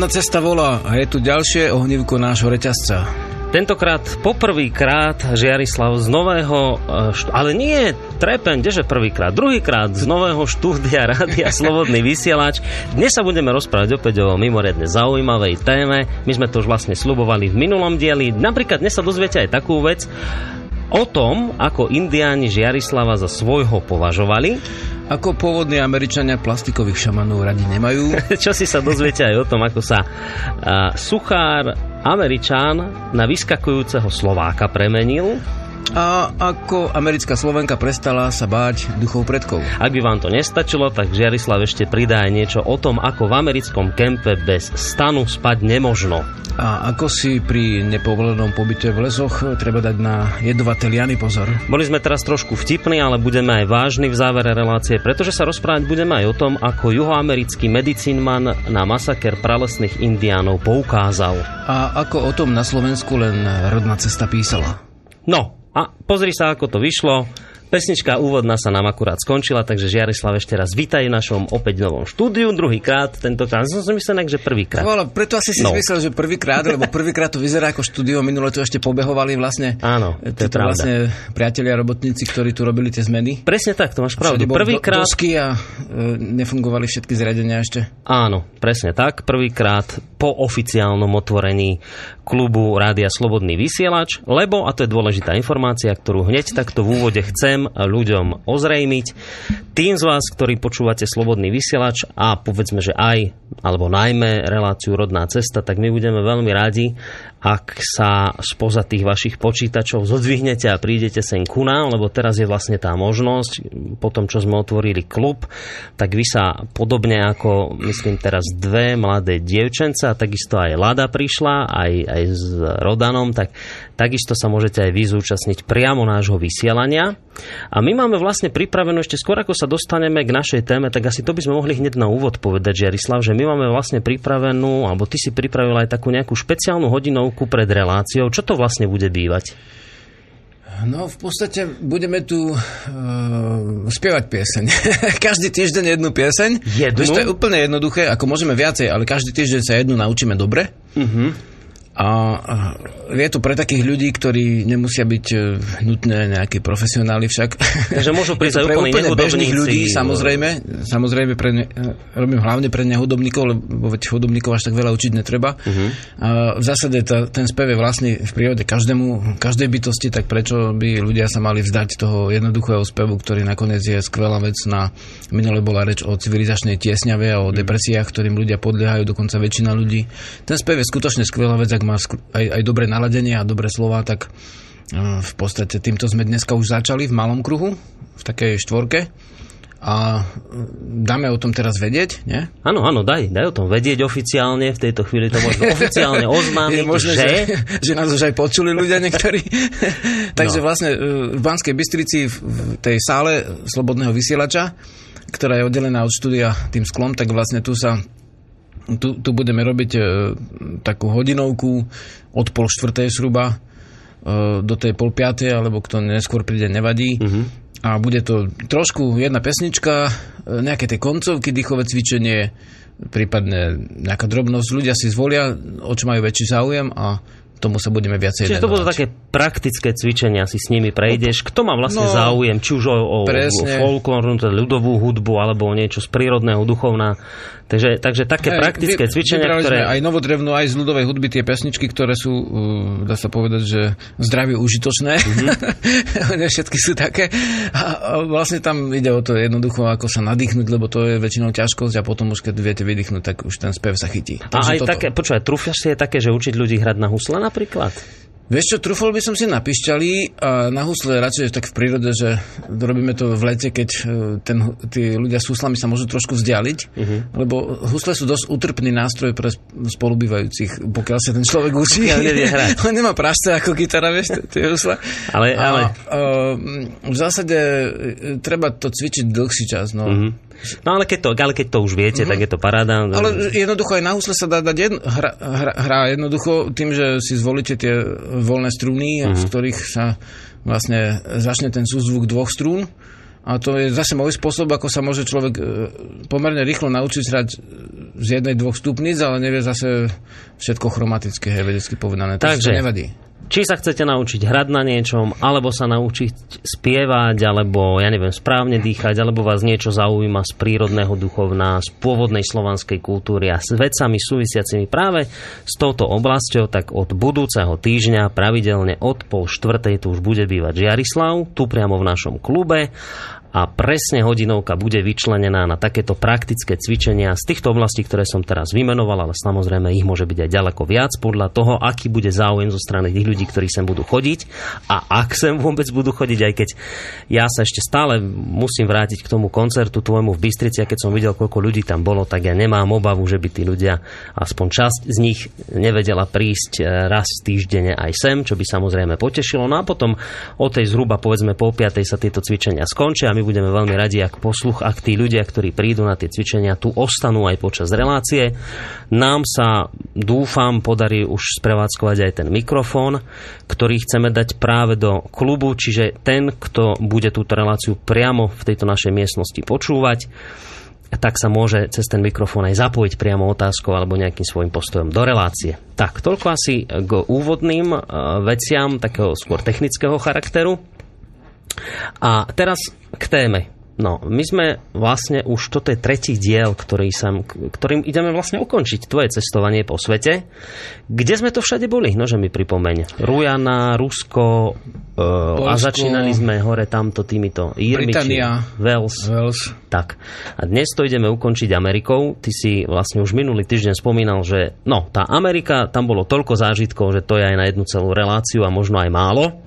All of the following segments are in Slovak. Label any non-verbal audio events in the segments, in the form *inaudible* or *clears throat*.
Rodná cesta volá a je tu ďalšie ohnívko nášho reťazca. Tentokrát poprvýkrát Žiarislav z nového, e, ale nie, trepen, kdeže prvýkrát, druhýkrát z nového štúdia Rádia Slobodný vysielač. Dnes sa budeme rozprávať opäť o mimoriadne zaujímavej téme. My sme to už vlastne slubovali v minulom dieli. Napríklad dnes sa dozviete aj takú vec, o tom, ako indiáni Žiarislava za svojho považovali. Ako pôvodní Američania plastikových šamanov radi nemajú. *laughs* Čo si sa dozviete aj o tom, ako sa a, suchár Američan na vyskakujúceho Slováka premenil. A ako americká Slovenka prestala sa báť duchov predkov. Ak by vám to nestačilo, tak Žiarislav ešte pridá aj niečo o tom, ako v americkom kempe bez stanu spať nemožno. A ako si pri nepovolenom pobyte v lesoch treba dať na jedovaté liany pozor. Boli sme teraz trošku vtipní, ale budeme aj vážni v závere relácie, pretože sa rozprávať budeme aj o tom, ako juhoamerický medicínman na masaker pralesných indiánov poukázal. A ako o tom na Slovensku len rodná cesta písala. No, a pozri sa, ako to vyšlo. Pesnička úvodná sa nám akurát skončila, takže Žiarislav ešte raz vítaj v našom opäť novom štúdiu, druhýkrát, tentokrát som si myslel, že prvýkrát. Ale preto asi si No. myslel, že prvýkrát, lebo prvýkrát to vyzerá ako štúdio, minule tu ešte pobehovali vlastne. Áno, to je pravda. vlastne priatelia robotníci, ktorí tu robili tie zmeny. Presne tak, to máš pravdu. Prvýkrát, do, dosky a e, nefungovali všetky zariadenia ešte. áno, presne tak, prvýkrát po oficiálnom otvorení klubu Rádia Slobodný vysielač, lebo, a to je dôležitá informácia, ktorú hneď takto v úvode chcem ľuďom ozrejmiť, tým z vás, ktorí počúvate Slobodný vysielač a povedzme, že aj, alebo najmä reláciu Rodná cesta, tak my budeme veľmi radi, ak sa spoza tých vašich počítačov zodvihnete a prídete sem ku nám, lebo teraz je vlastne tá možnosť, po tom, čo sme otvorili klub, tak vy sa podobne ako, myslím teraz dve mladé dievčence a takisto aj Lada prišla, aj, aj s Rodanom, tak takisto sa môžete aj vy zúčastniť priamo nášho vysielania. A my máme vlastne pripravenú ešte skôr, ako sa dostaneme k našej téme, tak asi to by sme mohli hneď na úvod povedať, Žiarislav, že my máme vlastne pripravenú, alebo ty si pripravil aj takú nejakú špeciálnu hodinovku pred reláciou. Čo to vlastne bude bývať? No v podstate budeme tu uh, spievať pieseň. *laughs* každý týždeň jednu pieseň. Jednu? To je úplne jednoduché, ako môžeme viacej, ale každý týždeň sa jednu naučíme dobre. Uh-huh. A je to pre takých ľudí, ktorí nemusia byť e, nutné nejakí profesionáli však. Takže môžu *laughs* prísť aj pre úplní úplne bežných ľudí, samozrejme. Samozrejme, pre ne, e, robím hlavne pre nehudobníkov, lebo veď hudobníkov až tak veľa učiť netreba. Uh-huh. A v zásade tá, ten spev je vlastný v prírode každému, každej bytosti, tak prečo by ľudia sa mali vzdať toho jednoduchého spevu, ktorý nakoniec je skvelá vec na... Minule bola reč o civilizačnej tiesňave a o depresiách, ktorým ľudia podliehajú, dokonca väčšina ľudí. Ten spev je skutočne skvelá vec, ak má skr- aj, aj dobré naladenie a dobré slova, tak eh, v podstate týmto sme dneska už začali v malom kruhu, v takej štvorke a eh, dáme o tom teraz vedieť, nie? Áno, áno, daj, daj o tom vedieť oficiálne, v tejto chvíli to možno *laughs* oficiálne oznámiť, je možné, že... že, že nás už aj počuli ľudia niektorí. *laughs* Takže No. vlastne eh, v Banskej Bystrici v tej sále Slobodného vysielača, ktorá je oddelená od štúdia tým sklom, tak vlastne tu sa tu, tu budeme robiť e, takú hodinovku od pol štvrtej zhruba e, do tej pol piatej, alebo kto neskôr príde, nevadí. Mhm. A bude to trošku jedna pesnička, e, nejaké tie koncovky, dýchové cvičenie, prípadne nejaká drobnosť. Ľudia si zvolia, o čo majú väčší záujem a tomu sa budeme viacej Čiže to budú venovať. také praktické cvičenia, si s nimi prejdeš. Kto má vlastne No, záujem, či už o, o, o folklórnu, teda ľudovú hudbu, alebo o niečo z prírodného, duchovná. Takže, takže také Hej, praktické vy- cvičenia, ktoré... aj novodrevnú, aj z ľudovej hudby tie pesničky, ktoré sú, uh, dá sa povedať, že zdravie užitočné. *laughs* Mm-hmm. Všetky sú také. A, vlastne tam ide o to jednoducho, ako sa nadýchnuť, lebo to je väčšinou ťažkosť a potom už keď viete vydýchnuť, tak už ten spev sa chytí. A aj toto. také, počúvaj, trúfaš si je také, že učiť ľudí hrať na husle napríklad? Vieš čo, trúfol by som si na pišťali a na husle radšej tak v prírode, že robíme to v lete, keď e, ten, tí ľudia s huslami sa môžu trošku vzdialiť, uh-huh. lebo husle sú dosť utrpný nástroj pre spolubývajúcich, pokiaľ sa ten človek učí. *laughs* On nemá prašce ako gitara, vieš, tie husle. Ale, ale... A, a, v zásade e, treba to cvičiť dlhší čas, no. Uh-huh. No ale keď to, ale keď to už viete, mm-hmm. tak je to paráda. Ale jednoducho aj na husle sa dá dať jedno, hra, hra, hra jednoducho tým, že si zvolíte tie voľné struny, mm-hmm. z ktorých sa vlastne začne ten súzvuk dvoch strún. A to je zase môj spôsob, ako sa môže človek e, pomerne rýchlo naučiť hrať z jednej, dvoch stupníc, ale nevie zase všetko chromatické, je vedecky povedané. Takže, to nevadí či sa chcete naučiť hrať na niečom, alebo sa naučiť spievať, alebo ja neviem, správne dýchať, alebo vás niečo zaujíma z prírodného duchovná, z pôvodnej slovanskej kultúry a s vecami súvisiacimi práve s touto oblasťou, tak od budúceho týždňa pravidelne od pol štvrtej tu už bude bývať Žiarislav, tu priamo v našom klube a presne hodinovka bude vyčlenená na takéto praktické cvičenia z týchto oblastí, ktoré som teraz vymenoval, ale samozrejme ich môže byť aj ďaleko viac podľa toho, aký bude záujem zo strany tých ľudí, ktorí sem budú chodiť a ak sem vôbec budú chodiť, aj keď ja sa ešte stále musím vrátiť k tomu koncertu tvojmu v Bystrici a keď som videl, koľko ľudí tam bolo, tak ja nemám obavu, že by tí ľudia, aspoň časť z nich nevedela prísť eh, raz týždenne aj sem, čo by samozrejme potešilo. No a potom o tej zhruba povedzme po 5. sa tieto cvičenia skončia my budeme veľmi radi, ak posluch, ak tí ľudia, ktorí prídu na tie cvičenia, tu ostanú aj počas relácie. Nám sa, dúfam, podarí už sprevádzkovať aj ten mikrofón, ktorý chceme dať práve do klubu, čiže ten, kto bude túto reláciu priamo v tejto našej miestnosti počúvať, tak sa môže cez ten mikrofón aj zapojiť priamo otázkou alebo nejakým svojim postojom do relácie. Tak, toľko asi k úvodným eh, veciam takého skôr technického charakteru. A teraz k téme. No, my sme vlastne už, toto je tretí diel, ktorý sam, ktorým ideme vlastne ukončiť tvoje cestovanie po svete. Kde sme to všade boli? Nože mi pripomeň. Rujana, Rusko, Polsko, a začínali sme hore tamto týmito Irmiči, Wales. Wales. Tak. A dnes to ideme ukončiť Amerikou. Ty si vlastne už minulý týždeň spomínal, že no, tá Amerika, tam bolo toľko zážitkov, že to je aj na jednu celú reláciu a možno aj málo.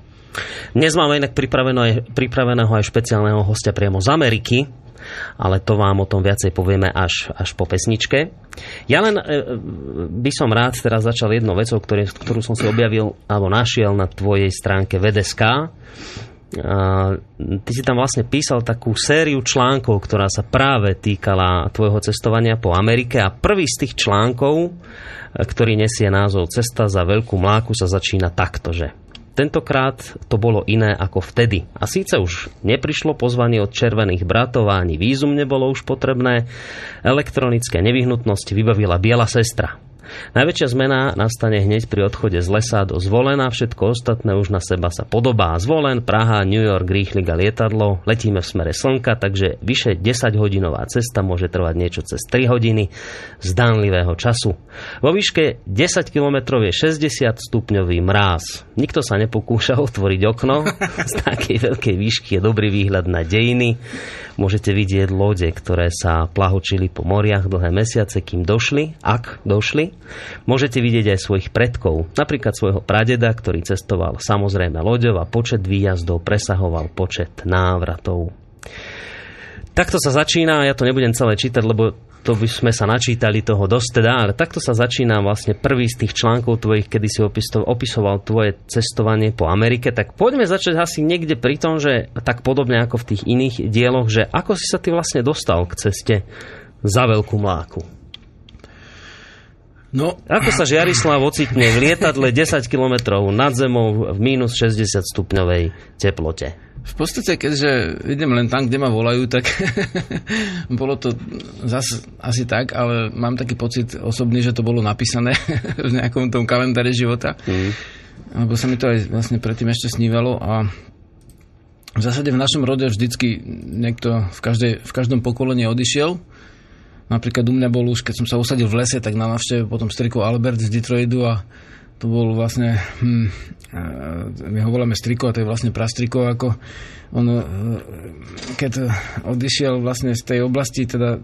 Dnes máme inak pripraveného aj špeciálneho hostia priamo z Ameriky, ale to vám o tom viacej povieme až, až po pesničke. Ja len e, by som rád teraz začal jednou vecou, ktorý, ktorú som si objavil alebo našiel na tvojej stránke VDSK. A ty si tam vlastne písal takú sériu článkov, ktorá sa práve týkala tvojho cestovania po Amerike a prvý z tých článkov, e, ktorý nesie názov Cesta za veľkú mláku sa začína takto, že Tentokrát to bolo iné ako vtedy. A síce už neprišlo pozvanie od červených bratov a ani vízum nebolo už potrebné, elektronické nevyhnutnosti vybavila biela sestra. Najväčšia zmena nastane hneď pri odchode z lesa do zvolená, všetko ostatné už na seba sa podobá. Zvolen, Praha, New York, rýchlik lietadlo, letíme v smere slnka, takže vyše 10 hodinová cesta môže trvať niečo cez 3 hodiny zdánlivého času. Vo výške 10 km je 60 stupňový mráz. Nikto sa nepokúša *laughs* otvoriť okno, z takej veľkej výšky je dobrý výhľad na dejiny. Môžete vidieť lode, ktoré sa plahočili po moriach dlhé mesiace, kým došli, ak došli. Môžete vidieť aj svojich predkov, napríklad svojho pradeda, ktorý cestoval samozrejme loďov a počet výjazdov presahoval počet návratov. Takto sa začína, ja to nebudem celé čítať, lebo to by sme sa načítali toho dosť teda, ale takto sa začína vlastne prvý z tých článkov tvojich, kedy si opisoval, tvoje cestovanie po Amerike, tak poďme začať asi niekde pri tom, že tak podobne ako v tých iných dieloch, že ako si sa ty vlastne dostal k ceste za veľkú mláku? No. Ako sa Žiarislav ocitne v lietadle 10 km nad zemou v minus 60 stupňovej teplote? V podstate, keďže idem len tam, kde ma volajú, tak *laughs* bolo to zase asi tak, ale mám taký pocit osobný, že to bolo napísané *laughs* v nejakom tom kalendári života. Mm. Lebo sa mi to aj vlastne predtým ešte snívalo a v zásade v našom rode vždycky niekto v, každej, v každom pokolení odišiel. Napríklad u mňa bol už, keď som sa usadil v lese, tak na návšteve potom striko Albert z Detroitu a to bol vlastne, hm, my ho voláme striko, a to je vlastne prastriko, ako on, e, keď odišiel vlastne z tej oblasti, teda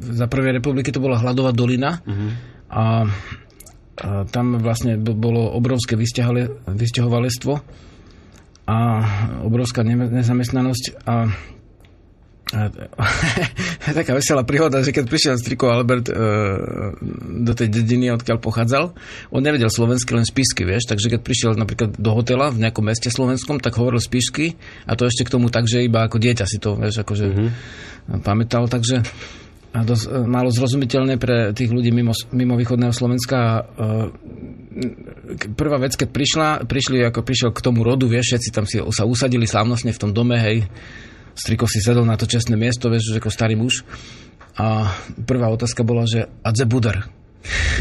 za prvej republiky to bola Hladová dolina uh-huh. a A tam vlastne bolo obrovské vysťahovalectvo a obrovská nezamestnanosť a *laughs* taká veselá príhoda, že keď prišiel striko Albert e, do tej dediny, odkiaľ pochádzal, on nevedel slovensky, len spisky, vieš, takže keď prišiel napríklad do hotela v nejakom meste slovenskom, tak hovoril spisky a to ešte k tomu tak, že iba ako dieťa si to, vieš, akože mm-hmm. pamätal, takže a dosť e, málo zrozumiteľné pre tých ľudí mimo, mimo východného Slovenska. E, prvá vec, keď prišla, prišli, ako prišiel k tomu rodu, vieš, všetci tam si sa usadili slávnostne v tom dome, hej, Striko si sedol na to čestné miesto, vieš, ako starý muž. A prvá otázka bola, že a dze Budar?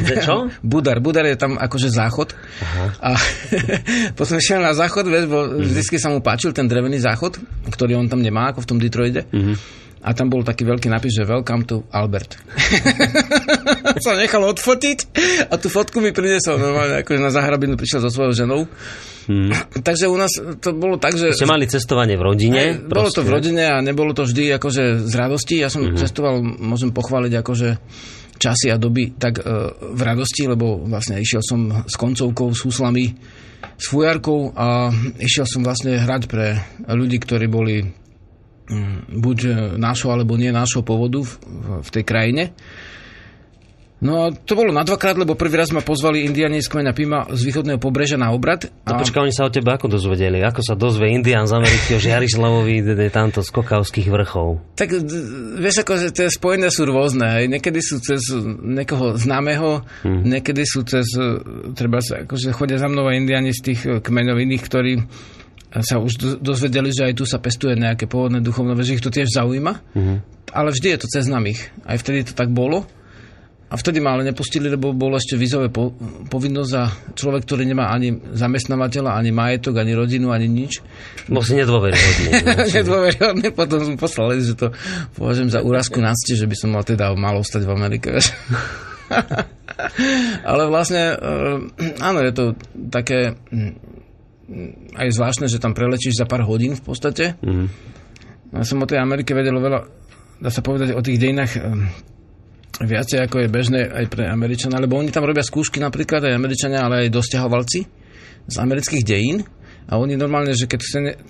Že čo? *laughs* Budar. Budar je tam akože záchod. Aha. A *laughs* potom šiel na záchod, vieš, bo mm-hmm. vždy sa mu páčil ten drevený záchod, ktorý on tam nemá, ako v tom Detroide. Mm-hmm. A tam bol taký veľký nápis, že Welcome to Albert. *laughs* sa nechal odfotiť a tú fotku mi priniesol normálne, akože na zahrabinu prišiel so svojou ženou Hmm. Takže u nás to bolo tak, že... Ste mali cestovanie v rodine? Aj, bolo to v rodine a nebolo to vždy akože z radosti. Ja som hmm. cestoval, môžem pochváliť akože časy a doby tak e, v radosti, lebo vlastne išiel som s koncovkou, s úslami, s fujarkou a išiel som vlastne hrať pre ľudí, ktorí boli buď nášho alebo nie nášho povodu v, v tej krajine. No a to bolo na dvakrát, lebo prvý raz ma pozvali indiani z kmeňa Pima z východného pobrežia na obrad. A... No počka, oni sa o tebe ako dozvedeli? Ako sa dozvie indian z Ameriky o Žiarislavovi tamto z Kokavských vrchov? Tak vieš, ako, tie spojené sú rôzne. Hej. Niekedy sú cez niekoho známeho, hmm. niekedy sú cez, treba sa, akože chodia za mnou aj indiani z tých kmeňov iných, ktorí sa už dozvedeli, že aj tu sa pestuje nejaké pôvodné duchovné, že ich to tiež zaujíma. Mm-hmm. Ale vždy je to cez nami. Aj vtedy to tak bolo. A vtedy ma ale nepustili, lebo bolo ešte vízové po, povinnosť a človek, ktorý nemá ani zamestnávateľa, ani majetok, ani rodinu, ani nič. Bol si nedôveryhodný. *laughs* nedôveryhodný, potom som poslal, že to považujem za úrazku na že by som mal teda mal ostať v Amerike. *laughs* ale vlastne, eh, áno, je to také hm, aj zvláštne, že tam prelečíš za pár hodín v podstate. Mm-hmm. Ja som o tej Amerike vedel veľa, dá sa povedať, o tých dejinách hm, viacej ako je bežné aj pre Američana, lebo oni tam robia skúšky napríklad aj Američania, ale aj dosťahovalci z amerických dejín a oni normálne, že keď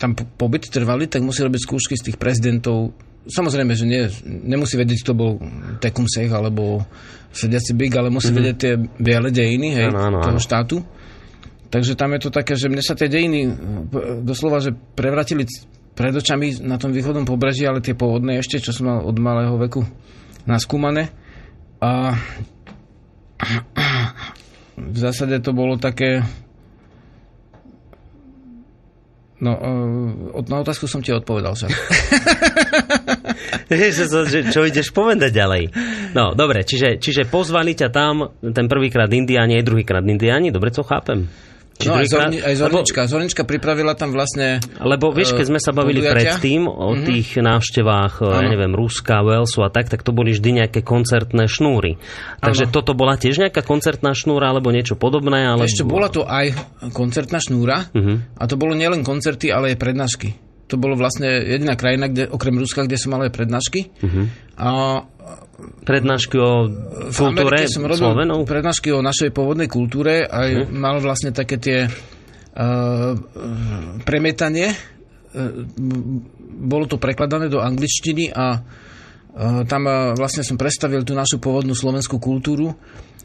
tam pobyt trvali, tak musí robiť skúšky z tých prezidentov Samozrejme, že nie, nemusí vedieť, kto bol Tecumseh alebo sediaci Big, ale musí mm-hmm. vedieť tie biele dejiny hej, ano, ano, toho štátu. Takže tam je to také, že mne sa tie dejiny doslova, že prevratili pred očami na tom východnom pobreží, ale tie pôvodné ešte, čo som mal od malého veku naskúmané. A v zásade to bolo také... No, e, na otázku som ti odpovedal však. *laughs* čo ideš povedať ďalej? No, dobre, čiže, čiže pozvali ťa tam ten prvýkrát Indiáni, druhýkrát Indiáni, dobre to chápem? No aj, Zorni, aj Zornička. Lebo, Zornička pripravila tam vlastne... Lebo vieš, keď sme sa bavili podujatia. predtým o mm-hmm. tých návštevách, ano. ja neviem, Ruska, Walesu a tak, tak to boli vždy nejaké koncertné šnúry. Takže ano. toto bola tiež nejaká koncertná šnúra alebo niečo podobné? Ale... Ešte bola to aj koncertná šnúra uh-huh. a to bolo nielen koncerty, ale aj prednášky. To bolo vlastne jediná krajina, kde, okrem Ruska, kde som mal aj prednášky. Uh-huh. A prednášky o kultúre som robil Slovenov? prednášky o našej pôvodnej kultúre a uh-huh. mal vlastne také tie uh, premietanie. Uh, bolo to prekladané do angličtiny a uh, tam uh, vlastne som predstavil tú našu pôvodnú slovenskú kultúru.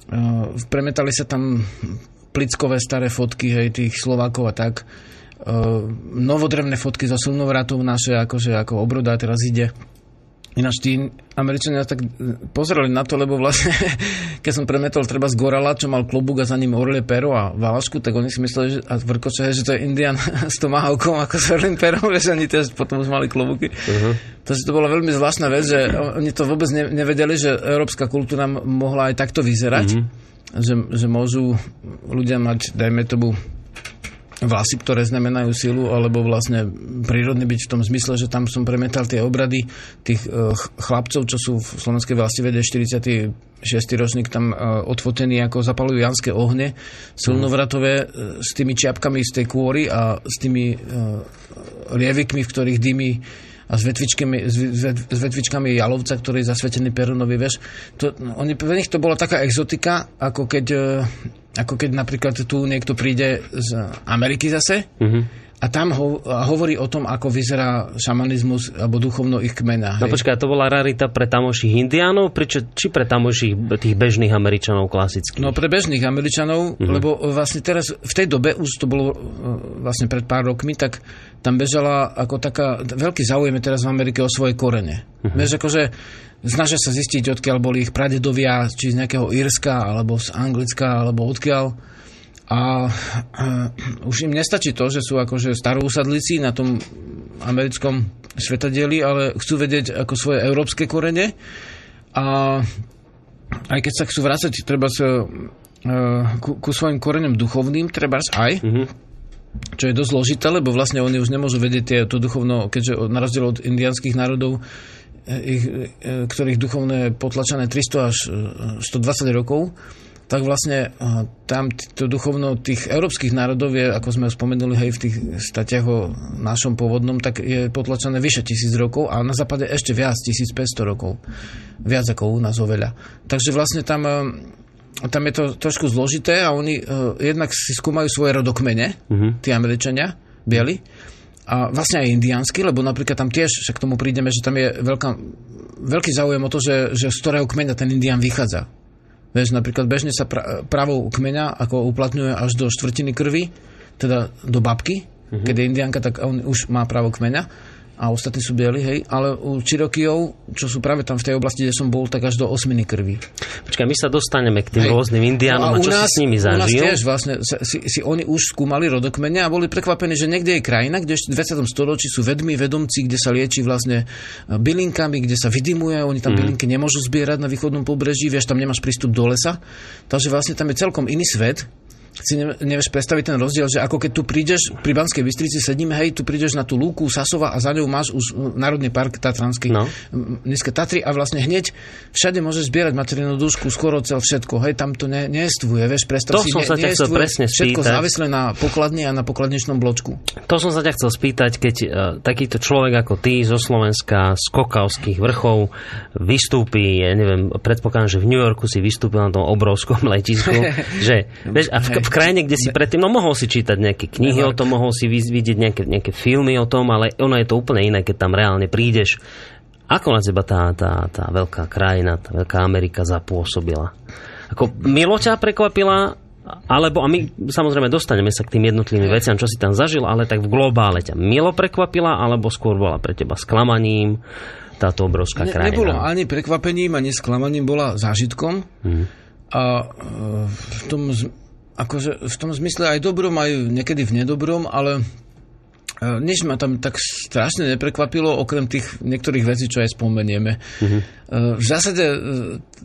Uh, premetali sa tam plickové staré fotky hej, tých Slovákov a tak. Uh, novodrevné fotky zo silnovratov naše, akože ako obroda teraz ide Ináč tí Američania tak pozerali na to, lebo vlastne, *laughs* keď som premetol treba z Gorala, čo mal klobúk a za ním orlie pero a válašku, tak oni si mysleli, že, a vrkoče, že to je Indian *laughs* s tomáhavkom ako s orlým perom, *laughs* že oni tiež potom už mali klobúky. Uh-huh. Takže to bola veľmi zvláštna vec, že oni to vôbec ne, nevedeli, že európska kultúra mohla aj takto vyzerať. Uh-huh. Že, že môžu ľudia mať, dajme tomu, vlasy, ktoré znamenajú silu, alebo vlastne prírodný byť v tom zmysle, že tam som premetal tie obrady tých uh, chlapcov, čo sú v slovenskej vlasti vede 46. ročník tam uh, odfotení, ako zapalujú janské ohne, silnovratové uh, s tými čiapkami z tej kôry a s tými lievikmi, v ktorých dymy a s vetvičkami, s, vetvičkami jalovca, ktorý je zasvetený perunovi, vieš. To, oni, pre nich to bola taká exotika, ako keď ako keď napríklad tu niekto príde z Ameriky zase Mhm. A tam ho, a hovorí o tom, ako vyzerá šamanizmus alebo duchovno ich kmena. No hej. počkaj, to bola rarita pre tamoších indiánov, prečo, či pre tamoších tých bežných Američanov klasických? No pre bežných Američanov, mm-hmm. lebo vlastne teraz, v tej dobe, už to bolo e, vlastne pred pár rokmi, tak tam bežala ako taká, veľký záujem je teraz v Amerike o svoje korene. Mm-hmm. Vieš, akože snažia sa zistiť, odkiaľ boli ich pradedovia, či z nejakého Írska, alebo z Anglicka, alebo odkiaľ. A uh, už im nestačí to, že sú akože starousadlíci na tom americkom svetadieli, ale chcú vedieť ako svoje európske korene. A aj keď sa chcú vrácať treba sa, uh, ku, ku svojim koreňom duchovným, treba aj, Mhm. čo je dosť zložité, lebo vlastne oni už nemôžu vedieť to duchovno, keďže na rozdiel od indianských národov, eh, ich, eh, ktorých duchovné je potlačené 300 až eh, 120 rokov, tak vlastne eh, tam to duchovno tých európskych národov je, ako sme spomenuli hej, v tých statiach o našom pôvodnom, tak je potlačené vyše tisíc rokov a na západe ešte viac, 1500 rokov. Viac ako u nás oveľa. Takže vlastne tam eh, tam je to trošku zložité a oni uh, jednak si skúmajú svoje rodokmene, Mhm. tí Američania, bieli, a vlastne aj indiánsky, lebo napríklad tam tiež, však k tomu prídeme, že tam je veľká, veľký záujem o to, že, že z ktorého kmeňa ten indián vychádza. Vieš, napríklad bežne sa pra, pravou kmeňa ako uplatňuje až do štvrtiny krvi, teda do babky, Mhm. keď je indiánka, tak on už má právo kmeňa a ostatní sú bieli, hej, ale u Cherokijov, čo sú práve tam v tej oblasti, kde som bol, tak až do osminy krvi. Počkaj, my sa dostaneme k tým Hej. rôznym indiánom a u čo si s nimi U nás zažil. tiež vlastne si, si oni už skúmali rodokmene a boli prekvapení, že niekde je krajina, kde v 20. storočí sú vedmi, vedomci, kde sa lieči vlastne e, bylinkami, kde sa vydimuje, oni tam mm. bylinky nemôžu zbierať na východnom pobreží, vieš, tam nemáš prístup do lesa. Takže vlastne tam je celkom iný svet, si ne, nevieš predstaviť ten rozdiel, že ako keď tu prídeš, pri Banskej Bystrici sedíme, hej, tu prídeš na tú lúku Sasova a za ňou máš už Národný park Tatranský, No. Nízke Tatry a vlastne hneď všade môžeš zbierať materinú dušku, skoro cel všetko, hej, tam to ne, nejestvuje, vieš, To predstav si, som sa ťa chcel presne všetko spýtať. závislé na pokladni a na pokladničnom bločku. To som sa ťa chcel spýtať, keď uh, takýto človek ako ty zo Slovenska, z Kokavských vrchov vystúpi, ja neviem, predpokladám, že v New Yorku si vystúpil na tom obrovskom letisku, *laughs* že, vieš, a v, v krajine, kde si predtým, no mohol si čítať nejaké knihy o tom, mohol si vid- vidieť nejaké, nejaké filmy o tom, ale ono je to úplne iné, keď tam reálne prídeš. Ako na teba tá, tá, tá veľká krajina, tá veľká Amerika zapôsobila? Ako milo ťa prekvapila, alebo, a my samozrejme dostaneme sa k tým jednotlivým veciam, čo si tam zažil, ale tak v globále ťa milo prekvapila, alebo skôr bola pre teba sklamaním táto obrovská Ne, krajina? nebolo ani prekvapením, ani sklamaním, bola zážitkom. Mhm. A e, v tom, akože, v tom zmysle aj dobrom, aj niekedy v nedobrom, ale e, nič ma tam tak strašne neprekvapilo, okrem tých niektorých vecí, čo aj spomenieme. Mhm. E, V zásade e,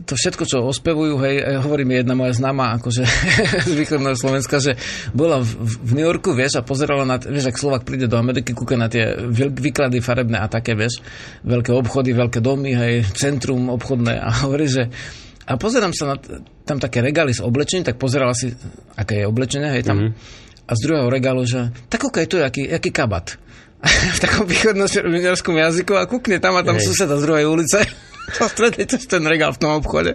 to všetko, čo ospevujú, hej, hovorí mi jedna moja známa, akože *laughs* z východného Slovenska, že bola v, v New Yorku, vieš, a pozerala na, vieš, ak Slovak príde do Ameriky, kúka na tie výklady farebné a také, vieš, veľké obchody, veľké domy, hej, centrum obchodné a *laughs* hovorí, že a pozerám sa na tam také regály s oblečením, tak pozerala si, aké je oblečenie, hej, tam. Mm-hmm. A z druhého regálu, že tak kúkaj, to je aký, aký kabat. *laughs* v takom východno-švedskom jazyku a kúkne tam a tam Hej. suseda z druhej ulice. *laughs* A stretne ten regál v tom obchode.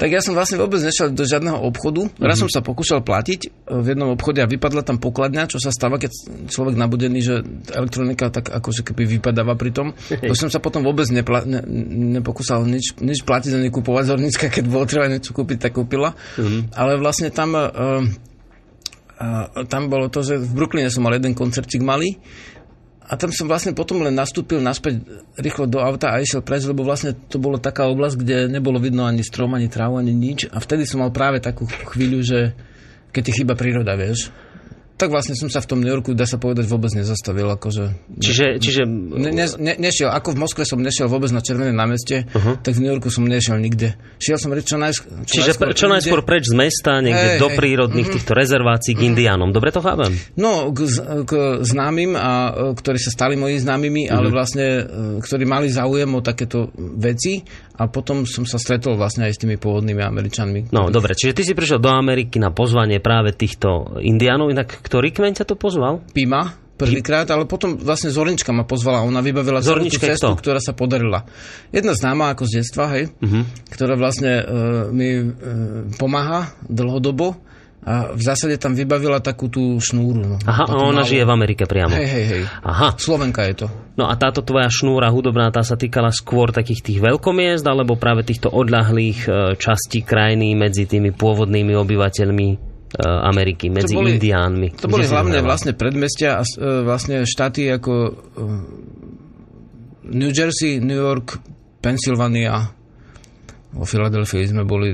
Tak ja som vlastne vôbec nešiel do žiadneho obchodu. Raz som sa pokúšal platiť e, v jednom obchode a vypadla tam pokladňa, čo sa stáva, keď človek nabudený, že elektronika tak akože keby vypadáva pri tom. *laughs* To som sa potom vôbec nepla- ne, nepokúsal nič, nič platiť ani kupovať zornická, keď bolo treba niečo kúpiť, tak kúpila. Ale vlastne tam uh, a tam bolo to, že v Brooklyne som mal jeden koncertík malý a tam som vlastne potom len nastúpil naspäť rýchlo do auta a išiel preč, lebo vlastne to bola taká oblasť, kde nebolo vidno ani strom, ani trávu, ani nič a vtedy som mal práve takú chvíľu, že keď ti chýba príroda, vieš. Tak vlastne som sa v tom New Yorku, dá sa povedať, vôbec nezastavil. Akože, Čiže, čiže Ne, ne, ne, nešiel, ako v Moskve som nešiel vôbec na Červené námestie, uh-huh. tak v New Yorku som nešiel nikde. Šiel som čo, najsk- čo Čiže čo, čo najskôr preč z mesta, niekde Hej, do prírodných týchto rezervácií k indiánom. Dobre to chápem? No, k, k známym, a, e, ktorí sa stali moji známymi, ale vlastne, e, ktorí mali záujem o takéto veci a potom som sa stretol vlastne aj s tými pôvodnými Američanmi. No, dobre, čiže ty si prišiel do Ameriky na pozvanie práve týchto indiánov, inak ktorý kmeň ťa to pozval? Pima prvýkrát, ale potom vlastne Zornička ma pozvala. Ona vybavila celú tú Zornička cestu, kto? ktorá sa podarila. Jedna známa ako z detstva, hej, Mhm. ktorá vlastne e, mi e, pomáha dlhodobo. A v zásade tam vybavila takú tú šnúru. No, Aha, a ona malú. žije v Amerike priamo. Hej, hej, hej. Aha. Slovenka je to. No a táto tvoja šnúra hudobná, tá sa týkala skôr takých tých veľkomiest, alebo práve týchto odľahlých e, častí krajiny medzi tými pôvodnými obyvateľmi e, Ameriky, medzi to boli, Indiánmi. To boli hlavne vlastne predmestia a vlastne štáty ako New Jersey, New York, Pennsylvania, vo Filadelfii sme boli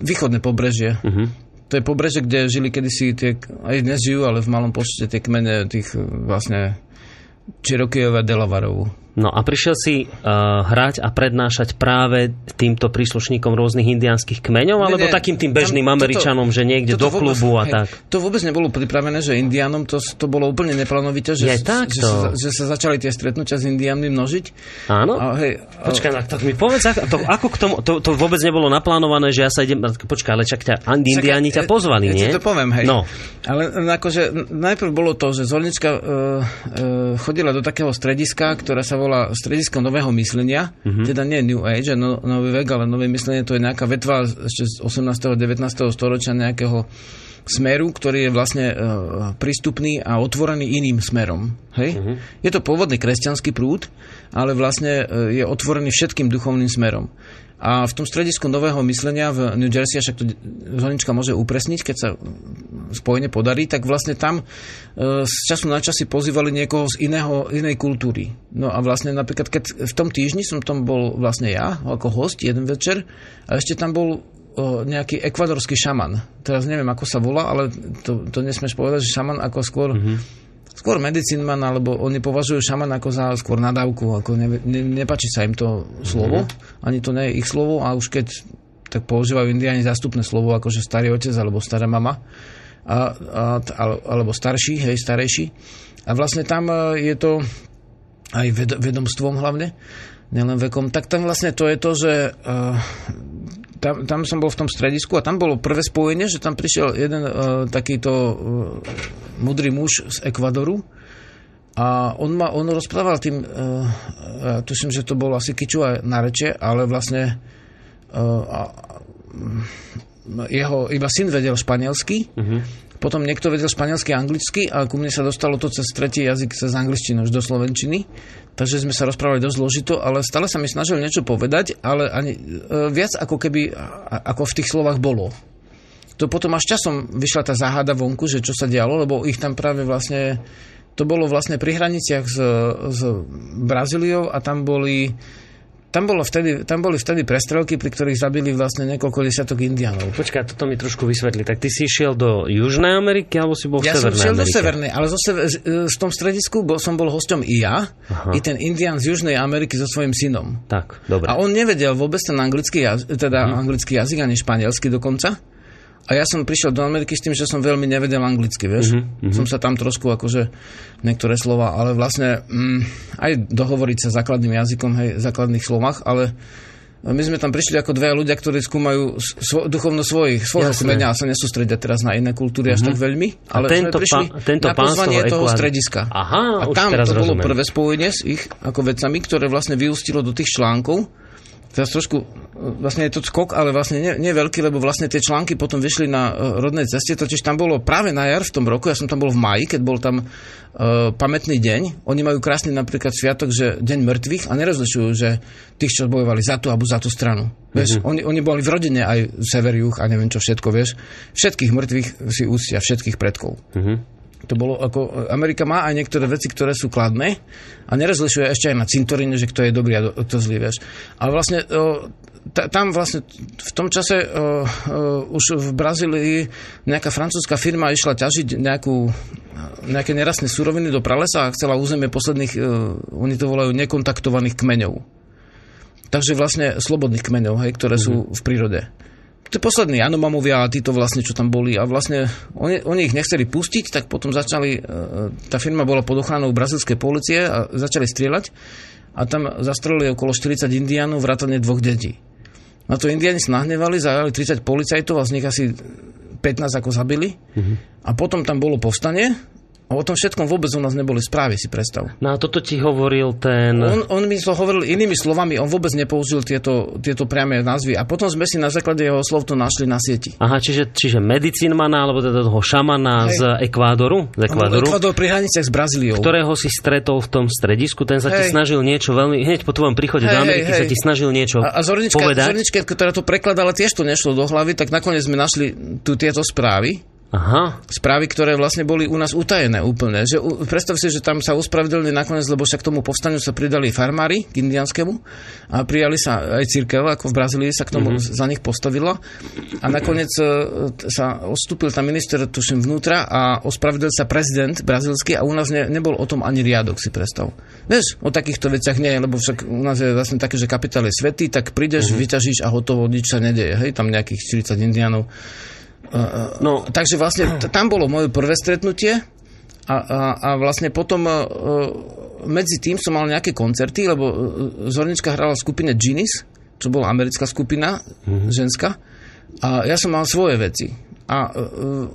východné pobrežie. Uh-huh to je pobreže, kde žili kedysi tie, aj dnes žijú, ale v malom počte tie kmene tých vlastne Cherokee a Delavarovu. No a prišiel si uh, hrať a prednášať práve týmto príslušníkom rôznych indiánskych kmeňov, alebo nie, takým tým bežným tam, Američanom, toto, že niekde do klubu vôbec, a tak? Hej, to vôbec nebolo pripravené, že indiánom to, to bolo úplne neplánovité, že, je tak že, sa, že sa začali tie stretnutia s indiánmi množiť. Áno? A, hej, a... Počkaj, tak mi povedz, to, ako k tomu, to, to vôbec nebolo naplánované, že ja sa idem, počkaj, ale čak ťa indiáni ťa pozvali, ja, nie? Ja to poviem, hej. No. Ale akože najprv bolo to, že Zornička uh, uh, chodila do takého strediska, ktoré sa volá stredisko nového myslenia, mm-hmm. teda nie New Age, no, nový vek, ale nové myslenie, to je nejaká vetva ešte z 18. a 19. storočia nejakého smeru, ktorý je vlastne uh, prístupný a otvorený iným smerom. Hej? Uh-huh. Je to pôvodný kresťanský prúd, ale vlastne uh, je otvorený všetkým duchovným smerom. A v tom stredisku nového myslenia v New Jersey, však to Zonička môže upresniť, keď sa spojene podarí, tak vlastne tam e, z času na čas si pozývali niekoho z iného, inej kultúry. No a vlastne napríklad, keď v tom týždni som tam bol vlastne ja, ako host, jeden večer, a ešte tam bol nejaký ekvadorský šaman. Teraz neviem, ako sa volá, ale to, to nesmieš povedať, že šaman ako skôr mm-hmm skôr medicínman, alebo oni považujú šaman ako za skôr nadávku, ako ne, ne, nepačí sa im to slovo, mm-hmm. ani to nie je ich slovo a už keď tak používajú indiáni zástupné slovo, ako že starý otec alebo stará mama, a, a, alebo starší, hej, starejší. A vlastne tam e, je to aj ved, vedomstvom hlavne, nielen vekom, tak tam vlastne to je to, že uh, tam, tam som bol v tom stredisku a tam bolo prvé spojenie, že tam prišiel jeden uh, takýto uh, mudrý muž z Ekvadoru a on, ma, on rozprával tým, uh, uh, tuším, že to bolo asi kiču na reče, ale vlastne uh, uh, jeho iba syn vedel španielsky, uh-huh. potom niekto vedel španielsky a anglicky a ku mne sa dostalo to cez tretí jazyk, cez angličtinu až do slovenčiny takže sme sa rozprávali dosť zložito, ale stále sa mi snažil niečo povedať, ale ani, e, viac ako keby, ako v tých slovách bolo. To potom až časom vyšla tá záhada vonku, že čo sa dialo, lebo ich tam práve vlastne, to bolo vlastne pri hraniciach s, s Brazíliou a tam boli tam, bolo vtedy, tam boli vtedy prestrelky, pri ktorých zabili vlastne niekoľko desiatok indianov. Počkaj, toto mi trošku vysvetli. Tak ty si išiel do Južnej Ameriky, alebo si bol v ja Severnej som šiel Amerike? do Severnej, ale zo sever, v tom stredisku bol, som bol hosťom i ja, Aha. i ten indian z Južnej Ameriky so svojím synom. Tak, dobre. A on nevedel vôbec ten anglický teda uh-huh. anglický jazyk, ani španielsky dokonca. A ja som prišiel do Ameriky s tým, že som veľmi nevedel anglicky, vieš. Uh-huh, uh-huh. Som sa tam trošku akože niektoré slova, ale vlastne mm, aj dohovoriť sa základným jazykom, hej, základných slovách, ale my sme tam prišli ako dve ľudia, ktorí skúmajú svo, duchovno svojich, svojho kmeňa a sa nesústredia teraz na iné kultúry až tak veľmi. Ale a tento, prišli pán, tento na pozvanie toho, toho strediska. Aha, a tam to rozumiem. bolo prvé spojenie s ich ako vecami, ktoré vlastne vyústilo do tých článkov teraz trošku, vlastne je to skok, ale vlastne nie, nie veľký, lebo vlastne tie články potom vyšli na uh, rodnej ceste, totiž tam bolo práve na jar v tom roku, ja som tam bol v maji, keď bol tam uh, pamätný deň, oni majú krásny napríklad sviatok, že deň mŕtvych a nerozlišujú, že tých, čo bojovali za tú alebo za tú stranu. Vieš, mm-hmm. oni, oni boli v rodine aj sever, juh a neviem čo všetko, vieš. Všetkých mŕtvych si úctia, všetkých predkov. Mm-hmm. To bolo ako, Amerika má aj niektoré veci, ktoré sú kladné a nerozlišuje ešte aj na cintoríne, že kto je dobrý a kto zlý, vieš. Ale vlastne o, ta, tam vlastne v tom čase o, o, už v Brazílii nejaká francúzska firma išla ťažiť nejakú, nejaké nerastné suroviny do pralesa a chcela územie posledných, o, oni to volajú nekontaktovaných kmeňov. Takže vlastne slobodných kmeňov, hej, ktoré mm-hmm. sú v prírode tí poslední Anomamovia a títo vlastne, čo tam boli a vlastne oni, oni ich nechceli pustiť, tak potom začali, e, tá firma bola pod ochranou brazilskej policie a začali strieľať a tam zastrelili okolo 40 indiánov vrátane dvoch detí. Na to indiáni sa nahnevali, zajali 30 policajtov a z nich asi 15 ako zabili. Mm-hmm. A potom tam bolo povstanie O tom všetkom vôbec u nás neboli správy, si predstav. No a toto ti hovoril ten... On, on mi to hovoril inými slovami, on vôbec nepoužil tieto, tieto priame názvy a potom sme si na základe jeho slov to našli na sieti. Aha, čiže, čiže medicínmana, alebo teda toho šamana Hej. z Ekvádoru, z Ekvádoru, Ekvador pri hraniciach s Brazíliou. ktorého si stretol v tom stredisku, ten sa ti Hej. snažil niečo veľmi, hneď po tvojom príchode do Hej, Ameriky hej, sa hej. ti snažil niečo A, a Zornička, povedať. Zornička, ktorá to prekladala, tiež to nešlo do hlavy, tak nakoniec sme našli tu tieto správy. Aha, Správy, ktoré vlastne boli u nás utajené úplne. Že, predstav si, že tam sa ospravedlnili nakoniec, lebo sa k tomu povstaniu sa pridali farmári k indianskému a prijali sa aj církev, ako v Brazílii sa k tomu mm-hmm. za nich postavila. A nakoniec e, sa odstúpil tam minister, tuším, vnútra a ospravedlil sa prezident brazílsky a u nás ne, nebol o tom ani riadok, si predstav. Vieš, o takýchto veciach nie, lebo však u nás je vlastne také, že kapitál je svetý, tak prídeš, mm-hmm. vyťažíš a hotovo, nič sa nedeje. Hej, tam nejakých 40 indiánov no Takže vlastne tam bolo moje prvé stretnutie a, a, a vlastne potom uh, medzi tým som mal nejaké koncerty, lebo uh, Zornička hrala v skupine Ginis, čo bola americká skupina, mm-hmm. ženská, a ja som mal svoje veci. A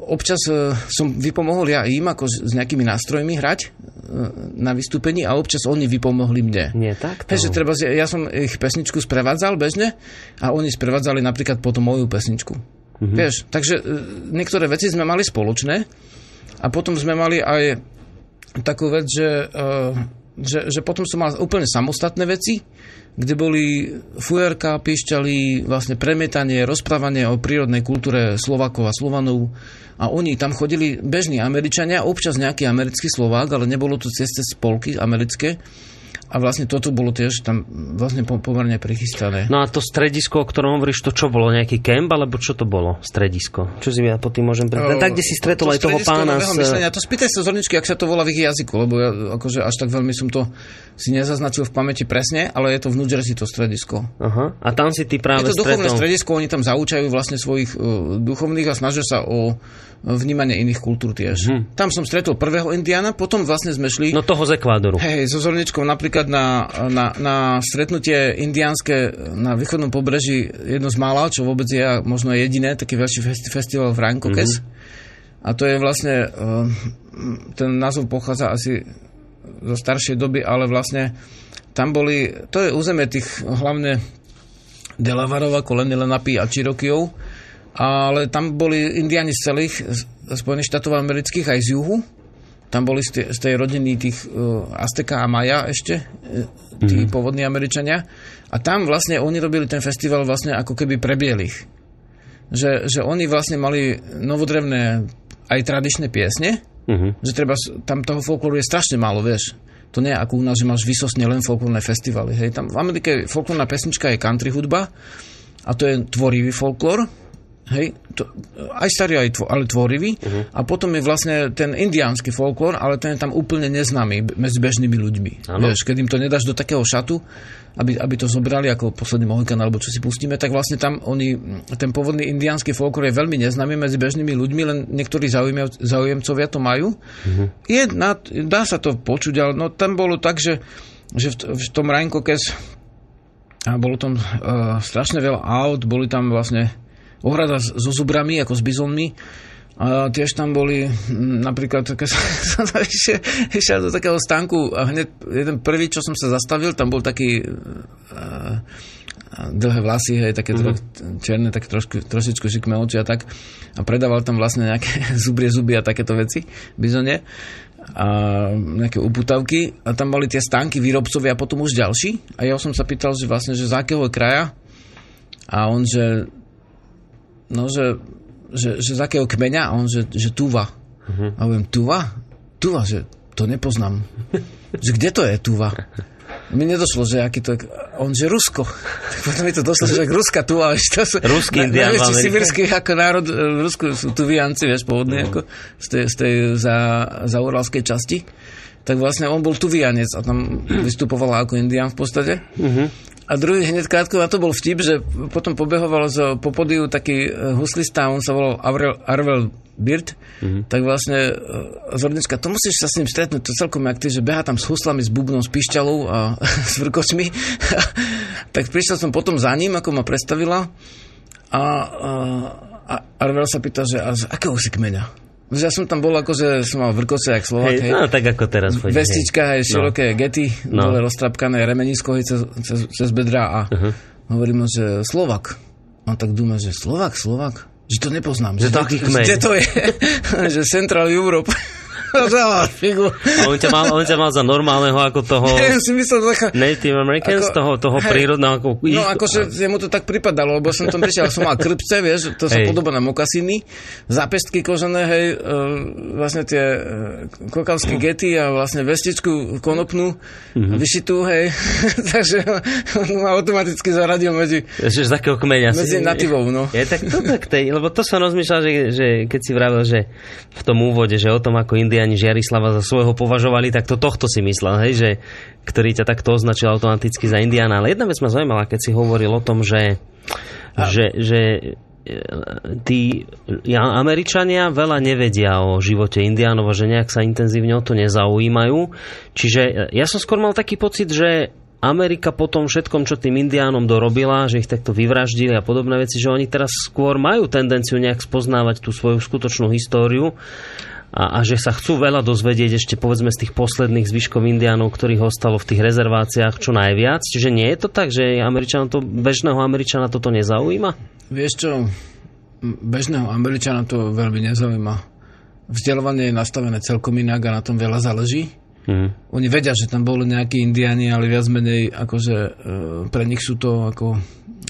občas som vypomohol ja im ako s, nejakými nástrojmi hrať na vystúpení a občas oni vypomohli mne. nie tak. Hej, že treba, ja som ich pesničku sprevádzal bežne a oni sprevádzali napríklad potom moju pesničku. Mm-hmm. Vieš, takže e, niektoré veci sme mali spoločné a potom sme mali aj takú vec, že, e, že, že potom som mal úplne samostatné veci, kde boli fujerka, píšťali, vlastne premietanie, rozprávanie o prírodnej kultúre Slovakov a Slovanov a oni tam chodili bežní Američania, občas nejaký americký Slovák, ale nebolo to cez spolky americké a vlastne toto bolo tiež tam vlastne po- pomerne prichystané. No a to stredisko, o ktorom hovoríš, to čo bolo? Nejaký kemp, alebo čo to bolo? Stredisko. Čo si ja pod tým môžem predstaviť? Tak, kde si stretol aj toho pána z... myslenia. To spýtaj sa Zorničky, ak sa to volá v ich jazyku, lebo ja akože až tak veľmi som to si nezaznačil v pamäti presne, ale je to v New Jersey to stredisko. Aha. A tam si ty práve Je to duchovné stretol... stredisko, oni tam zaučajú vlastne svojich uh, duchovných a snažia sa o vnímanie iných kultúr tiež. Hm. Tam som stretol prvého indiana, potom vlastne sme šli No toho z Ekvádoru. Hej, so Zorničkou napríklad na, na, na stretnutie indiánske na východnom pobreží jedno z mála, čo vôbec je možno jediné, taký veľší festi- festival v Rankokes. Mm-hmm. A to je vlastne, uh, ten názov pochádza asi zo staršej doby, ale vlastne tam boli, to je územie tých hlavne Delavarov ako Lenny Lenapi a Cherokee, ale tam boli indiani z celých Spojených štátov amerických aj z juhu. Tam boli z tej, z tej rodiny tých uh, Azteka a Maja ešte, uh, tí mm-hmm. pôvodní Američania. A tam vlastne oni robili ten festival vlastne ako keby pre bielých. Že, že oni vlastne mali novodrevné aj tradičné piesne, Uh-huh. že treba, tam toho folklóru je strašne málo, vieš. To nie je ako u nás, že máš vysosne len folklórne festivaly. Hej. Tam v Amerike folklórna pesnička je country hudba a to je tvorivý folklór. Hej, to, aj starý, aj tvo, ale tvorivý. Uh-huh. A potom je vlastne ten indiánsky folklór, ale ten je tam úplne neznámy medzi bežnými ľuďmi. Áno. Vieš, keď im to nedáš do takého šatu, aby, aby to zobrali ako posledný Mohikan, alebo čo si pustíme, tak vlastne tam oni, ten pôvodný indiánsky folklór je veľmi neznámy medzi bežnými ľuďmi, len niektorí zaujímav, zaujemcovia to majú. Uh-huh. Je, na, dá sa to počuť, ale no, tam bolo tak, že, že v, v tom Rheinkokes a bolo tam uh, strašne veľa aut, boli tam vlastne ohrada so zubrami, ako s bizonmi. A tiež tam boli napríklad, keď som išiel, išiel do takého stánku a hneď jeden prvý, čo som sa zastavil, tam bol taký uh, dlhé vlasy, hej, také mm-hmm. černé, také trošku, trošičku šikmé oči a tak. A predával tam vlastne nejaké *laughs* zubrie zuby a takéto veci, bizonie a nejaké uputavky a tam boli tie stánky výrobcovia a potom už ďalší a ja som sa pýtal, že vlastne, že z akého kraja a on, že no, že, že, že z akého kmeňa a on, že, že Tuva uh-huh. a hovorím, Tuva? Tuva, že to nepoznám *laughs* že kde to je Tuva? Mi nedošlo, že aký to je... On, že Rusko. Tak *laughs* potom mi to došlo, že Ruska Tuva, vieš, to sú... Ruský na- indián v najväčší Amerike. sibirský ako národ, e, v Rusku sú Tuvianci, vieš, pôvodní, ako z tej, z tej za, za uralskej časti. Tak vlastne on bol Tuvianec a tam *clears throat* vystupoval ako indián v podstate. A druhý hneď krátko na to bol vtip, že potom pobehoval z po podiu taký e, huslista, on sa volal Arvel, Arvel Birt, mm-hmm. tak vlastne e, Zornická, to musíš sa s ním stretnúť, to celkom jak ty, že beha tam s huslami, s bubnom, s pišťalou a *laughs* s vrkočmi. *laughs* tak prišiel som potom za ním, ako ma predstavila a, a, a Arvel sa pýta, že a z akého si kmeňa? Ja som tam bol ako, že som mal vrkoce jak Slovak, Hej, hej. no, tak ako teraz. Poď, Vestička, hej, široké gety, No. dole roztrapkané remenisko hej, cez, cez, cez bedra a uh-huh. hovorím mu, že Slovak. On tak dúma, že Slovak, Slovak? Že to nepoznám. Že taký kmeň. Kde to je? *laughs* že Central Europe. Za figu. A on ťa, mal, on ťa mal za normálneho ako toho *laughs* Ja si myslel, taká, Native Americans, Ako- toho, toho hej. prírodného ako ich, No akože mu to tak pripadalo, lebo som tam prišiel, som mal krpce, vieš, to sa Hej. podobá na mokasiny, zápestky kožené, hej, e, vlastne tie kokavské gety a vlastne vestičku konopnú, mm-hmm. vyšitú, hej, *laughs* takže on ma automaticky zaradil medzi, že z takého kmeňa. medzi si- nativou, no. Je tak to tak tej, lebo to som rozmýšľal, že, že keď si vravel, že v tom úvode, že o tom, ako Indiani Žiarislava za svojho považovali, tak to tohto si myslel, hej, že ktorý ťa takto označil automaticky za Indiana. Ale jedna vec ma zaujímala, keď si hovoril o tom, že, že, že e, tí Američania veľa nevedia o živote Indiánov a že nejak sa intenzívne o to nezaujímajú. Čiže e, ja som skôr mal taký pocit, že Amerika po tom všetkom, čo tým indiánom dorobila, že ich takto vyvraždili a podobné veci, že oni teraz skôr majú tendenciu nejak spoznávať tú svoju skutočnú históriu a, a že sa chcú veľa dozvedieť ešte povedzme z tých posledných zvyškov indiánov, ktorých ostalo v tých rezerváciách čo najviac. Čiže nie je to tak, že Američana to, bežného Američana toto nezaujíma? Vieš čo, bežného Američana to veľmi nezaujíma. Vzdelávanie je nastavené celkom inak a na tom veľa záleží. Mhm. Oni vedia, že tam boli nejakí indiáni, ale viac menej akože e, pre nich sú to ako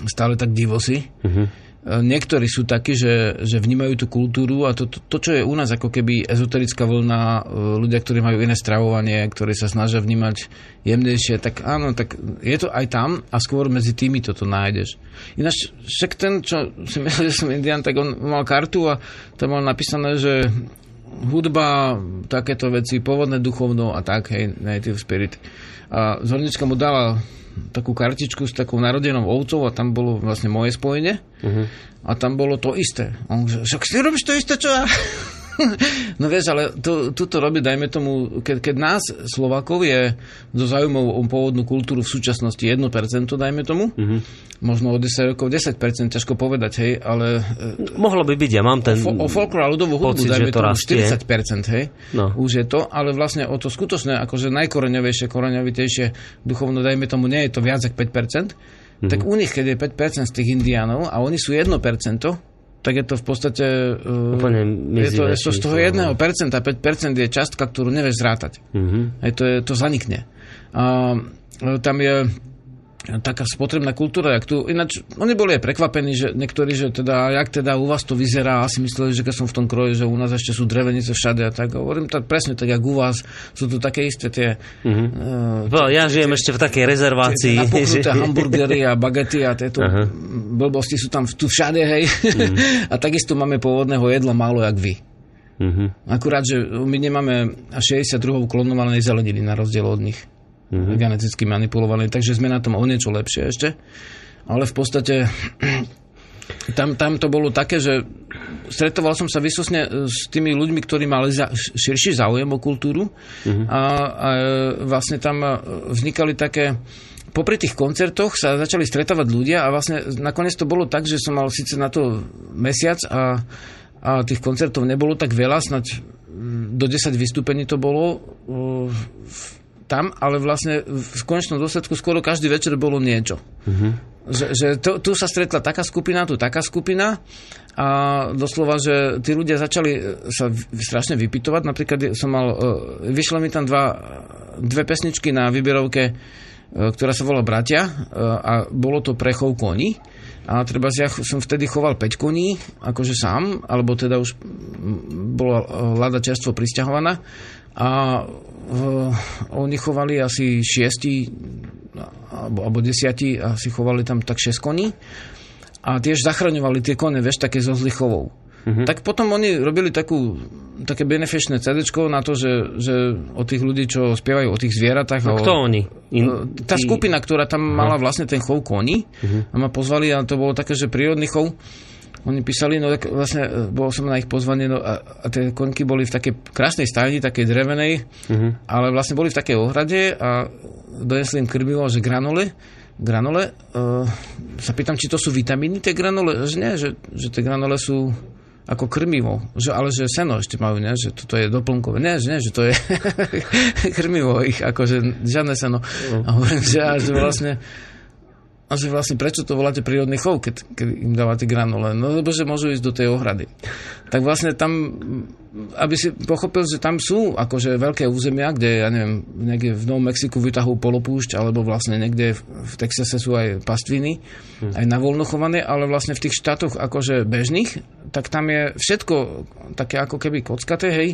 stále tak divosi. Mhm. Niektorí sú takí, že, že vnímajú tú kultúru a to, to, to, čo je u nás ako keby ezoterická vlna, e, ľudia, ktorí majú iné stravovanie, ktorí sa snažia vnímať jemnejšie, tak áno, tak je to aj tam a skôr medzi tými toto nájdeš. Ináč však ten, čo si *laughs* myslel, že som indián, tak on mal kartu a tam mal napísané, že hudba, takéto veci, pôvodné duchovno a tak, hej, native spirit. A Zornička mu dala takú kartičku s takou narodenou ovcov a tam bolo vlastne moje spojenie uh-huh. a tam bolo to isté. A on že, však ty robíš to isté, čo ja? *laughs* *laughs* no vieš, ale to, tuto robí, dajme tomu, keď, keď nás, Slovákov, je so záujmou o pôvodnú kultúru v súčasnosti 1%, dajme tomu, uh-huh. možno o 10 rokov 10%, ťažko povedať, hej, ale e, Mohlo by byť, ja mám ten... Fo- o folklór a ľudovú hudbu, pocit, dajme tomu rastie. 40%, hej, No. už je to, ale vlastne o to skutočné, akože najkoreňovejšie, koreňovitejšie duchovno, dajme tomu, nie je to viac ako 5%, mm-hmm. tak u nich, keď je 5% z tých indiánov a oni sú 1%, tak je to v podstate... Uh, Úplne je to, je to z toho číslo, 1%, 5% je častka, ktorú nevieš zrátať. Mhm. Hej, to, je, to zanikne. A e, tam je taká spotrebná kultúra, jak tu, ináč oni boli aj prekvapení, že niektorí, že teda, jak teda u vás to vyzerá, asi mysleli, že keď som v tom kroji, že u nás ešte sú drevenice všade a tak, hovorím tak presne tak, jak u vás, sú tu také isté tie, mm-hmm. Well, ja žijem ešte v takej rezervácii. tie že- *laughs* hamburgery a bagety a tieto Aha. blbosti sú tam tu všade, hej. *laughs* a takisto máme pôvodného jedla málo, jak vy. Mhm. Akurát, že my nemáme až 62 klonovanej zeleniny na rozdiel od nich. Mm-hmm. Geneticky manipulované, takže sme na tom o niečo lepšie ešte. Ale v podstate *clears throat* tam, tam to bolo také, že stretoval som sa vysosne s tými ľuďmi, ktorí mali za, širší záujem o kultúru mm-hmm. a, a vlastne tam vznikali také popri tých koncertoch sa začali stretávať ľudia a vlastne nakoniec to bolo tak, že som mal síce na to mesiac a, a tých koncertov nebolo tak veľa, snať do 10 vystúpení to bolo v- tam, ale vlastne v konečnom dôsledku skoro každý večer bolo niečo. Že, že to, tu sa stretla taká skupina, tu taká skupina a doslova, že tí ľudia začali e, sa strašne vypytovať. Napríklad som mal, e, vyšlo mi tam dva, dve pesničky na výberovke, e, ktorá sa volá Bratia a bolo to pre chov koní. A treba ja som vtedy choval 5 koní, akože sám, alebo teda už bola Lada čerstvo pristahovaná. A oni chovali asi šiesti alebo, alebo desiati asi chovali tam tak 6 koní a tiež zachraňovali tie kone, vieš, také so zlichovou. Mm-hmm. Tak potom oni robili takú, také benefičné CD na to, že, že o tých ľudí, čo spievajú o tých zvieratách. A o, kto oni? In, In, tá skupina, ktorá tam mala vlastne ten chov koní a ma pozvali a to bolo také, že prírodný chov. Oni písali, no tak vlastne e, bol som na ich pozvanie no, a, a tie konky boli v takej krásnej stajni, takej drevenej, ale vlastne boli v takej ohrade a donesli im krmivo, že granule, granule, uh, sa pýtam, či to sú vitamíny, tie granule, že nie, že, že tie granule sú ako krmivo, že, ale že seno ešte majú, ne, že toto je doplnkové, ne, že, ne, že to je *laughs* krmivo ich, akože žiadne seno. A hovorím, že, že vlastne a že vlastne prečo to voláte prírodný chov, keď, keď im dávate granule? No lebo že môžu ísť do tej ohrady. Tak vlastne tam, aby si pochopil, že tam sú akože veľké územia, kde, ja neviem, niekde v Novom Mexiku vytahujú polopúšť, alebo vlastne niekde v, v Texase sú aj pastviny, hmm. aj na voľno chované, ale vlastne v tých štátoch akože bežných, tak tam je všetko také ako keby kockaté, hej,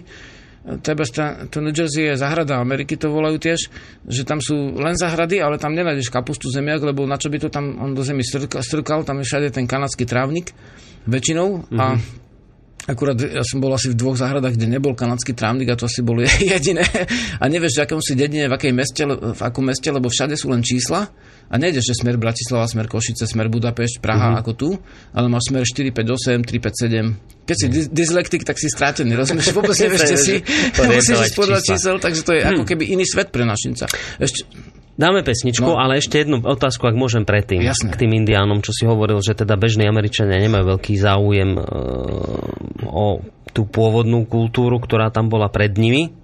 Treba to New Jersey je zahrada Ameriky, to volajú tiež, že tam sú len zahrady, ale tam nenájdeš kapustu zemiak, lebo na čo by to tam on do zemi strkal, strkal tam je všade ten kanadský trávnik väčšinou mm-hmm. a mhm. Akurát ja som bol asi v dvoch záhradách, kde nebol kanadský trávnik a to asi bolo *laughs* jediné. A nevieš, v akom si dedine, v, akej meste, v akom meste, lebo všade sú len čísla. A nejdeš, že smer Bratislava, smer Košice, smer Budapešť, Praha uh-huh. ako tu, ale máš smer 458, 357. Keď si uh-huh. dyslektik, tak si strátený, rozumieš? Vôbec *laughs* nevieš, kde si. Musíš podľa čísel, takže to je hmm. ako keby iný svet pre našinca. Ešte, Dáme pesničku, no. ale ešte jednu otázku, ak môžem predtým. Jasne. K tým indiánom, čo si hovoril, že teda bežní Američania nemajú veľký záujem e, o tú pôvodnú kultúru, ktorá tam bola pred nimi.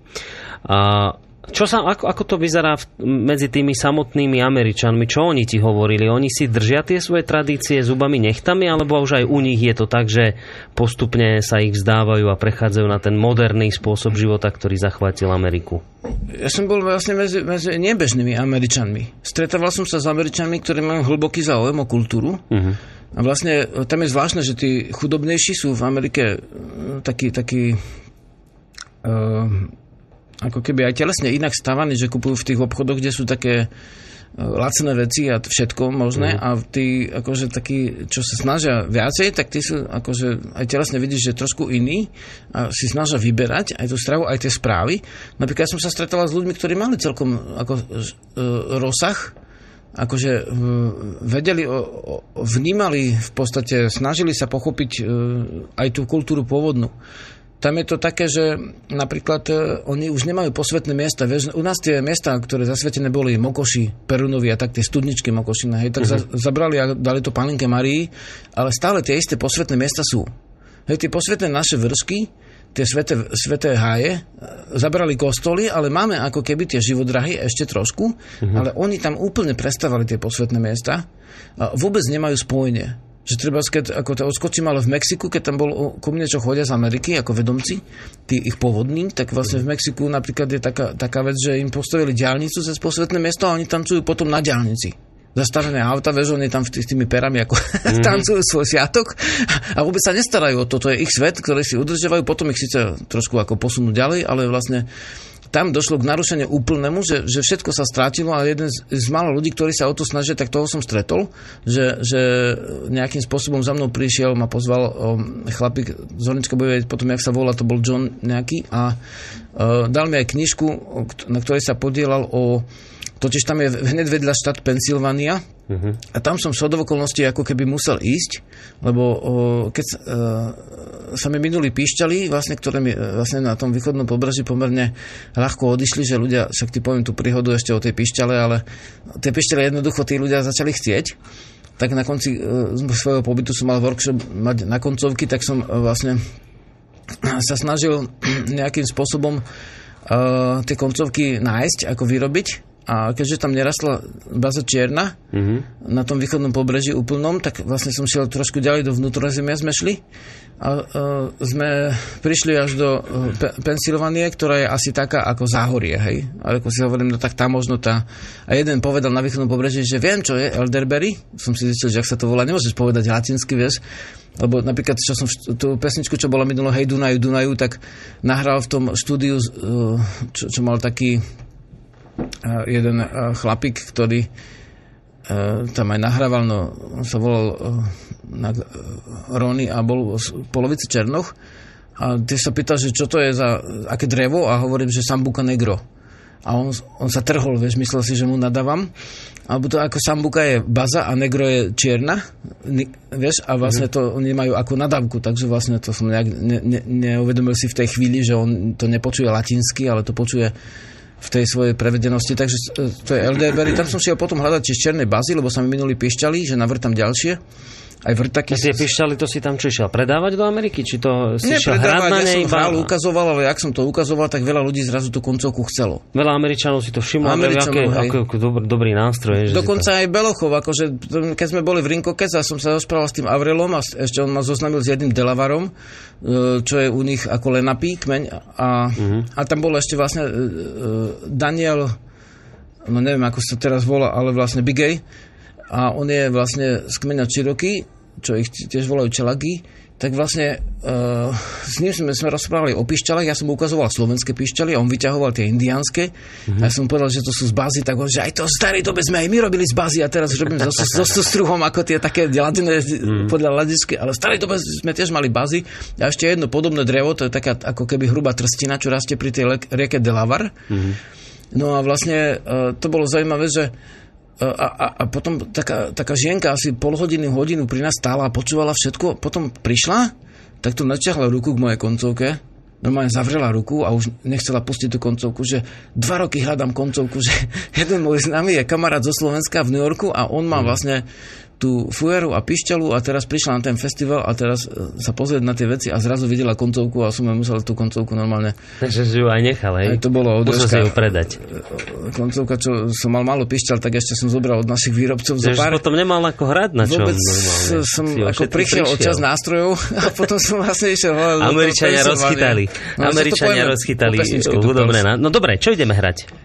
A čo sa, ako, ako to vyzerá v, medzi tými samotnými Američanmi? Čo oni ti hovorili? Oni si držia tie svoje tradície zubami nechtami, alebo už aj u nich je to tak, že postupne sa ich vzdávajú a prechádzajú na ten moderný spôsob života, ktorý zachvátil Ameriku? Ja som bol vlastne medzi, medzi nebežnými Američanmi. Stretával som sa s Američanmi, ktorí majú hlboký záujem o kultúru. Uh-huh. A vlastne tam je zvláštne, že tí chudobnejší sú v Amerike takí, takí uh, ako keby aj telesne inak stavaní, že kupujú v tých obchodoch, kde sú také e, lacné veci a všetko možné mm. a tí akože takí, čo sa snažia viacej, tak tí sú akože aj telesne vidíš, že trošku iní a si snažia vyberať aj tú stravu, aj tie správy. Napríklad som sa stretala s ľuďmi, ktorí mali celkom ako, e, rozsah, akože e, vedeli, vnímali v podstate, snažili sa pochopiť aj tú kultúru pôvodnú tam je to také, že napríklad e, oni už nemajú posvetné miesta. Vieš, u nás tie miesta, ktoré zasvetené boli Mokoši, Perunovi a tak tie studničky Mokošina, hej, tak uh-huh. zabrali a dali to Paninke Marii, ale stále tie isté posvetné miesta sú. Hej, tie posvetné naše vrsky, tie sveté, sveté háje, e, zabrali kostoly, ale máme ako keby tie živodrahy ešte trošku, uh-huh. ale oni tam úplne prestávali tie posvetné miesta a vôbec nemajú spojenie že treba, keď ako to odskočím, ale v Mexiku, keď tam bol ku mne, čo chodia z Ameriky ako vedomci, tí ich pôvodní, tak vlastne v Mexiku napríklad je taká, taká vec, že im postavili diálnicu cez posvetné mesto a oni tancujú potom na diálnici zastavené auta, vieš, oni tam s tými perami ako mm. *laughs* tancujú svoj sviatok a vôbec sa nestarajú o to, to je ich svet, ktorý si udržiavajú, potom ich síce trošku ako posunú ďalej, ale vlastne tam došlo k narušeniu úplnému, že, že všetko sa strátilo a jeden z, z málo ľudí, ktorí sa o to snažia, tak toho som stretol, že, že nejakým spôsobom za mnou prišiel, ma pozval o, chlapík z Hornicka bude potom jak sa volá, to bol John nejaký a o, dal mi aj knižku, na ktorej sa podielal o Totiž tam je hneď vedľa štát Pensylvánia uh-huh. a tam som z okolností ako keby musel ísť, lebo o, keď uh, sa mi minuli píšťali, vlastne, ktoré mi vlastne na tom východnom pobreží pomerne ľahko odišli, že ľudia, však ti poviem tú príhodu ešte o tej píšťale, ale tie píšťale jednoducho tí ľudia začali chcieť tak na konci uh, svojho pobytu som mal workshop mať na koncovky, tak som uh, vlastne sa snažil *clears throat* nejakým spôsobom uh, tie koncovky nájsť, ako vyrobiť a keďže tam nerastla baza čierna mm-hmm. na tom východnom pobreží úplnom, tak vlastne som šiel trošku ďalej do vnútrozemia sme šli a uh, sme prišli až do uh, Pe- Pensylvánie, ktorá je asi taká ako záhorie, hej. A ako si hovorím, no tak tam možno tá... A jeden povedal na východnom pobreží, že viem, čo je Elderberry. Som si zistil, že ak sa to volá, nemôžeš povedať latinsky, vieš. Lebo napríklad, čo som tú pesničku, čo bola minulo Hej Dunaju, Dunaju, tak nahral v tom štúdiu, uh, čo, čo mal taký jeden chlapík, ktorý tam aj nahrával, no sa volal na Rony a bol z polovice Černoch a ty sa pýtal, že čo to je za aké drevo a hovorím, že Sambuca Negro. A on, on sa trhol, vieš, myslel si, že mu nadávam. Alebo to ako Sambuca je baza a Negro je čierna, vieš, a vlastne to oni majú ako nadávku, takže vlastne to som nejak ne, ne, neuvedomil si v tej chvíli, že on to nepočuje latinsky, ale to počuje v tej svojej prevedenosti. Takže to je LDBR. Tam som šiel potom hľadať či z černej bazy, lebo sa mi minuli piešťali, že navrtam ďalšie. Aj vrtaky. Tie pišťaly, to si tam čo išiel predávať do Ameriky? Či to si Nie, išiel hrať na ja nej? som hral, ukazoval, ale ak som to ukazoval, tak veľa ľudí zrazu tú koncovku chcelo. Veľa Američanov si to všimlo, Američanov, aké, ako, ako dobrý, dobrý nástroj. je, Dokonca aj Belochov, akože keď sme boli v Rinkokec a som sa rozprával s tým Avrelom a ešte on ma zoznamil s jedným Delavarom, e, čo je u nich ako lenapí kmeň a, a tam bol ešte vlastne e, e, Daniel, no neviem ako sa teraz volá, ale vlastne Bigej a on je vlastne z kmeňa Čiroky, čo ich tiež volajú Čelagy, tak vlastne uh, s ním sme, sme rozprávali o pišťalách, ja som mu ukazoval slovenské pišťaly a on vyťahoval tie indiánske. Mm-hmm. Ja som povedal, že to sú z bazy, tak on, že aj to v starej dobe sme aj my robili z bazy a teraz už robíme so, so, so struhom ako tie také ladené mm. podľa ladičky, ale v starej dobe sme tiež mali bazy. A ešte jedno podobné drevo, to je taká ako keby hrubá trstina, čo rastie pri tej le- rieke Delavar. Mm-hmm. No a vlastne uh, to bolo zaujímavé, že a, a, a potom taká, taká žienka asi pol hodiny, hodinu pri nás stála a počúvala všetko. Potom prišla, tak to naťahla ruku k mojej koncovke. Normálne zavrela ruku a už nechcela pustiť tú koncovku, že dva roky hľadám koncovku, *laughs* že jeden môj známy je kamarát zo Slovenska v New Yorku a on má vlastne tú fujeru a pišťalu a teraz prišla na ten festival a teraz e, sa pozrieť na tie veci a zrazu videla koncovku a som musel tú koncovku normálne Takže si ju aj nechal, hej? Aj to bolo Musel si ju predať. koncovka, čo som mal málo pišťal, tak ešte som zobral od našich výrobcov za Že už pár. potom nemal ako hrať na čom Vôbec normálne. som Si ako prišiel od čas nástrojov *laughs* a potom som vlastne išiel Američania rozchytali. No, Američania rozchytali hudobné... No dobre, čo ideme hrať?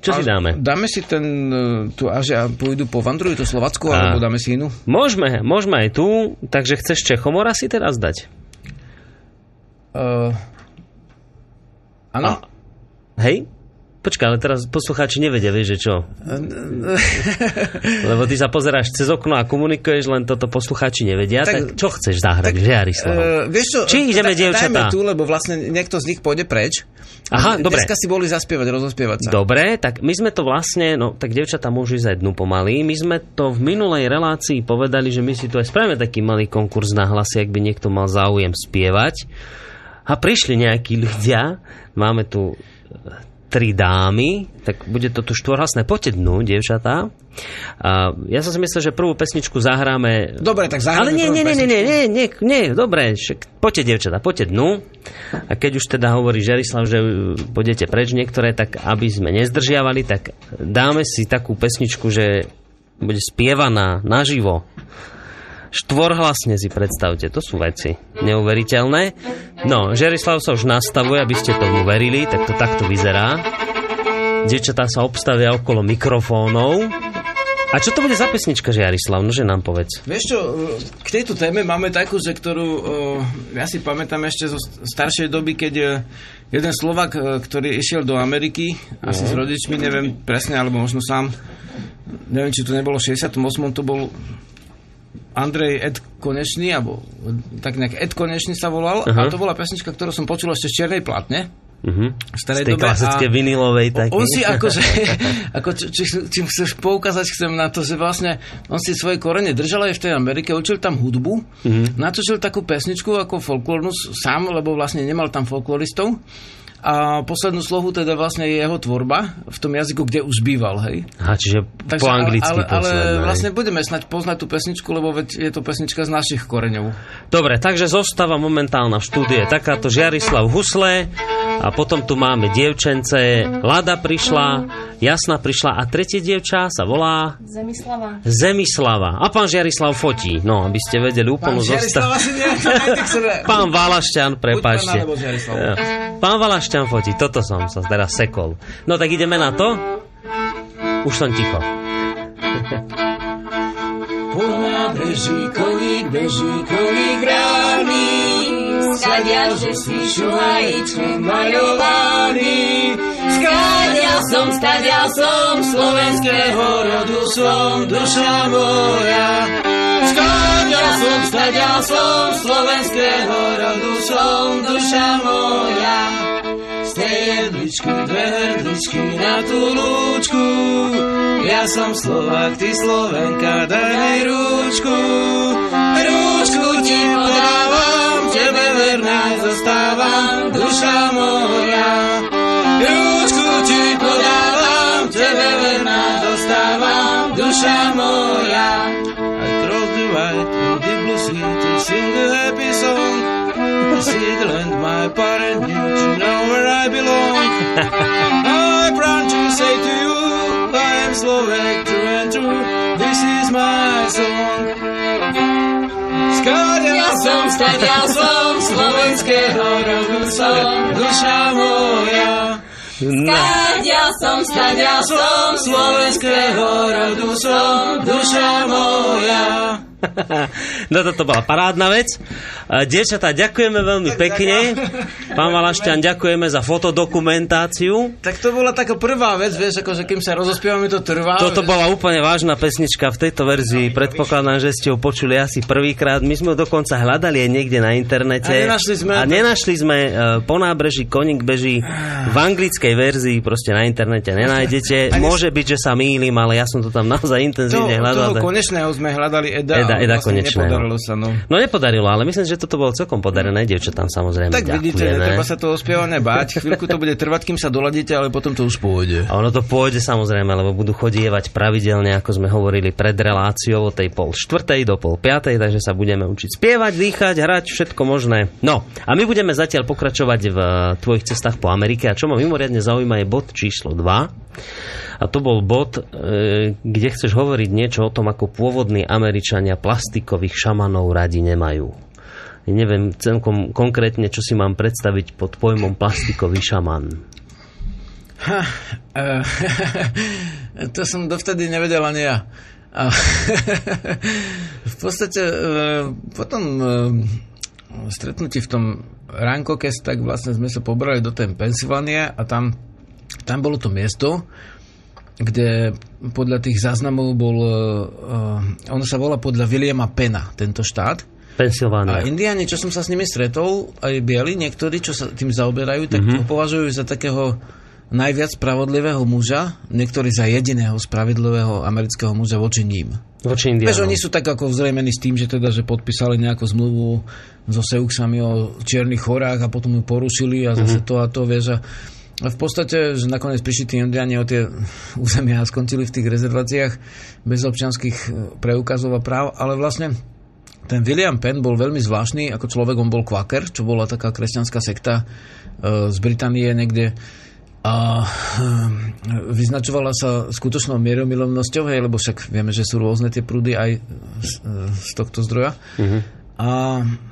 Čo si A dáme? Dáme si ten, e, tu až ja pôjdu po Vandruju, to Slovacku, A. alebo dáme si inú? Môžeme, môžeme aj tu, takže chceš Čechomora si teraz dať? Uh, áno? Hej? Počkaj, ale teraz poslucháči nevedia, vieš, že čo? *laughs* Lebo ty sa pozeráš cez okno a komunikuješ, len toto poslucháči nevedia. Tak, Tak- čo chceš zahrať, tak, Žiarislav? Uh, vieš čo, Či ideme, da- dievčatá? Tu, lebo vlastne niekto z nich pôjde preč. Aha, dobre. Dneska si boli zaspievať, rozospievať sa. Dobre, tak my sme to vlastne, no tak devčatá môžu ísť aj dnu pomaly. My sme to v minulej relácii povedali, že my si tu aj spravíme taký malý konkurs na hlasy, ak by niekto mal záujem spievať. A prišli nejakí *laughs* ľudia, máme tu e, tri dámy, tak bude to tu štvorhlasné poďte dnu, devčatá. A ja som si myslel, že prvú pesničku zahráme Dobre, tak ale zahráme nie, prvú nie, nie, nie, pesničku. nie, nie, nie, nie, dobre, však poďte, devčatá, poďte dnu. A keď už teda hovorí Žerislav, že pôjdete preč niektoré, tak aby sme nezdržiavali, tak dáme si takú pesničku, že bude spievaná naživo. Štvorhlasne si predstavte, to sú veci neuveriteľné. No, Žerislav sa už nastavuje, aby ste tomu verili, tak to takto vyzerá. Dievčatá sa obstavia okolo mikrofónov. A čo to bude za pesnička, Žiarislav? Nože nám povedz. Vieš čo, k tejto téme máme takú, že ktorú uh, ja si pamätám ešte zo staršej doby, keď uh, jeden Slovak, uh, ktorý išiel do Ameriky, asi s rodičmi, neviem presne, alebo možno sám, neviem, či to nebolo v 68, to bol Andrej Ed Konečný, alebo tak nejak Ed Konečný sa volal, Aha. a to bola pesnička, ktorú som počul ešte z čiernej platne. Uh-huh. Z tej dobe klasické a- vinilovej takej. On si akože, *laughs* ako či, či, čím chceš poukázať, chcem na to, že vlastne on si svoje korene držal aj v tej Amerike, učil tam hudbu, mm-hmm. natočil takú pesničku ako folklórnu sám, lebo vlastne nemal tam folkloristov. A poslednú slohu teda vlastne je jeho tvorba v tom jazyku, kde už býval, hej. Aha, čiže Takže, po anglicky ale, ale, ale vlastne budeme snať poznať tú pesničku, lebo veď je to pesnička z našich koreňov. Dobre, takže zostáva momentálna v štúdie takáto Žiarislav Husle a potom tu máme dievčence, Lada prišla, Jasna prišla a tretie dievča sa volá Zemislava. Zemislava. A pán Žiarislav fotí, no, aby ste vedeli úplnú zostavu. asi nejak, *laughs* Pán Valašťan, prepáčte. Pán Valašťan fotí, toto som sa teraz sekol. No tak ideme na to? Už som ticho. *laughs* Poľa beží koník, beží koník brány, Skadia, že si šuhajičný maľovaný. Skadia som, skadia som, slovenského rodu som, duša moja. Skáďal som, skáďal som, slovenského rodu som, duša moja. Z tej jedličky dve hrdličky na tú lúčku. Ja som Slovak, ty Slovenka, daj mi rúčku. Rúčku ti podávam, tebe verná zostávam, duša moja. Podávam, tebe verná dostávam, duša moja. Aj krozdu, ride in the blue sea to sing a happy song. This England, my parentage, you to know where I belong. *laughs* I proud to say to you, I am Slovak true and true. This is my song. Ja som, skáďal som, slovenského rodu som. duša moja. *laughs* Skáďal som, skáďal som, slovenského rodu som. duša moja. No toto bola parádna vec. Dievčatá, ďakujeme veľmi pekne. Pán Valašťan, ďakujeme za fotodokumentáciu. Tak to bola taká prvá vec, vieš, akože kým sa rozospievame, to trvá. Toto bola úplne vážna pesnička v tejto verzii. Predpokladám, že ste ju počuli asi prvýkrát. My sme ju dokonca hľadali aj niekde na internete. A nenašli sme. A nenašli sme e, po nábreží, koník beží v anglickej verzii, proste na internete nenájdete. Môže byť, že sa mýlim, ale ja som to tam *laughs* naozaj toho, intenzívne toho hľadal. konečného sme hľadali Eda, Eda- ale Eda vlastne konečného. nepodarilo sa, no. No nepodarilo, ale myslím, že toto bolo celkom podarené. Dievčatám samozrejme Tak vidíte, netreba sa toho spievania báť. Chvíľku to bude trvať, kým sa doladíte, ale potom to už pôjde. A ono to pôjde samozrejme, lebo budú chodievať pravidelne, ako sme hovorili pred reláciou od tej pol štvrtej do pol piatej, takže sa budeme učiť spievať, dýchať, hrať, všetko možné. No, a my budeme zatiaľ pokračovať v tvojich cestách po Amerike a čo ma mimoriadne zaujíma je bod číslo 2. A to bol bod, e, kde chceš hovoriť niečo o tom, ako pôvodní Američania plastikových šamanov radi nemajú. Neviem celkom konkrétne, čo si mám predstaviť pod pojmom plastikový šaman. Ha, uh, *laughs* to som dovtedy nevedel ani ja. A *laughs* v podstate uh, potom uh, stretnutí v tom Rankokes, tak vlastne sme sa pobrali do tej Pensylvánie a tam, tam bolo to miesto, kde podľa tých záznamov bol, uh, ono sa volá podľa Williama Pena, tento štát. A Pensylvánia. Indiáni, čo som sa s nimi stretol, aj bieli, niektorí, čo sa tým zaoberajú, tak mm-hmm. ho považujú za takého najviac spravodlivého muža, niektorí za jediného spravodlivého amerického muža voči ním. Voči Indiánom. oni sú tak ako vzrejmení s tým, že teda, že podpísali nejakú zmluvu so Seuxami o čiernych horách a potom ju porušili a zase to a to, vieš. A a v podstate, že nakoniec prišli tí indiani o tie územia a skončili v tých rezerváciách bez občianských e, preukazov a práv, ale vlastne ten William Penn bol veľmi zvláštny, ako človek, on bol kvaker, čo bola taká kresťanská sekta e, z Británie niekde a e, vyznačovala sa skutočnou mieromilovnosťou, hej, lebo však vieme, že sú rôzne tie prúdy aj z, z tohto zdroja. A ty,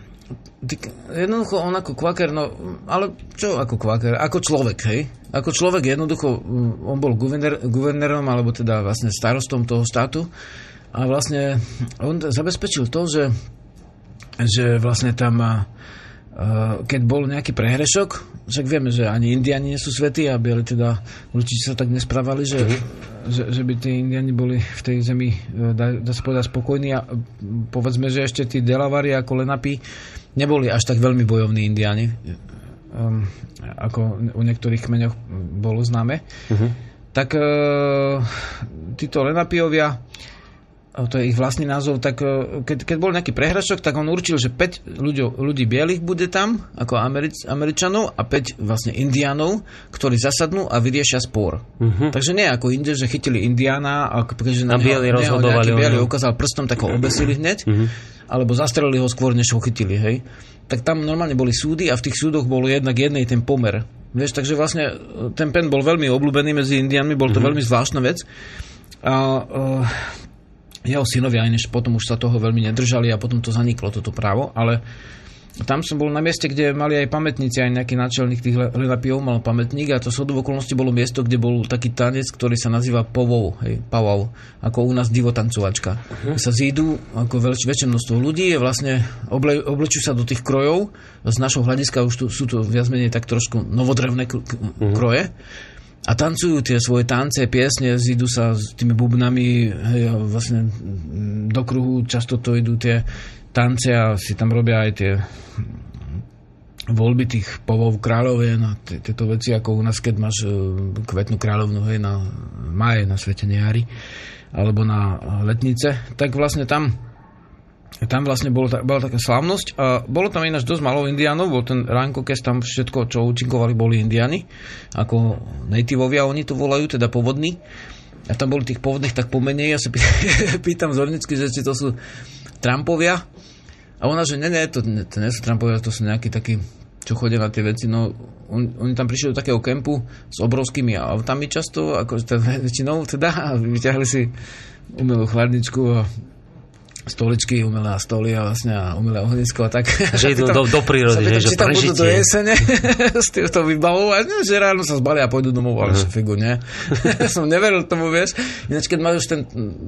jednoducho on ako kvaker, no, ale čo ako kvaker? Ako človek, hej? Ako človek jednoducho, mm, on bol guvernér, guvernérom, alebo teda vlastne starostom toho štátu a vlastne on zabezpečil to, že, že vlastne tam keď bol nejaký prehrešok, však vieme, že ani indiani nie sú svetí a bieli teda určite sa tak nesprávali, že, že, že by tí indiani boli v tej zemi, e, dá, dá sa povedať, spokojní a povedzme, že ešte tí Delavari ako Lenapi neboli až tak veľmi bojovní indiani, um, ako u niektorých kmeňoch bolo známe. Tak e, títo Lenapiovia a to je ich vlastný názov, tak e, keď, keď bol nejaký prehrašok, tak on určil, že 5 ľudí, ľudí bielých bude tam, ako Americ, Američanov, a 5 vlastne Indianov, ktorí zasadnú a vyriešia spor. Uh-huh. Takže nie ako inde, že chytili Indiana a keďže na bieli neho, neho rozhodovali nejaký o biely ňom. ukázal prstom, tak ho obesili hneď, uh-huh. alebo zastrelili ho skôr, než ho chytili, hej. Tak tam normálne boli súdy a v tých súdoch bolo jednak jednej ten pomer. Vieš, takže vlastne e, ten pen bol veľmi obľúbený medzi Indianmi, bol to uh-huh. veľmi zvláštna vec. A uh, jeho synovia, aj než potom už sa toho veľmi nedržali a potom to zaniklo, toto právo, ale tam som bol na mieste, kde mali aj pamätníci, aj nejaký náčelník tých Lenapijov mal pamätník a to sú v okolnosti bolo miesto, kde bol taký tanec, ktorý sa nazýva povou, hej, pavau, ako u nás divotancovačka. Uh-huh. Sa zídu ako veľč, väčšie množstvo ľudí, je vlastne oble, oblečú sa do tých krojov, z našho hľadiska už tu, sú to viac menej tak trošku novodrevné k- k- kroje, a tancujú tie svoje tance, piesne, zídu sa s tými bubnami hej, vlastne mm, do kruhu často to idú tie tance a si tam robia aj tie voľby tých povov kráľovien a tieto veci, ako u nás, keď máš e, kvetnú kráľovnu hej, na maje, na svetenie jary, alebo na letnice, tak vlastne tam tam vlastne bolo, bola taká slávnosť a bolo tam ináč dosť malo indiánov, bol ten Rankokes, tam všetko, čo účinkovali, boli indiáni, ako nativovia, oni to volajú, teda povodní. A tam boli tých povodných tak pomenej, ja sa pý- *laughs* pýtam zornicky, že či to sú Trumpovia. A ona, že ne, ne, to, to nie sú Trumpovia, to sú nejakí takí, čo chodia na tie veci. No, on, oni tam prišli do takého kempu s obrovskými autami často, ako väčšinou teda, a vyťahli si umelú chladničku a stoličky, umelé stoly a vlastne a umelé ohnisko a tak. Že *laughs* idú do, do prírody, pýtam, že, či tam budú do jesene *laughs* s týmto vybavovať, no, že ráno sa zbalia a pôjdu domov, ale uh-huh. figu, nie. *laughs* som neveril tomu, vieš. Ináč, keď ma už ten,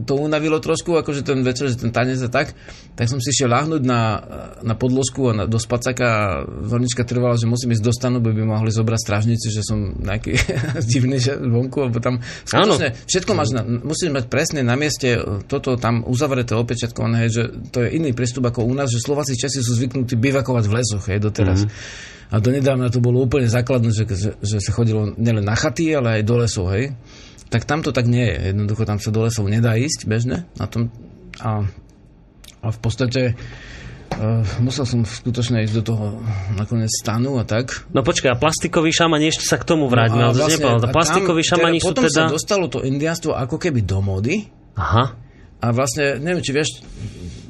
to unavilo trošku, akože ten večer, že ten tanec a tak, tak som si šiel láhnuť na, na podložku a na, do spacaka a Zornička trvala, že musím ísť do stanu, by by mohli zobrať strážnici, že som nejaký divný že vonku, lebo tam skutočne všetko máš, na, musíš mať presne na mieste toto tam uzavreté opečiatkované, hej, že to je iný prístup ako u nás, že Slováci Česi sú zvyknutí bivakovať v lesoch, hej, doteraz. Mm-hmm. A donedávna to bolo úplne základné, že, že, že sa chodilo nielen na chaty, ale aj do lesov, hej. Tak tam to tak nie je. Jednoducho tam sa do lesov nedá ísť bežne. Na tom, a, a v podstate Uh, musel som skutočne ísť do toho nakoniec stanu a tak. No počkaj, a plastikový šamani, ešte sa k tomu vráťme, no ale to vlastne, nepovedal. Plastikový šamani teda, sú potom teda... sa dostalo to indianstvo ako keby do mody. Aha. A vlastne, neviem, či vieš,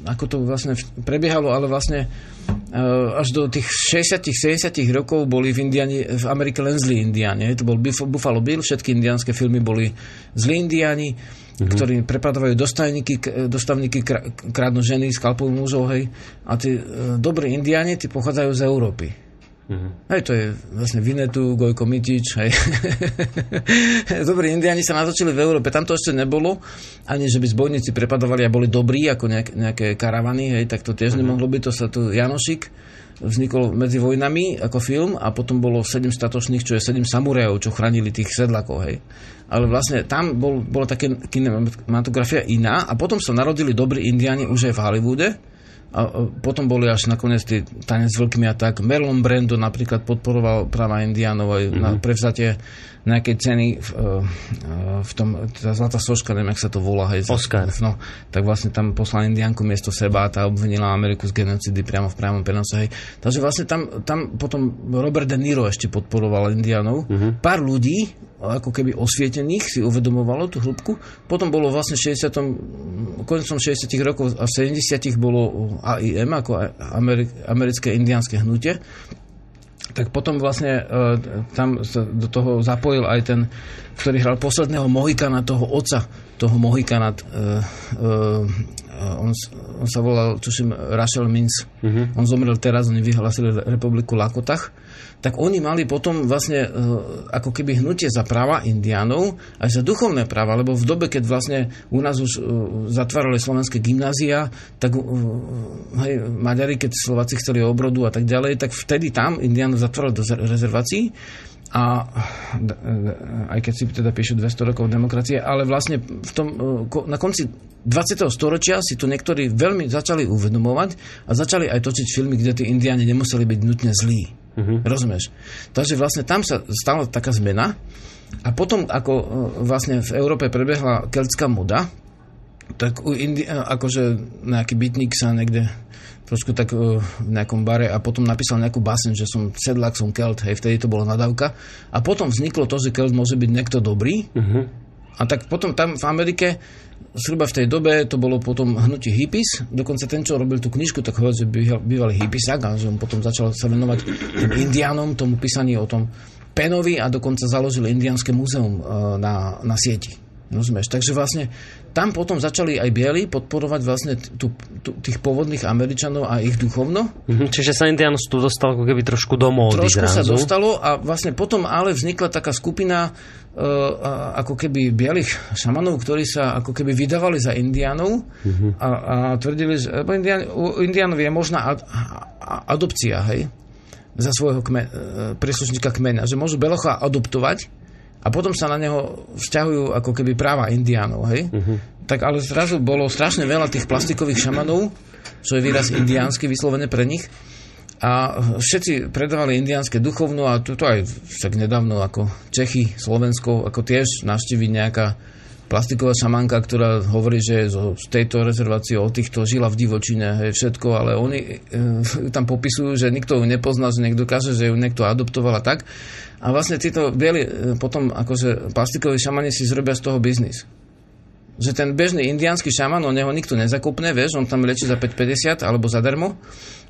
ako to vlastne prebiehalo, ale vlastne uh, až do tých 60 70 rokov boli v, Indiani, v Amerike len zlí indiáni. To bol Buffalo Bill, všetky indiánske filmy boli zlí indiáni, mm-hmm. ktorí prepadávajú dostavníky, dostavníky krádnu ženy, skalpujú mužov, hej. A tí uh, dobrí indiáni, tí pochádzajú z Európy. Mm-hmm. Hej, to je vlastne Vinetu, Gojko Mitič, hej. *laughs* Dobrí indiani sa natočili v Európe, tam to ešte nebolo, ani že by zbojníci prepadovali a boli dobrí, ako nejak, nejaké karavany, hej, tak to tiež mm-hmm. nemohlo byť, to sa tu Janošik vznikol medzi vojnami ako film a potom bolo 7 statočných, čo je 7 samurajov, čo chránili tých sedlakov, hej. Ale vlastne tam bol, bola také kinematografia iná a potom sa narodili dobrí indiani už aj v Hollywoode, a potom boli až nakoniec tí tanec s veľkými a tak. Merlon Brando napríklad podporoval práva indiánov aj mm-hmm. na prevzatie nejakej ceny v, v tom, tá zlatá soška, neviem, jak sa to volá. Hej, Oscar. No, tak vlastne tam poslal indiánku miesto seba a tá obvinila Ameriku z genocidy priamo v priamom prenose. Hej. Takže vlastne tam, tam potom Robert De Niro ešte podporoval indiánov. Mm-hmm. Pár ľudí, ako keby osvietených si uvedomovalo tú hĺbku. Potom bolo vlastne 60. koncom 60. rokov a 70. bolo AIM, ako americké indiánske hnutie. Tak potom vlastne e, tam sa do toho zapojil aj ten, ktorý hral posledného Mohikana, toho oca toho Mohikana. E, e, on, on sa volal, tuším, Rachel Mins. Mm-hmm. On zomrel teraz, oni vyhlasili republiku Lakotach tak oni mali potom vlastne e, ako keby hnutie za práva indiánov, aj za duchovné práva, lebo v dobe, keď vlastne u nás už e, zatvárali slovenské gymnázia, tak e, hej, Maďari, keď Slováci chceli obrodu a tak ďalej, tak vtedy tam indiánov zatvárali do rezervácií a aj keď si teda píšu 200 rokov demokracie, ale vlastne v tom, na konci 20. storočia si tu niektorí veľmi začali uvedomovať a začali aj točiť filmy, kde tí indiáni nemuseli byť nutne zlí. Uh-huh. Rozumieš? Takže vlastne tam sa stala taká zmena a potom, ako e, vlastne v Európe prebehla keltská moda, tak u Indi- e, akože nejaký bytník sa niekde trošku tak e, v nejakom bare a potom napísal nejakú basen, že som sedlak, som kelt, hej, vtedy to bola nadávka. A potom vzniklo to, že kelt môže byť niekto dobrý. Uh-huh. A tak potom tam v Amerike zhruba v tej dobe to bolo potom hnutie hippies. Dokonca ten, čo robil tú knižku, tak hovoril, že bývalý hippiesak a že on potom začal sa venovať tým indiánom, tomu písaní o tom Penovi a dokonca založil indiánske múzeum e, na, na sieti. Rozumieš? Takže vlastne tam potom začali aj bieli podporovať vlastne tú, tú, tých pôvodných Američanov a ich duchovno. Mhm, čiže sa indiánstvo dostalo ako keby trošku do módy Trošku sa dostalo a vlastne potom ale vznikla taká skupina uh, ako keby bielých šamanov, ktorí sa ako keby vydávali za indiánov uh-huh. a, a tvrdili, že indián, u indiánov je možná ad, adopcia, hej? za svojho kme, príslušníka kmeňa, že môžu belocha adoptovať a potom sa na neho vzťahujú ako keby práva indiánov, hej? Uh-huh. Tak ale zrazu bolo strašne veľa tých plastikových šamanov, čo je výraz indiánsky vyslovené pre nich. A všetci predávali indiánske duchovno a tuto aj však nedávno ako Čechy, Slovensko, ako tiež navštíviť nejaká plastiková šamanka, ktorá hovorí, že z tejto rezervácie od týchto žila v divočine, hej, všetko, ale oni e, tam popisujú, že nikto ju nepozná, že niekto kaže, že ju niekto adoptoval a tak. A vlastne títo bieli e, potom akože plastikoví šamani si zrobia z toho biznis. že ten bežný indiánsky šaman, on neho nikto nezakopne, vieš, on tam leči za 5,50 alebo zadarmo.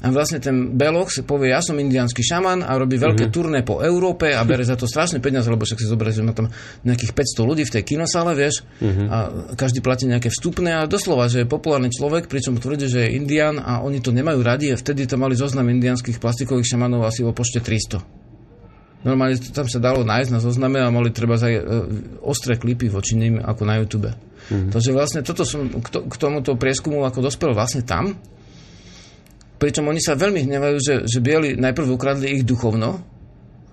A vlastne ten Beloch si povie, ja som indiánsky šaman a robí veľké mm-hmm. turné po Európe a bere za to strašné peniaze, lebo však si zoberie, že má tam nejakých 500 ľudí v tej kinosále, vieš, mm-hmm. a každý platí nejaké vstupné a doslova, že je populárny človek, pričom tvrdí, že je indián a oni to nemajú radi a vtedy to mali zoznam indiánskych plastikových šamanov asi o pošte 300. Normálne tam sa dalo nájsť na zozname a mali treba aj e, ostré klipy voči ním ako na YouTube. Mm-hmm. Takže vlastne toto som k tomuto prieskumu ako dospel vlastne tam. Pričom oni sa veľmi hnevajú, že, že bieli najprv ukradli ich duchovno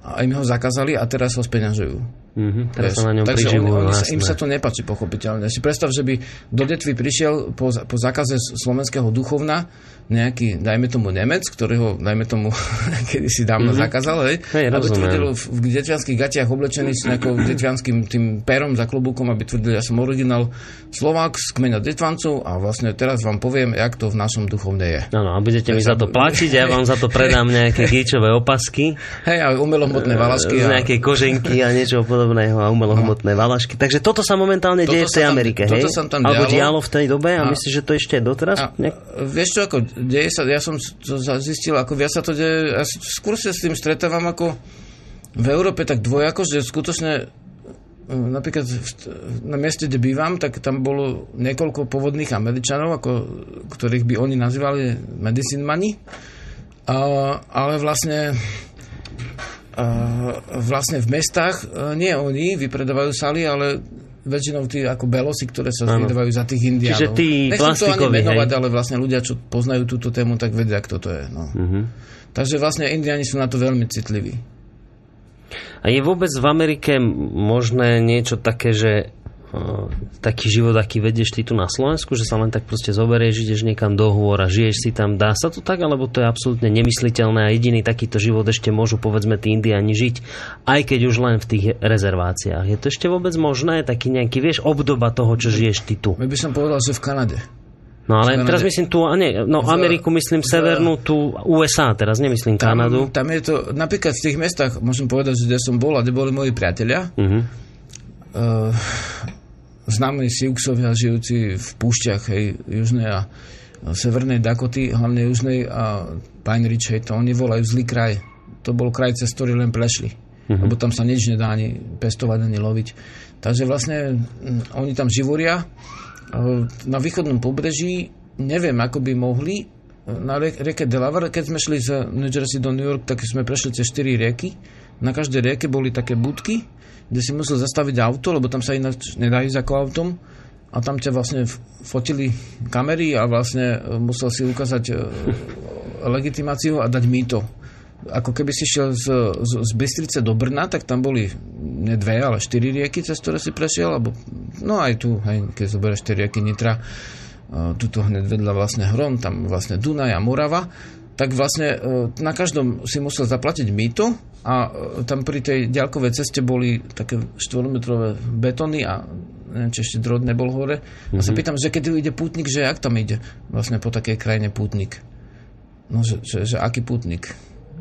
a im ho zakázali a teraz ho speňažujú. Mm-hmm, teraz sa na ňom Takže priživujú, sa, jasné. im sa to nepáči pochopiteľne. Si predstav, že by do detvy prišiel po, po zákaze slovenského duchovna nejaký, dajme tomu Nemec, ktorého, dajme tomu, *laughs* kedy si dávno mm-hmm. zakázal, hej, Hej, aby tvrdil v, v detvianských gatiach oblečený s nejakou *clears throat* detvianským tým perom za klobúkom, aby tvrdil, ja som originál Slovák z kmeňa detvancov a vlastne teraz vám poviem, jak to v našom duchovne je. Áno, a budete mi za to platiť, ja vám za to predám nejaké gíčové opasky, Hej, a umelohmotné valašky. z nejakej koženky a niečo podobného a umelohmotné valašky. Takže toto sa momentálne Toto deje v tej tam- Amerike, toto hej? sa tam Alebo dialo. dialo v tej dobe a, A- myslíš, že to ešte je doteraz? a, Nejak- vieš čo, ako deje sa, ja som to zistil, ako viac sa to deje, ja skôr sa s tým stretávam ako v Európe tak dvojako, že skutočne e, napríklad na mieste, kde bývam, tak tam bolo niekoľko pôvodných Američanov, ako, ktorých by oni nazývali medicine money, a, ale vlastne vlastne v mestách e, nie oni vypredávajú saly, ale väčšinou tí ako belosi, ktoré sa Áno. vydávajú za tých indiánov. Čiže tí Nechcem to ani menovať, hej? ale vlastne ľudia, čo poznajú túto tému, tak vedia, kto to je. No. Mhm. Takže vlastne indiáni sú na to veľmi citliví. A je vôbec v Amerike možné niečo také, že taký život, aký vedieš ty tu na Slovensku, že sa len tak proste zoberieš, ideš niekam do hôr a žiješ si tam. Dá sa to tak, alebo to je absolútne nemysliteľné a jediný takýto život ešte môžu povedzme tí indiani žiť, aj keď už len v tých rezerváciách. Je to ešte vôbec možné? Taký nejaký, vieš, obdoba toho, čo žiješ ty tu. Ja by som povedal, že v Kanade. No ale Kanade. teraz myslím tu, nie, no Ameriku myslím v- severnú, tu USA, teraz nemyslím Tam, Kanadu. tam je to, napríklad v tých mestách, môžem povedať, že kde som bol a kde boli moji priatelia, Mhm. uh, známi Siuxovia žijúci v púšťach hej, južnej a severnej Dakoty, hlavne južnej a Pine Ridge, hej, to oni volajú zlý kraj. To bol kraj, cez ktorý len prešli. Mm-hmm. Lebo tam sa nič nedá ani pestovať, ani loviť. Takže vlastne mm, oni tam živoria. Uh, Na východnom pobreží neviem, ako by mohli na rieke Delaware, keď sme šli z New Jersey do New York, tak sme prešli cez 4 rieky. Na každej rieke boli také budky, kde si musel zastaviť auto, lebo tam sa ináč nedá ísť ako autom. A tam ťa vlastne fotili kamery a vlastne e, musel si ukázať e, legitimáciu a dať mýto. Ako keby si šiel z, z, z Bystrice do Brna, tak tam boli ne dve, ale štyri rieky, cez ktoré si prešiel, alebo, no aj tu, hej, keď zoberieš štyri rieky Nitra, uh, tuto hneď vedľa vlastne Hron, tam vlastne Dunaj a Morava, tak vlastne na každom si musel zaplatiť mýto a uh, tam pri tej ďalkovej ceste boli také 4-metrové betóny a neviem, či ešte drôt nebol hore. A sa pýtam, že keď ide pútnik, že jak tam ide vlastne po takej krajine pútnik. No, že, že, že aký pútnik?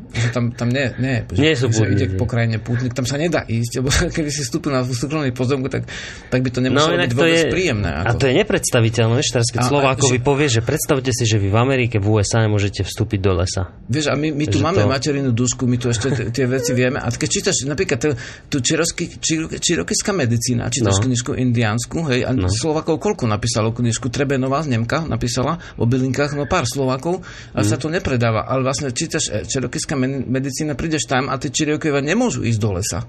Že tam, tam nie, nie, Nie sú že pútniky. ide po krajine pútnik, tam sa nedá ísť, lebo *laughs* keby si vstúpil na súkromný pozemku, tak, tak by to nemuselo byť vôbec príjemné. No, A to je nepredstaviteľné, vieš, teraz keď A- a- Slovákovi že- povie, že predstavte si, že vy v Amerike, v USA nemôžete vstúpiť do lesa. Vieš, a my, my tu máme to- materinú dušku, my tu ešte t- tie veci vieme. A keď čítaš napríklad tú, tú čirosky, čiro, čirokyská medicína, čítaš No. no. knižku indiánsku, hej, a no. Slovákov koľko napísalo knižku? Trebenová z Nemka napísala o bylinkách, no pár Slovákov, ale Mm. sa to nepredáva. Ale vlastne čítaš e, čirokyská men- medicína, prídeš tam a tí Čirokovia nemôžu ísť do lesa.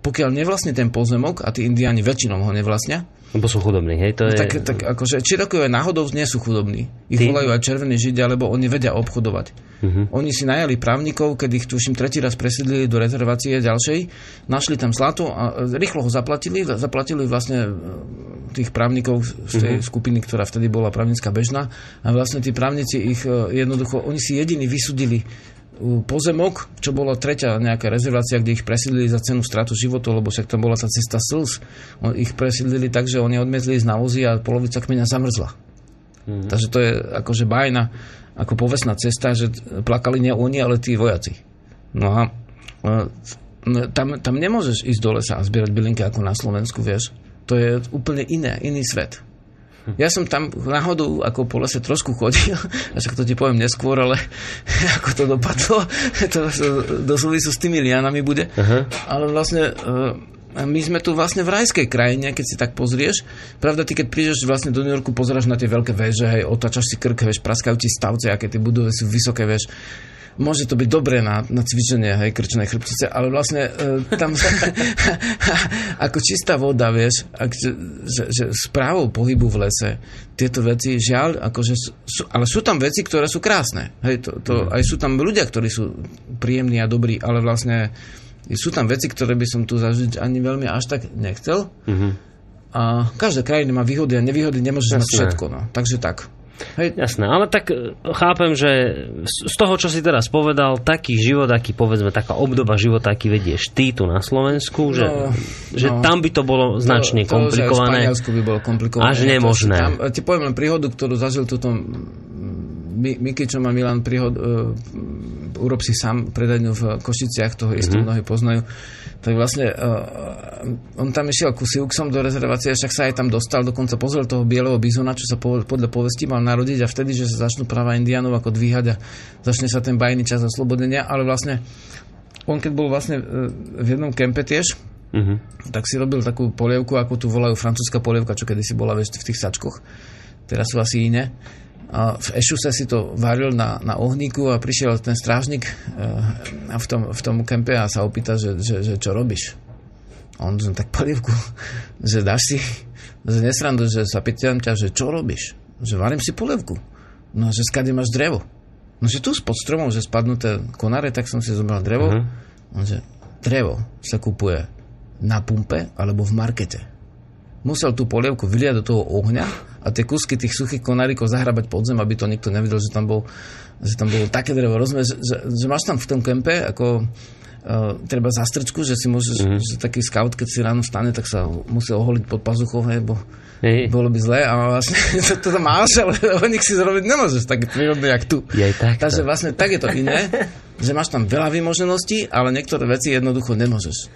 Pokiaľ nevlastní ten pozemok, a tí indiáni väčšinou ho nevlastnia, Lebo sú chudobní, hej? To je... tak, tak akože Čirokovia náhodou nie sú chudobní. Ich Ty- volajú aj červení židia, lebo oni vedia obchodovať. Mhm. Oni si najali právnikov, keď ich tuším tretí raz presídlili do rezervácie ďalšej, našli tam zlato a e, rýchlo ho zaplatili, zaplatili vlastne e, tých právnikov z tej Mhm. skupiny, ktorá vtedy bola právnická bežná a vlastne tí právnici ich e, jednoducho, oni si jediní vysudili pozemok, čo bola tretia nejaká rezervácia, kde ich presídlili za cenu stratu životov, lebo však tam bola tá cesta slz. Ich presídlili tak, že oni odmietli ísť na vozy a polovica kmeňa zamrzla. Mm. Takže to je akože bajna, ako povestná cesta, že plakali nie oni, ale tí vojaci. No a e, no, tam, tam nemôžeš ísť do lesa a zbierať bylinky ako na Slovensku, vieš. To je úplne iné, iný svet. Ja som tam náhodou ako po lese trošku chodil, až to ti poviem neskôr, ale *laughs* ako to dopadlo, to do súvisu s tými lianami bude. Uh-huh. Ale vlastne e, my sme tu vlastne v rajskej krajine, keď si tak pozrieš. Pravda, ty keď prídeš vlastne do New Yorku, pozeráš na tie veľké väže, hej, otáčaš si krk, vieš, praskajú ti stavce, aké tie budovy sú vysoké, vieš môže to byť dobré na, na cvičenie hej, krčnej chrbtice, ale vlastne e, tam *laughs* ako čistá voda, vieš, ak, že, že, správou pohybu v lese, tieto veci, žiaľ, akože sú, ale sú tam veci, ktoré sú krásne. Hej, to, to, mm. Aj sú tam ľudia, ktorí sú príjemní a dobrí, ale vlastne sú tam veci, ktoré by som tu zažiť ani veľmi až tak nechcel. Mm-hmm. A každá krajina má výhody a nevýhody, nemôžeš mať všetko. No. Takže tak. Hej. Jasné, ale tak e, chápem, že z toho, čo si teraz povedal, taký život, aký povedzme, taká obdoba života, aký vedieš ty tu na Slovensku, že, no, že no, tam by to bolo značne to, to, komplikované. Že by bolo komplikované. Až nemožné. Tam, ti poviem len príhodu, ktorú zažil túto Miky, čo má Milan príhod, uh, urob si sám predajňu v Košiciach, toho mm-hmm. mnohí poznajú tak vlastne uh, on tam išiel ku Siuxom do rezervácie, však sa aj tam dostal, dokonca pozrel toho bieleho bizona, čo sa po, podľa povesti mal narodiť a vtedy, že sa začnú práva indianov ako dvíhať a začne sa ten bajný čas oslobodenia, ale vlastne on keď bol vlastne uh, v jednom kempe tiež, uh-huh. tak si robil takú polievku, ako tu volajú francúzska polievka, čo kedysi bola vieš, v tých sačkoch. Teraz sú asi iné v Ešuse si to varil na, na ohníku a prišiel ten strážnik uh, v, tom, v tom kempe a sa opýta, že, že, že čo robíš. A on že tak polievku, že dáš si, že nesrandu, že sa pýtam ťa, že čo robíš? Že varím si polievku. No, že skade máš drevo. No, že tu spod stromov, že spadnuté konáre, tak som si zobral drevo. Uh-huh. On že drevo sa kupuje na pumpe alebo v markete. Musel tú polievku vyliať do toho ohňa a tie kusky tých suchých konárikov zahrabať pod zem, aby to nikto nevidel, že tam bol, že tam bolo také drevo rozmer, že, že, že máš tam v tom kempe ako uh, treba zastrčku, že si môžeš, mm-hmm. že taký scout, keď si ráno stane, tak sa musí oholiť pod pazuchou, hej, bo Hej. Bolo by zlé, ale vlastne *laughs* to, to máš, ale *laughs* o nich si zrobiť nemôžeš tak prírodne, jak tu. Je tak. Takže vlastne tak je to iné, *laughs* že máš tam veľa vymožeností, ale niektoré veci jednoducho nemôžeš.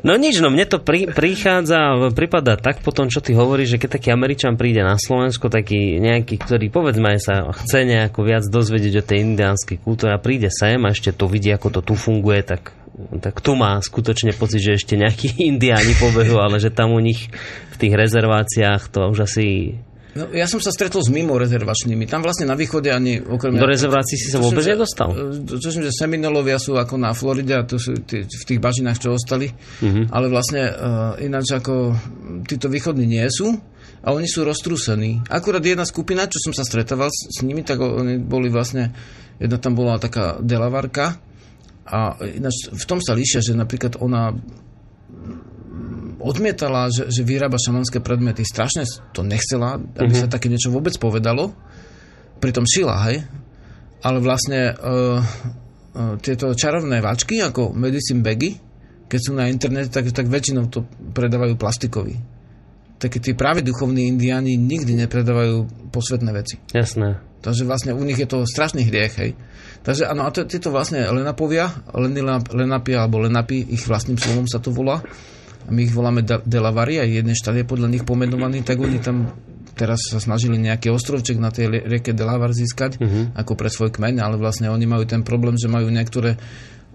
No nič, no mne to pri, prichádza, prípada tak po tom, čo ty hovoríš, že keď taký Američan príde na Slovensko, taký nejaký, ktorý povedzme aj sa chce nejako viac dozvedieť o tej indiánskej kultúre a príde sem a ešte to vidí, ako to tu funguje, tak tak tu má skutočne pocit, že ešte nejakí *laughs* indiáni pobehu, ale že tam u nich v tých rezerváciách to už asi No, ja som sa stretol s mimo rezervačnými. Tam vlastne na východe ani okrem... Do rezervácií si sa vôbec nedostal? Čo som, že Seminolovia sú ako na Floride a to sú tí, v tých bažinách, čo ostali. Uh-huh. Ale vlastne uh, ináč ako títo východní nie sú a oni sú roztrúsení. Akurát jedna skupina, čo som sa stretával s, s nimi, tak oni boli vlastne... Jedna tam bola taká delavarka, a ináč v tom sa líšia, že napríklad ona odmietala, že, že vyrába šamanské predmety. Strašne to nechcela, aby uh-huh. sa také niečo vôbec povedalo. Pritom šila, hej. Ale vlastne uh, uh, tieto čarovné váčky, ako medicine bagy, keď sú na internete, tak, tak väčšinou to predávajú plastikoví. Také tí práve duchovní indiáni nikdy nepredávajú posvetné veci. Jasné. Takže vlastne u nich je to strašný hriech, hej. Takže áno, a tieto vlastne lenapovia, lenapia alebo lenapi, ich vlastným slovom sa to volá, a my ich voláme Delavari, aj jeden štát je podľa nich pomenovaný, tak oni tam teraz sa snažili nejaký ostrovček na tej rieke Delavar získať, uh-huh. ako pre svoj kmeň, ale vlastne oni majú ten problém, že majú niektoré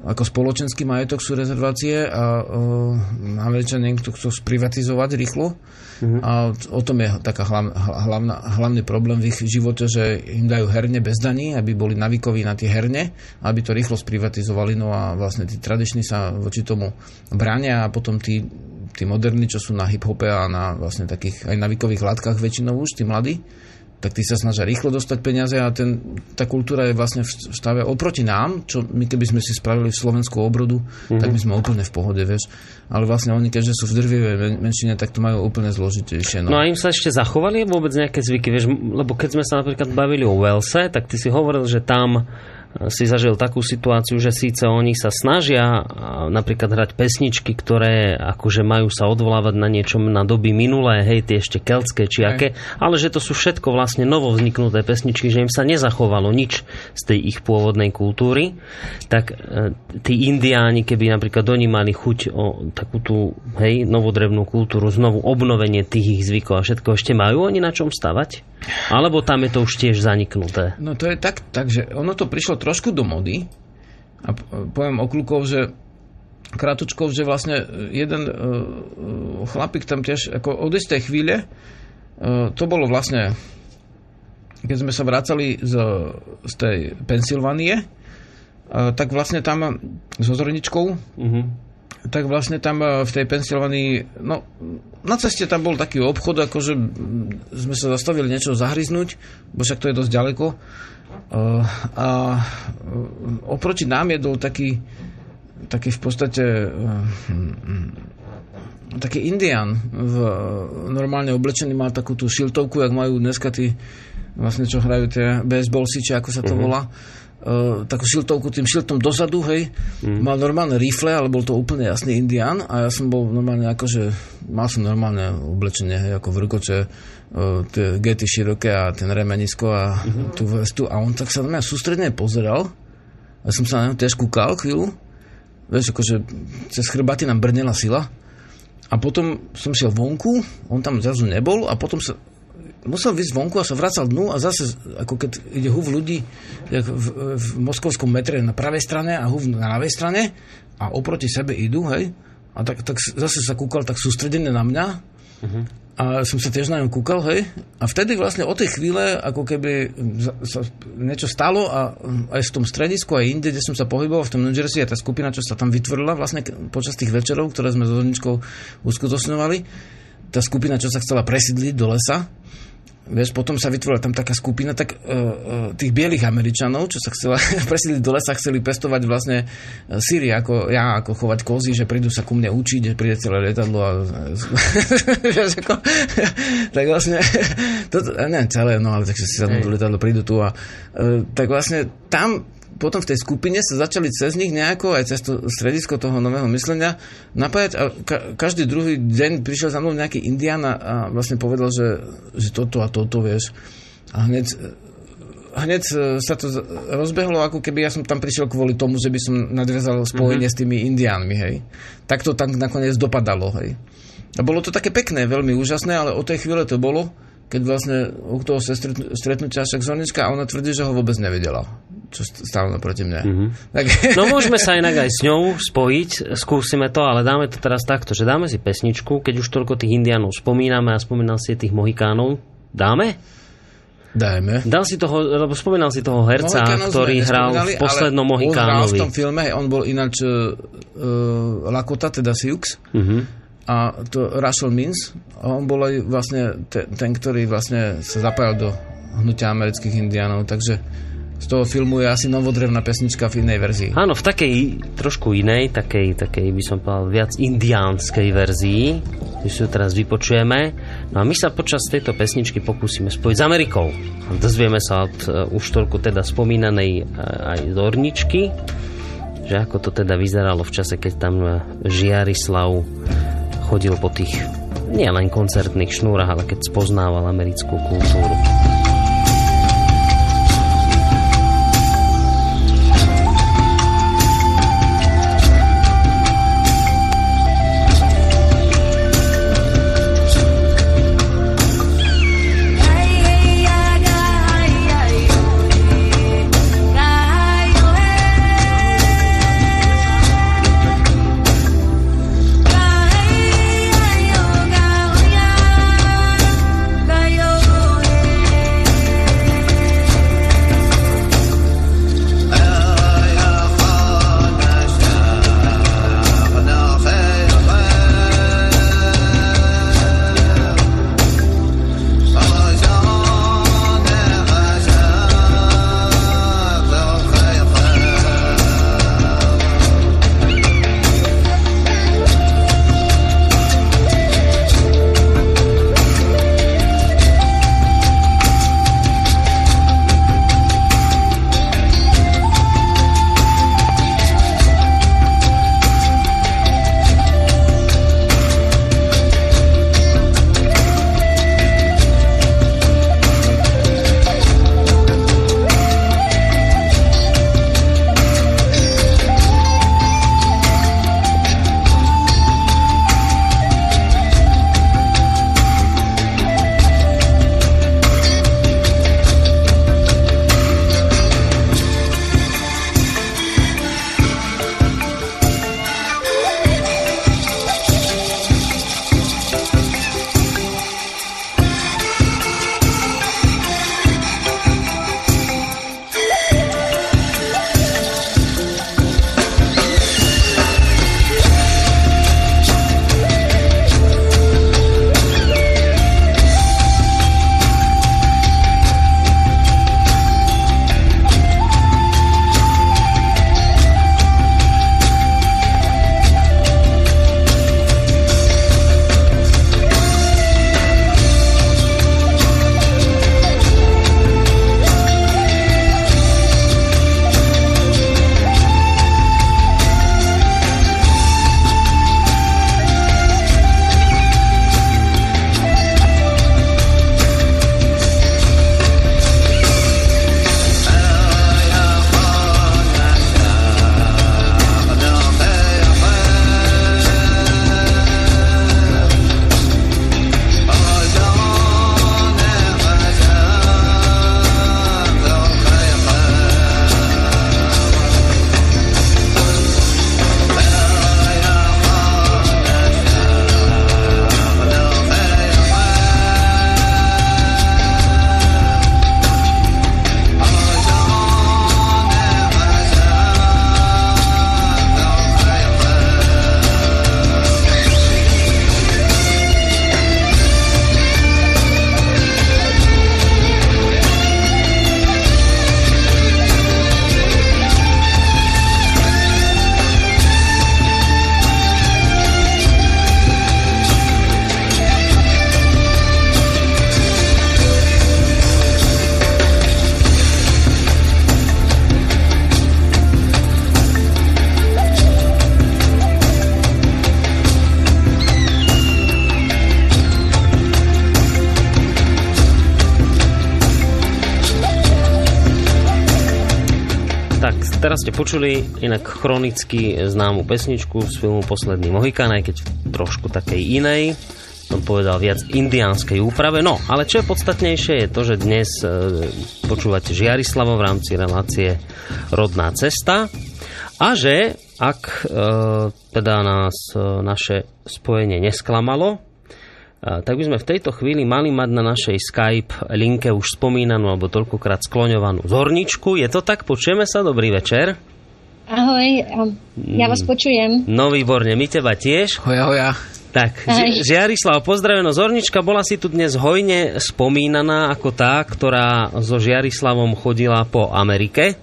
ako spoločenský majetok sú rezervácie a uh, Američania to chcú sprivatizovať rýchlo uh-huh. a o tom je taká hlav, hlavná, hlavný problém v ich živote, že im dajú herne bez daní, aby boli navykoví na tie herne, aby to rýchlo sprivatizovali, no a vlastne tí tradiční sa voči tomu bránia a potom tí, tí moderní, čo sú na hip-hope a na vlastne takých aj navykových látkach väčšinou už, tí mladí, tak tí sa snažia rýchlo dostať peniaze a ten, tá kultúra je vlastne v stave oproti nám, čo my keby sme si spravili Slovenskú obrodu, mm-hmm. tak my sme úplne v pohode, vieš. Ale vlastne oni, keďže sú v drvivej menšine, tak to majú úplne zložitejšie. No. no a im sa ešte zachovali vôbec nejaké zvyky, vieš, lebo keď sme sa napríklad bavili o Welse, tak ty si hovoril, že tam si zažil takú situáciu, že síce oni sa snažia napríklad hrať pesničky, ktoré akože majú sa odvolávať na niečom na doby minulé, hej, tie ešte keltské či aké, ale že to sú všetko vlastne novo vzniknuté pesničky, že im sa nezachovalo nič z tej ich pôvodnej kultúry, tak e, tí indiáni, keby napríklad oni mali chuť o takú tú, hej, novodrevnú kultúru, znovu obnovenie tých ich zvykov a všetko, ešte majú oni na čom stavať? Alebo tam je to už tiež zaniknuté? No to je tak, takže ono to prišlo trošku do mody a poviem okľukov, že krátučkov, že vlastne jeden uh, chlapík tam tiež ako od istej chvíle uh, to bolo vlastne keď sme sa vracali z, z tej Pensylvánie, uh, tak vlastne tam so Zorničkou uh-huh tak vlastne tam e, v tej Pensylvánii, no na ceste tam bol taký obchod, akože sme sa zastavili niečo zahryznúť, bo však to je dosť ďaleko. E, a e, oproti nám jedol taký, taký v podstate taký indián v, normálne oblečený, mal takú tú šiltovku, jak majú dneska tí vlastne čo hrajú tie baseballsi, či ako sa to uh-huh. volá uh, takú šiltovku tým šiltom dozadu, hej. Mm. Mal normálne rifle, ale bol to úplne jasný indián a ja som bol normálne akože, mal som normálne oblečenie, hej, ako v rukoče, uh, tie gety široké a ten remenisko a mm-hmm. tú vestu. A on tak sa na mňa sústredne pozeral a som sa na ňu tiež kúkal chvíľu, vieš, akože cez chrbáty nám brnela sila. A potom som šiel vonku, on tam zrazu nebol a potom sa musel vysť vonku a sa vracal dnu a zase, ako keď ide huv ľudí v, v, v moskovskom metre na pravej strane a huv na ľavej strane a oproti sebe idú, hej, a tak, tak zase sa kúkal tak sústredené na mňa uh-huh. a som sa tiež na ňu kúkal, hej, a vtedy vlastne od tej chvíle, ako keby sa niečo stalo a aj v tom stredisku, aj inde, kde som sa pohyboval, v tom New Jersey, a tá skupina, čo sa tam vytvorila vlastne počas tých večerov, ktoré sme s Zorničkou uskutočňovali, tá skupina, čo sa chcela presídliť do lesa, Vieš, potom sa vytvorila tam taká skupina tak, uh, uh, tých bielých Američanov, čo sa chcela *laughs* presídliť do lesa, chceli pestovať vlastne uh, síry, ako ja, ako chovať kozy, že prídu sa ku mne učiť, že príde celé lietadlo a *laughs* vieš, ako, *laughs* tak vlastne to, ne celé, no ale takže si sa do lietadlo, prídu tu a uh, tak vlastne tam potom v tej skupine sa začali cez nich nejako, aj cez to stredisko toho nového myslenia, napájať a ka- každý druhý deň prišiel za mnou nejaký indián a, vlastne povedal, že, že toto a toto, vieš. A hneď, hneď sa to rozbehlo, ako keby ja som tam prišiel kvôli tomu, že by som nadviazal spojenie mm-hmm. s tými indiánmi, hej. Tak to tam nakoniec dopadalo, hej. A bolo to také pekné, veľmi úžasné, ale od tej chvíle to bolo, keď vlastne u toho sa stretnutia však Zornička a ona tvrdí, že ho vôbec nevedela čo stále naproti mne. Mm-hmm. Tak... No môžeme sa inak aj s ňou spojiť, skúsime to, ale dáme to teraz takto, že dáme si pesničku, keď už toľko tých indiánov spomíname a spomínal si tých mohikánov, dáme? Dajme. Dal si toho, lebo spomínal si toho herca, Mohikánov ktorý hral v poslednom Mohikánovi. V tom filme, on bol ináč uh, Lakota, teda Siux. Uh-huh a to Russell Mins, on bol aj vlastne ten, ten, ktorý vlastne sa zapájal do hnutia amerických indiánov, takže z toho filmu je asi novodrevná pesnička v inej verzii. Áno, v takej trošku inej, takej, takej by som povedal viac indiánskej verzii, ktorú si ju teraz vypočujeme. No a my sa počas tejto pesničky pokúsime spojiť s Amerikou. Dozvieme sa od uh, už toľko teda spomínanej uh, aj Zorničky, že ako to teda vyzeralo v čase, keď tam uh, Žiarislav chodil po tých nielen koncertných šnúrach, ale keď spoznával americkú kultúru. Počuli inak chronicky známu pesničku z filmu Posledný Mohikán, aj keď trošku takej inej som povedal viac indiánskej úprave. No, ale čo je podstatnejšie je to, že dnes e, počúvate Žiarislavo v rámci relácie Rodná cesta a že ak e, teda nás e, naše spojenie nesklamalo, tak by sme v tejto chvíli mali mať na našej Skype linke už spomínanú alebo toľkokrát skloňovanú zorničku. Je to tak? Počujeme sa? Dobrý večer. Ahoj, ja vás mm. počujem. No výborne, my teba tiež. Hoja, hoja. Tak, Ži- Žiarislav, pozdraveno. Zornička bola si tu dnes hojne spomínaná ako tá, ktorá so Žiarislavom chodila po Amerike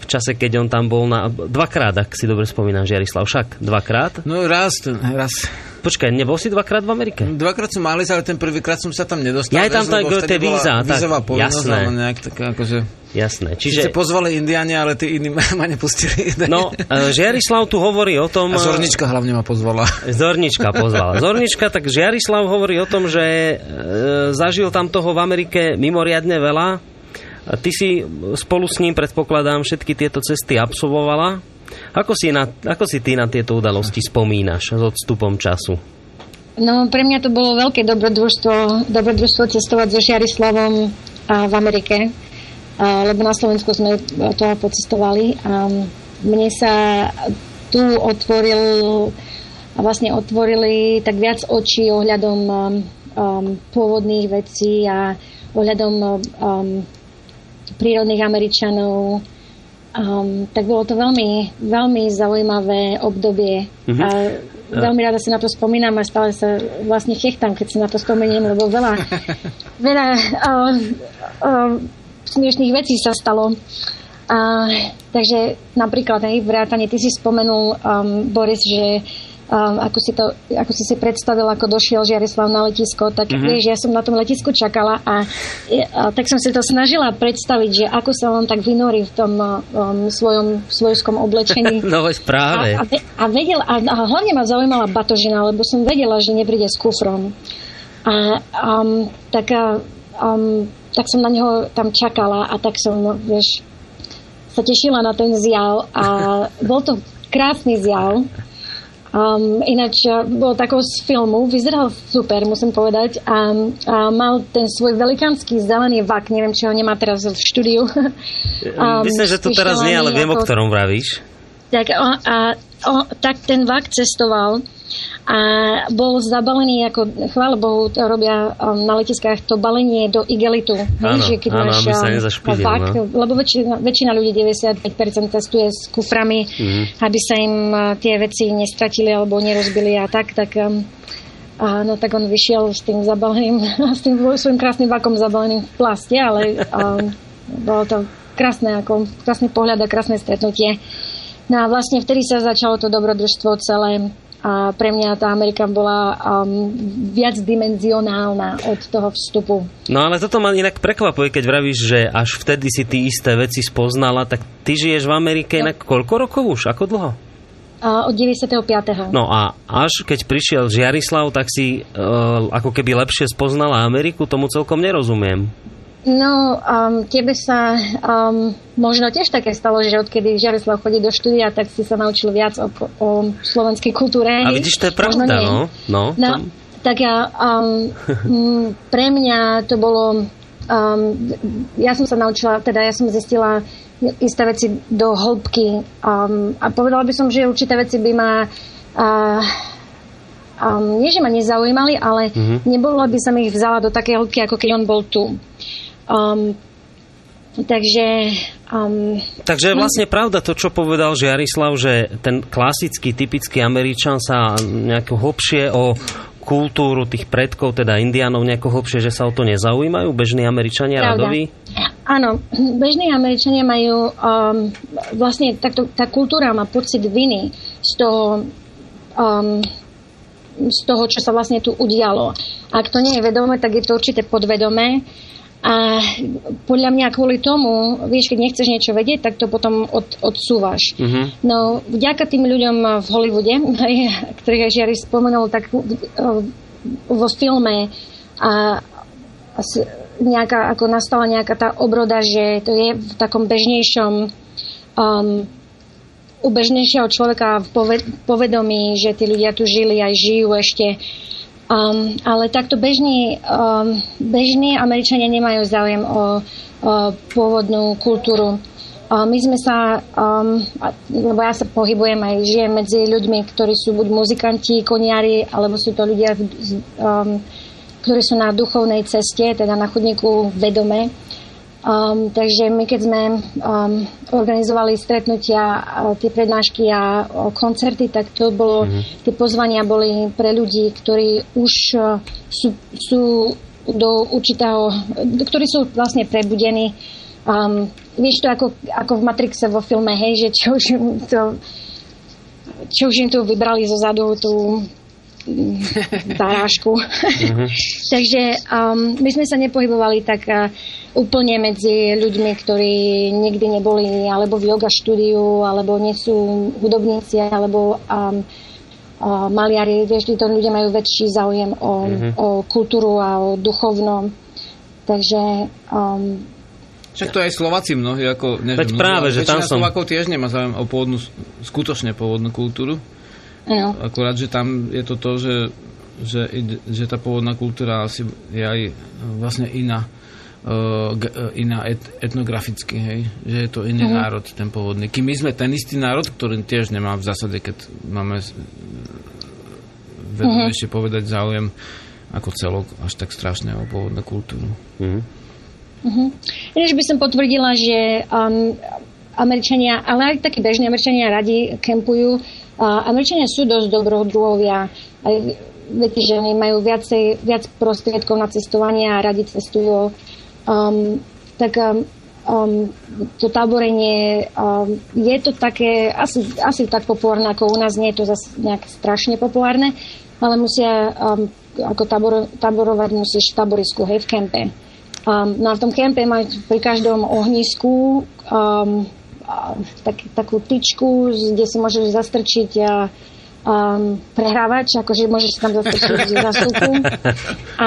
v čase, keď on tam bol na... Dvakrát, ak si dobre spomínam, Žiarislav, však dvakrát? No raz, raz. Počkaj, nebol si dvakrát v Amerike? Dvakrát som mal ale ten prvýkrát som sa tam nedostal. Ja aj tam tak, tie víza. Tak, jasné. Nejak, tak, akože... Jasné. Čiže... Čiže pozvali Indiani, ale tí iní *laughs* ma nepustili. No, e, Žiarislav tu hovorí o tom... A Zornička hlavne ma pozvala. *laughs* Zornička pozvala. Zornička, tak Žiarislav hovorí o tom, že e, zažil tam toho v Amerike mimoriadne veľa. Ty si spolu s ním, predpokladám, všetky tieto cesty absolvovala. Ako si, na, ako si ty na tieto udalosti spomínaš s odstupom času? No, pre mňa to bolo veľké dobrodružstvo, dobrodružstvo cestovať so Žiarislavom a v Amerike, lebo na Slovensku sme to pocestovali a mne sa tu otvoril a vlastne otvorili tak viac očí ohľadom um, um, pôvodných vecí a ohľadom um, prírodných Američanov, Um, tak bolo to veľmi, veľmi zaujímavé obdobie. Uh-huh. A veľmi rada si na to spomínam a stále sa vlastne chechtám, keď si na to spomeniem, lebo veľa, *laughs* veľa uh, uh, smiešných vecí sa stalo. Uh, takže napríklad, hej, vrátane, ty si spomenul, um, Boris, že um, ako, si to, ako si si predstavil, ako došiel Žiarislav na letisko, tak mm-hmm. vieš, ja som na tom letisku čakala a, a tak som si to snažila predstaviť, že ako sa on tak vynorí v tom um, svojom svojskom oblečení. *laughs* no veď práve. A, a, a, vedel, a, a hlavne ma zaujímala batožina, lebo som vedela, že nepríde s kufrom. A um, tak, um, tak som na neho tam čakala a tak som, no, vieš, sa tešila na ten zjav a *laughs* bol to krásny zjav. Um, ináč bol takou z filmu, vyzeral super, musím povedať. A, a mal ten svoj velikánsky zelený vak, neviem, či ho nemá teraz v štúdiu. *laughs* um, Myslím, že to teraz nie, ale viem, ako... o ktorom vravíš. Tak, a, a, o, tak ten vak cestoval a bol zabalený, ako chvála Bohu, robia um, na letiskách to balenie do igelitu. Áno, že keď áno, máš um, vak, no. lebo väčšina, väčšina ľudí, 95% testuje s kuframi, mm-hmm. aby sa im uh, tie veci nestratili alebo nerozbili a tak, tak um, a no tak on vyšiel s tým zabaleným, *laughs* s tým svojím krásnym vakom zabaleným v plaste, ale um, bolo to krásne, ako krásny pohľad a krásne stretnutie. No a vlastne vtedy sa začalo to dobrodružstvo celé a pre mňa tá Amerika bola um, viac dimenzionálna od toho vstupu. No ale toto ma inak prekvapuje, keď vravíš, že až vtedy si ty isté veci spoznala, tak ty žiješ v Amerike no. inak koľko rokov už? Ako dlho? Uh, od 95. No a až keď prišiel Žiarislav, tak si uh, ako keby lepšie spoznala Ameriku, tomu celkom nerozumiem. No, um, tebe sa um, možno tiež také stalo, že odkedy Žiarislav chodí do štúdia, tak si sa naučil viac o, o slovenskej kultúre. A vidíš, to je pravda, no. No, no to... tak ja, um, *laughs* pre mňa to bolo... Um, ja som sa naučila, teda ja som zistila isté veci do hĺbky um, a povedala by som, že určité veci by ma... Uh, um, nie, že ma nezaujímali, ale mm-hmm. nebolo by som ich vzala do takej hĺbky, ako keď on bol tu. Um, takže... Um, takže je no- vlastne pravda to, čo povedal Žiarislav, že ten klasický, typický Američan sa nejako hlbšie o kultúru tých predkov, teda indiánov nejako hlbšie, že sa o to nezaujímajú bežní Američania Pravda. radoví? Áno, bežní Američania majú um, vlastne takto, tá kultúra má pocit viny z toho um, z toho, čo sa vlastne tu udialo. Ak to nie je vedomé, tak je to určite podvedomé a podľa mňa kvôli tomu, vieš, keď nechceš niečo vedieť, tak to potom od, odsúvaš. Uh-huh. No, vďaka tým ľuďom v Hollywoode, ktorých aj Žiari spomenul, tak vo filme a, a nejaká, ako nastala nejaká tá obroda, že to je v takom bežnejšom um, u bežnejšieho človeka v povedomí, že tí ľudia tu žili aj žijú ešte. Um, ale takto bežní, um, bežní Američania nemajú záujem o, o pôvodnú kultúru. Um, my sme sa, um, lebo ja sa pohybujem aj žijem medzi ľuďmi, ktorí sú buď muzikanti, koniari, alebo sú to ľudia, um, ktorí sú na duchovnej ceste, teda na chodníku vedome. Um, takže my keď sme um, organizovali stretnutia, uh, tie prednášky a uh, koncerty, tak to bolo, mm-hmm. tie pozvania boli pre ľudí, ktorí už uh, sú, sú do určitého, ktorí sú vlastne prebudení. Um, vieš to ako, ako v Matrixe vo filme, hej, že čo už to čo už im tu vybrali zo zadu tú zarážku. Mm-hmm. *laughs* Takže um, my sme sa nepohybovali tak uh, úplne medzi ľuďmi, ktorí nikdy neboli alebo v yoga štúdiu, alebo nie sú hudobníci, alebo um, uh, maliari. Vieš, to ľudia majú väčší záujem o, mm-hmm. o kultúru a o duchovno. Takže um, však to aj Slováci mnohí, ako... Než Veď mnohí, práve, že tam som... Slovákov tiež nemá záujem o pôvodnú, skutočne pôvodnú kultúru. No. Akurát, že tam je to to, že, že, že tá pôvodná kultúra asi je aj vlastne iná uh, iná et, etnograficky, hej? že je to iný uh-huh. národ, ten pôvodný. Kým my sme ten istý národ, ktorý tiež nemá v zásade, keď máme vedomejšie uh-huh. povedať záujem ako celok až tak strašne o pôvodnú kultúru. Uh-huh. Ináč by som potvrdila, že um, Američania, ale aj takí bežní Američania radi kempujú Američania sú dosť dobrodruhovia. Viete, že oni majú viacej, viac prostriedkov na cestovanie a radi cestujú. Um, tak um, um, to táborenie um, je to také, asi, asi tak populárne ako u nás, nie je to zase nejak strašne populárne, ale musia um, ako tabor, taborovať musíš v taborisku, hej, v kempe. Um, no a v tom kempe majú pri každom ohnisku um, tak, takú tyčku, kde si môžeš zastrčiť a, um, prehrávač, akože môžeš si tam zastrčiť *laughs* zásuvku. A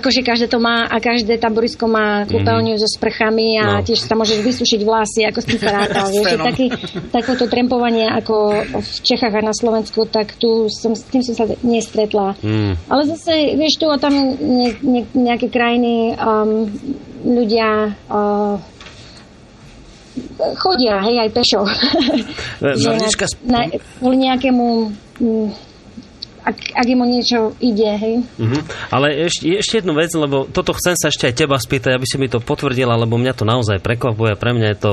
akože každé to má, a každé taborisko má kúpeľňu mm-hmm. so sprchami a no. tiež sa môžeš vysušiť vlasy, ako s tým sa rátal. *laughs* Vieš, taký, takéto trempovanie ako v Čechách a na Slovensku, tak tu som, s tým som sa nestretla. Mm. Ale zase, vieš, tu a tam ne, ne, nejaké krajiny um, ľudia uh, chodia, hej, aj pešo. že *laughs* na, kvôli nejakému mm, ak, ak im o niečo ide, hej. Uh-huh. Ale ešte, ešte jednu vec, lebo toto chcem sa ešte aj teba spýtať, aby si mi to potvrdila, lebo mňa to naozaj prekvapuje. Pre mňa je to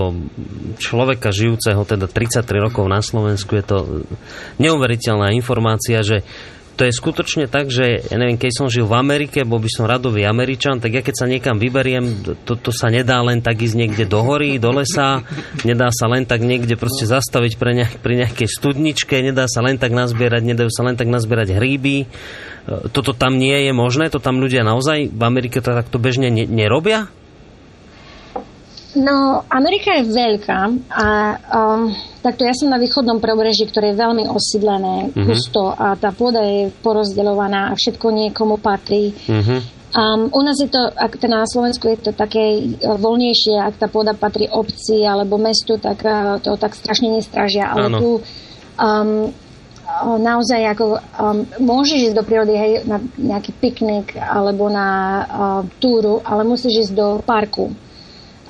človeka žijúceho, teda 33 rokov na Slovensku, je to neuveriteľná informácia, že to je skutočne tak, že ja neviem, keď som žil v Amerike, bol by som radový Američan, tak ja keď sa niekam vyberiem, to, to sa nedá len tak ísť niekde do hory, do lesa, nedá sa len tak niekde proste zastaviť pre nejak, pri nejakej studničke, nedá sa len tak nazbierať, nedajú sa len tak nazbierať hríby. E, toto tam nie je možné, to tam ľudia naozaj v Amerike to takto bežne ne, nerobia? No, Amerika je veľká a um, takto ja som na východnom pobreží, ktoré je veľmi osídlené, uh-huh. husto a tá pôda je porozdeľovaná a všetko niekomu patrí. Uh-huh. Um, u nás je to, ak teda na Slovensku je to také voľnejšie, ak tá pôda patrí obci alebo mestu, tak uh, to tak strašne nestražia. Ale ano. tu um, naozaj ako um, môžeš ísť do prírody hej, na nejaký piknik alebo na uh, túru, ale musíš ísť do parku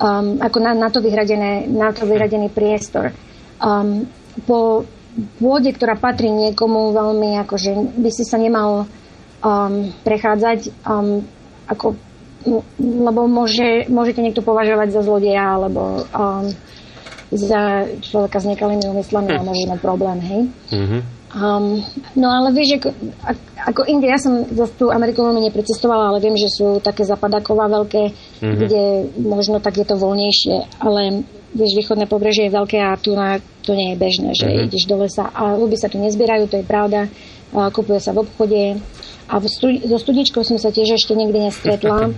um, ako na, na, to vyhradené, na to vyhradený priestor. Um, po pôde, ktorá patrí niekomu veľmi, akože by si sa nemal um, prechádzať, um, ako, lebo môže, môžete niekto považovať za zlodeja, alebo um, za človeka s nekalými úmyslami a možno problém, hej. Mm-hmm. Um, no ale vieš, ako, ako inde, ja som za tú Ameriku veľmi neprecestovala, ale viem, že sú také zapadáková veľké, mm-hmm. kde možno tak je to voľnejšie, ale vieš, východné pobrežie je veľké a tu na, to nie je bežné, že mm-hmm. ideš do lesa a ľuby sa tu nezbierajú, to je pravda, kupuje sa v obchode a v studi- so studičkou som sa tiež ešte nikdy nestretla. *laughs*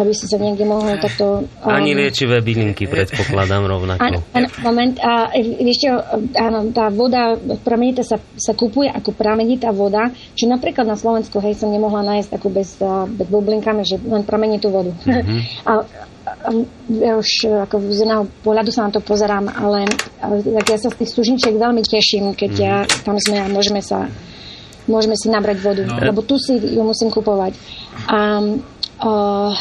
aby si sa niekde mohol takto... Um, Ani liečivé bylinky predpokladám rovnako. Áno, moment. A ešte, áno, tá voda pramenitá sa, sa kupuje ako pramenitá voda, čo napríklad na Slovensku, hej, som nemohla nájsť takú bez, bez bublinkami, že len pramenitú vodu. Mm-hmm. *laughs* a, ja už ako z jedného pohľadu sa na to pozerám, ale, ale tak ja sa z tých stužničiek veľmi teším, keď ja, tam sme a môžeme sa môžeme si nabrať vodu, no. lebo tu si ju musím kupovať. A, uh,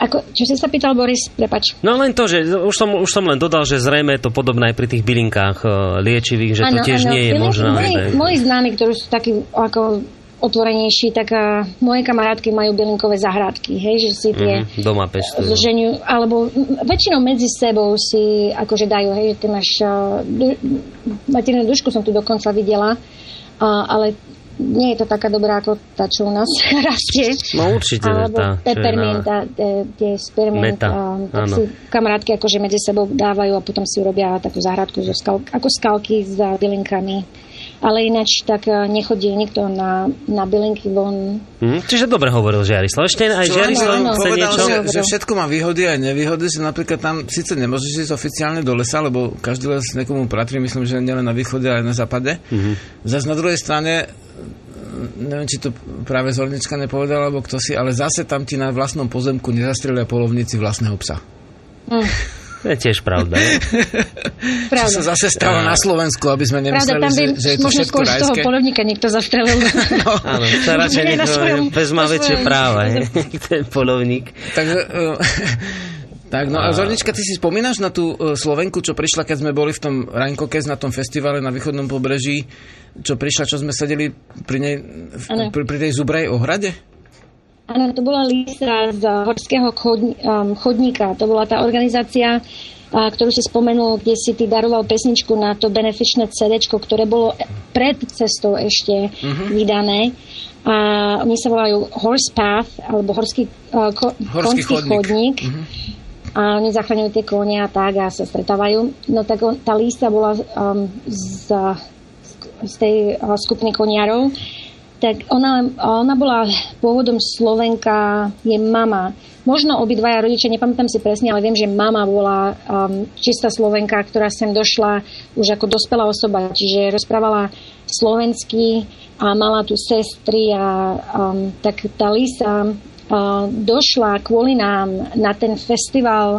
ako, čo si sa pýtal, Boris? Prepač. No len to, že už som, už som len dodal, že zrejme je to podobné aj pri tých bylinkách uh, liečivých, že ano, to tiež ano. nie je možné. Moji, moji známi, ktorí sú takí ako otvorenejší, tak uh, moje kamarátky majú bylinkové zahrádky, hej, že si tie mm, doma pestujú. Ženiu, alebo väčšinou medzi sebou si akože dajú, hej, že ty máš uh, du, maternú dušku som tu dokonca videla, uh, ale nie je to taká dobrá ako tá, čo u nás *laughs* rastie. No určite. Alebo tá, peperminta, na... tie spearmint, tak áno. si kamarátky akože medzi sebou dávajú a potom si urobia takú záhradku zo skal, ako skalky s bylinkami. Ale ináč tak e, nechodí nikto na, na bylinky von. Hmm, čiže dobre hovoril Žiarislav. Ešte aj Žiarislav chce povedal, niečo? Že, že všetko má výhody aj nevýhody, že napríklad tam síce nemôžeš ísť oficiálne do lesa, lebo každý les niekomu patrí, myslím, že nielen na východe, ale aj na západe. Mm-hmm. Zas na druhej strane neviem, či to práve Zornička nepovedal, alebo kto si, ale zase tam ti na vlastnom pozemku nezastrelia polovníci vlastného psa. Mm. To je tiež pravda. *laughs* pravda. Čo sa zase stalo na Slovensku, aby sme nemysleli, pravda, že, že je to možno všetko rajské. z toho polovníka niekto zastrelil. *laughs* no. Áno, sa radšej niekto bez má väčšie práva, *laughs* ten polovník. Takže uh, tak, no a Zornička, ty si spomínaš na tú uh, Slovenku, čo prišla, keď sme boli v tom Rajnkokes na tom festivale na východnom pobreží, čo prišla, čo sme sedeli pri nej, v, pri, pri tej Zubrej ohrade? Áno, to bola Lisa z Horského um, chodníka. To bola tá organizácia, ktorú si spomenul, kde si ty daroval pesničku na to benefičné CD, ktoré bolo pred cestou ešte uh-huh. vydané. A oni sa volajú Horse Path, alebo Horský, uh, ko, Horský chodník. chodník. Uh-huh a oni zachraňujú tie kone a tak a sa stretávajú. No tak on, tá Lisa bola um, z, z tej uh, skupiny koniarov, tak ona, ona bola pôvodom Slovenka, je mama. Možno obidvaja rodičia, nepamätám si presne, ale viem, že mama bola um, čistá Slovenka, ktorá sem došla už ako dospelá osoba, čiže rozprávala slovensky a mala tu sestry a um, tak tá Lisa došla kvôli nám na ten festival,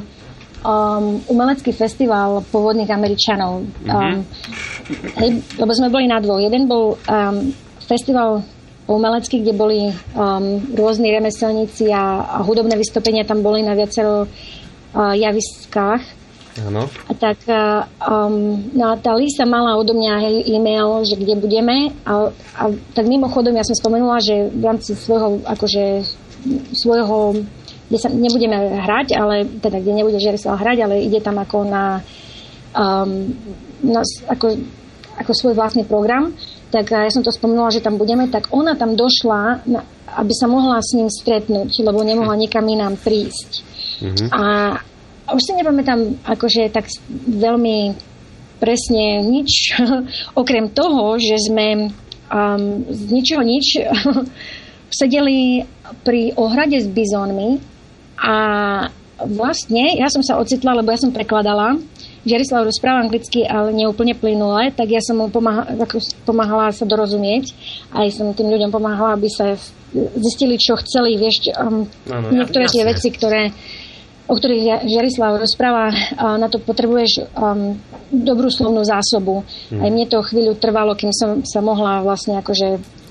um, umelecký festival pôvodných Američanov. Mm-hmm. Um, hej, lebo sme boli na dvoch. Jeden bol um, festival umelecký, kde boli um, rôzni remeselníci a, a hudobné vystúpenia tam boli na viacero uh, javiskách. Áno. Tak uh, um, no a tá Lisa mala odo mňa e-mail, že kde budeme a, a tak mimochodom ja som spomenula, že v rámci svojho akože svojho, kde sa nebudeme hrať, ale teda kde nebude Žerislav hrať, ale ide tam ako na, um, na ako, ako svoj vlastný program, tak ja som to spomenula, že tam budeme, tak ona tam došla, aby sa mohla s ním stretnúť, lebo nemohla nikam inám prísť. Mm-hmm. A už si nepamätám akože tak veľmi presne nič, *laughs* okrem toho, že sme um, z ničoho nič *laughs* sedeli pri ohrade s bizónmi a vlastne ja som sa ocitla, lebo ja som prekladala. Žerislav rozpráva anglicky, ale neúplne plynule, tak ja som mu pomáhala, pomáhala sa dorozumieť. Aj som tým ľuďom pomáhala, aby sa zistili, čo chceli. Vieš, um, ano, niektoré jasne. tie veci, ktoré, o ktorých Žerislav rozpráva, uh, na to potrebuješ um, dobrú slovnú zásobu. Hmm. Aj mne to chvíľu trvalo, kým som sa mohla vlastne akože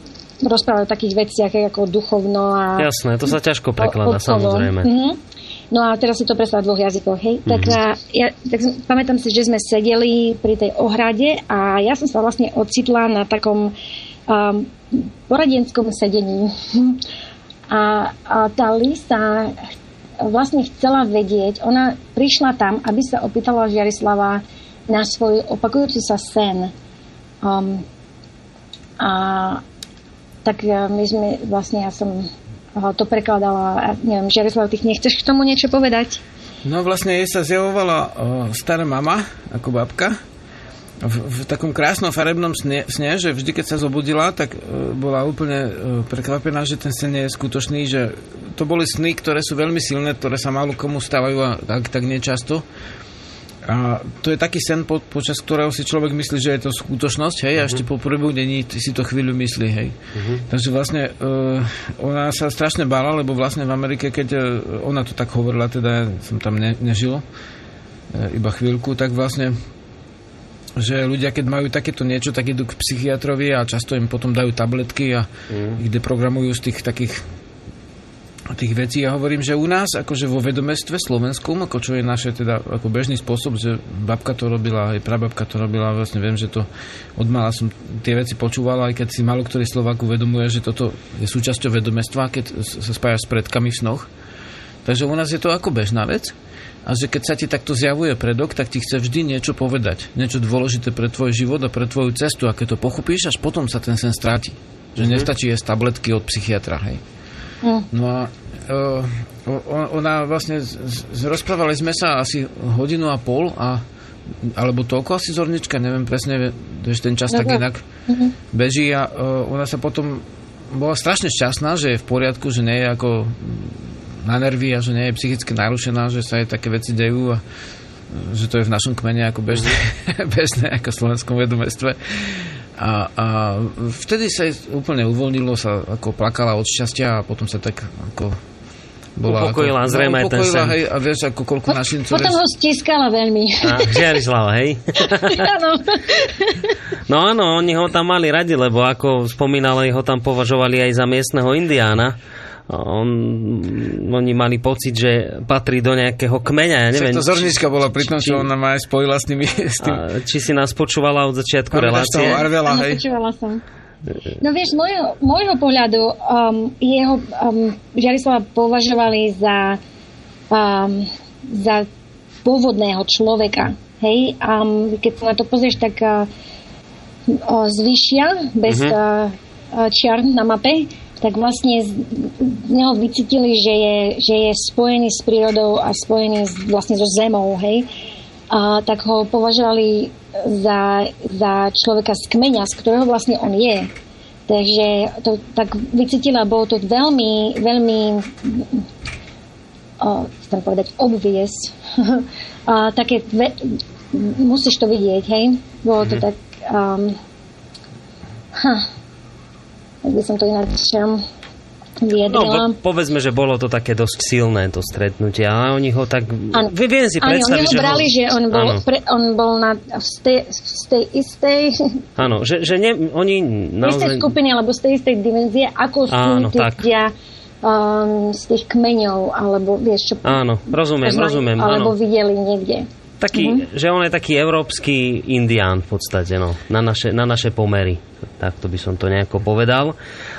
rozprávať o takých veciach ako duchovno a... Jasné, to sa ťažko prekladá, samozrejme. Mm-hmm. No a teraz si to predstav v dvoch jazykoch, hej? Mm-hmm. Tak, a, ja, tak pamätám si, že sme sedeli pri tej ohrade a ja som sa vlastne ocitla na takom um, poradenskom sedení. A, a tá Lisa vlastne chcela vedieť, ona prišla tam, aby sa opýtala Žiarislava na svoj opakujúci sa sen. Um, a tak e, my sme, vlastne ja som to prekladala neviem, Žereslav, ty nechceš k tomu niečo povedať? No vlastne jej sa zjavovala stará mama, ako babka, v, v takom krásnom farebnom sne, sne, že vždy, keď sa zobudila, tak e, bola úplne e, prekvapená, že ten sen je skutočný, že to boli sny, ktoré sú veľmi silné, ktoré sa málo komu stávajú a tak, tak nečasto. A to je taký sen, po, počas ktorého si človek myslí, že je to skutočnosť, hej, uh-huh. a ešte po prebudení si to chvíľu myslí, hej. Uh-huh. Takže vlastne uh, ona sa strašne bála, lebo vlastne v Amerike, keď uh, ona to tak hovorila, teda ja som tam ne, nežil, uh, iba chvíľku, tak vlastne že ľudia, keď majú takéto niečo, tak idú k psychiatrovi a často im potom dajú tabletky a mm. ich deprogramujú z tých takých tých vecí. Ja hovorím, že u nás, akože vo vedomestve slovenskom, ako čo je naše teda ako bežný spôsob, že babka to robila, aj prababka to robila, vlastne viem, že to od mala som tie veci počúvala, aj keď si malo ktorý Slovák uvedomuje, že toto je súčasťou vedomestva, keď sa spájaš s predkami v snoch. Takže u nás je to ako bežná vec a že keď sa ti takto zjavuje predok, tak ti chce vždy niečo povedať. Niečo dôležité pre tvoj život a pre tvoju cestu. A keď to pochopíš, až potom sa ten sen stráti. Že mm-hmm. nestačí jesť tabletky od psychiatra, hej. Mm. No a uh, ona vlastne, z, z, rozprávali sme sa asi hodinu a pol a alebo toľko asi zornička, neviem presne, že ten čas tak inak mm-hmm. beží a uh, ona sa potom bola strašne šťastná, že je v poriadku, že nie je ako na nervy a že nie je psychicky narušená, že sa jej také veci dejú a že to je v našom kmene ako bežné, *laughs* bežné ako v slovenskom vedomestve. A, a vtedy sa úplne uvoľnilo, sa ako plakala od šťastia a potom sa tak ako bola upokojila ako, zrejme no, ten sen. hej, a vieš, ako koľko po, našincov... Potom ho stiskala veľmi. Žiarislava, hej? *laughs* Áno. no áno, oni ho tam mali radi, lebo ako spomínali, ho tam považovali aj za miestneho indiána on, oni mali pocit, že patrí do nejakého kmeňa. Ja neviem, to Zornička bola pri tom, či, čo ona ma aj spojila s tými... S tým... A, či si nás počúvala od začiatku Mám relácie? Arvela, hej. Počúvala som. No vieš, z môjho, môjho pohľadu um, jeho um, Žarislava považovali za, um, za pôvodného človeka. Hej, um, keď sa na to pozrieš, tak uh, uh, zvyšia, bez uh-huh. uh, čiar na mape, tak vlastne z neho vycítili, že je, že je spojený s prírodou a spojený s, vlastne so zemou, hej. A tak ho považovali za, za človeka z kmeňa, z ktorého vlastne on je. Takže to tak vycítila, bolo to veľmi, veľmi uh, chcem povedať, obvious. *laughs* a také, ve, musíš to vidieť, hej? Bolo to mm-hmm. tak... Um, huh ak by som to ináč vyjadrila. No, povedzme, že bolo to také dosť silné to stretnutie, ale oni ho tak... Ano. Viem si predstaviť, že... brali, ho... že on bol, pre, on bol na, v, tej, v tej istej... Áno, že, že ne, oni naozaj... V istej skupine, alebo z tej istej dimenzie, ako sú tí ľudia um, z tých kmeňov, alebo vieš čo... Áno, rozumiem, poznali, rozumiem. Alebo áno. videli niekde. Taký, mm-hmm. že on je taký európsky indián v podstate, no, na naše, na naše pomery. Takto by som to nejako povedal.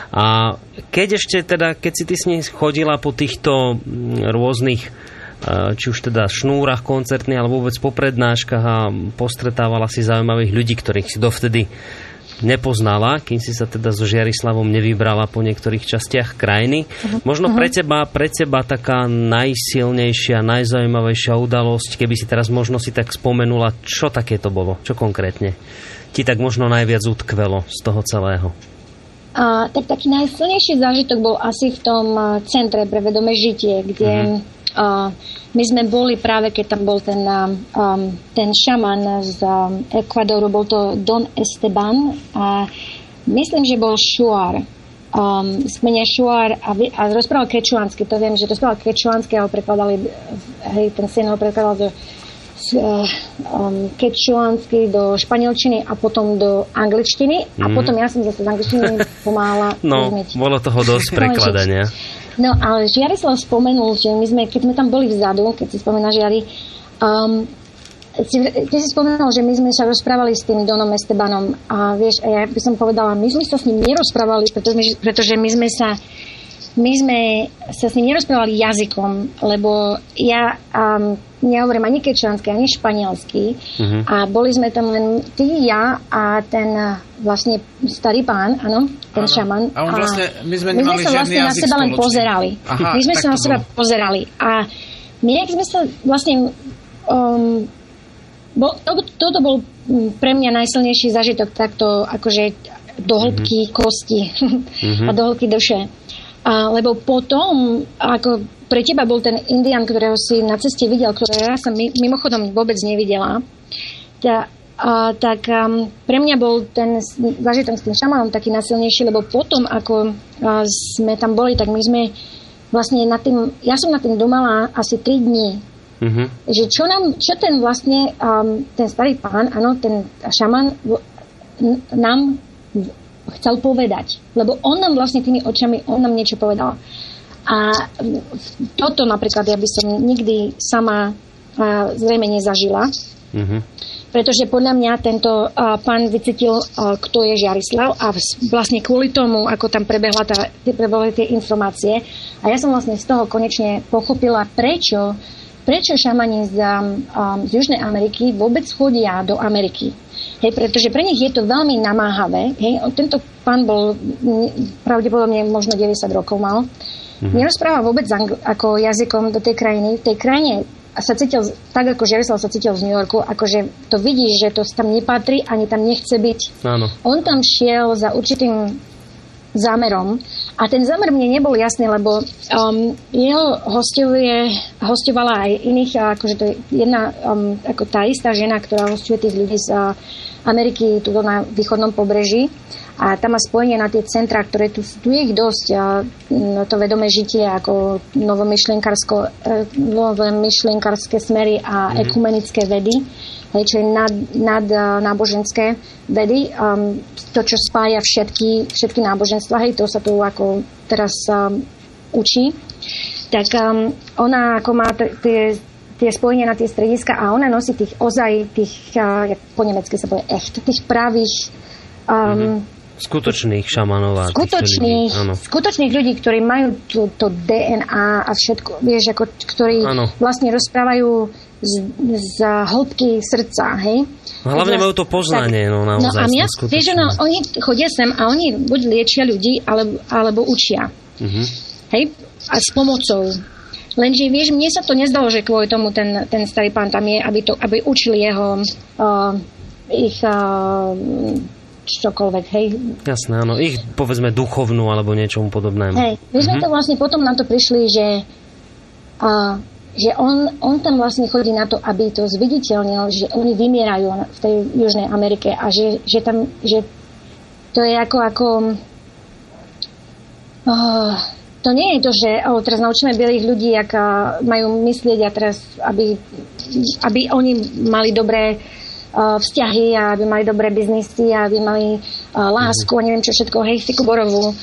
A keď ešte teda, keď si ty s ním chodila po týchto mm, rôznych e, či už teda šnúrach koncertných, alebo vôbec po prednáškach a postretávala si zaujímavých ľudí, ktorých si dovtedy nepoznala, kým si sa teda so Žiarislavom nevybrala po niektorých častiach krajiny. Uh-huh. Možno pre teba, pre teba taká najsilnejšia, najzaujímavejšia udalosť, keby si teraz možno si tak spomenula, čo také to bolo, čo konkrétne ti tak možno najviac utkvelo z toho celého? A, tak taký najsilnejší zážitok bol asi v tom centre pre vedomé žitie, kde Uh, my sme boli práve, keď tam bol ten, um, ten šaman z um, Ekvadoru, bol to Don Esteban a myslím, že bol Šuar. Um, smenia Šuar a, a rozprával kečuánsky, to viem, že rozprával kečuánsky a ho prekladali, hej, ten syn ho prekladal do uh, um, kečuánsky do španielčiny a potom do angličtiny mm. a mhm. potom ja som zase z angličtiny pomáhala. *laughs* No, bolo toho dosť *laughs* prekladania. No ale Žiarislav spomenul, že my sme, keď sme tam boli vzadu, keď si spomína Žiari, um, ty si spomenul, že my sme sa rozprávali s tým Donom Estebanom a vieš, a ja by som povedala, my sme sa s ním nerozprávali, pretože, pretože my sme sa my sme sa s ním nerozprávali jazykom, lebo ja um, nehovorím ani kečansky, ani španielsky uh-huh. a boli sme tam len ty, ja a ten vlastne starý pán, áno, ten ano. šaman. A on vlastne, my sme, my sme sa vlastne na seba len pozerali. Aha, my sme sa na seba bolo. pozerali a my, ak sme sa vlastne um, bo, to, toto bol pre mňa najsilnejší zažitok takto akože do hĺbky uh-huh. kosti uh-huh. *laughs* a do hĺbky duše A, lebo potom, ako pre teba bol ten Indian, ktorého si na ceste videl, ktorého ja som mimochodom vôbec nevidela, tá, a, tak um, pre mňa bol ten zažitok s tým šamanom taký nasilnejší, lebo potom, ako a, sme tam boli, tak my sme vlastne nad tým, ja som nad tým domala asi 3 dní. Uh-huh. Že čo, nám, čo ten vlastne, um, ten starý pán, áno, ten šaman nám chcel povedať. Lebo on nám vlastne tými očami, on nám niečo povedal. A toto napríklad ja by som nikdy sama zrejme nezažila. Mm-hmm. Pretože podľa mňa tento a, pán vycítil, a, kto je Žiarislav a vlastne kvôli tomu, ako tam prebehla tá, prebehli tie informácie. A ja som vlastne z toho konečne pochopila, prečo prečo šamani z, um, z Južnej Ameriky vôbec chodia do Ameriky. Hej, pretože pre nich je to veľmi namáhavé. Hej, tento pán bol pravdepodobne možno 90 rokov mal. Mm-hmm. Nerozpráva vôbec angl- ako jazykom do tej krajiny. V tej krajine sa cítil, tak ako Žerislav sa cítil z New Yorku, akože to vidíš, že to tam nepatrí, ani tam nechce byť. Áno. On tam šiel za určitým zámerom a ten zámer mne nebol jasný, lebo um, jeho hostovie, hostovala aj iných, akože to je jedna, um, ako tá istá žena, ktorá hostuje tých ľudí z uh, Ameriky tu na východnom pobreží a tam má spojenie na tie centra, ktoré tu, tu je ich dosť. A to vedomé žitie ako novomyšlienkarské smery a mm-hmm. ekumenické vedy, hej, čo je nad, nad náboženské vedy. Um, to, čo spája všetky, všetky náboženstva, hej, to sa tu ako teraz um, učí. Tak um, ona ako má t- tie tie spojenia na tie strediska a ona nosí tých ozaj, tých, uh, po nemecky sa povie echt, tých pravých um, mm-hmm Skutočných šamanov. Skutočných, ľudí, skutočných ľudí, ktorí majú to, to DNA a všetko, vieš, ako, ktorí ano. vlastne rozprávajú z, z hĺbky srdca, hej? Hlavne majú to poznanie, tak, no naozaj. No a mňa, vieš, no, oni chodia sem a oni buď liečia ľudí, alebo, alebo učia. Uh-huh. Hej? A s pomocou. Lenže, vieš, mne sa to nezdalo, že kvôli tomu ten, ten starý pán tam je, aby, to, aby učili jeho uh, ich uh, čokoľvek, hej. Jasné, áno, ich povedzme duchovnú alebo niečomu podobnému. Hej, my sme mm-hmm. to vlastne potom na to prišli, že, a, že on, on tam vlastne chodí na to, aby to zviditeľnil, že oni vymierajú v tej Južnej Amerike a že, že tam, že to je ako, ako oh, to nie je to, že oh, teraz naučíme bielých ľudí, aká majú myslieť a teraz, aby, aby oni mali dobré vzťahy a aby mali dobré biznisy a aby mali lásku a neviem čo všetko, hej, fiku borovú.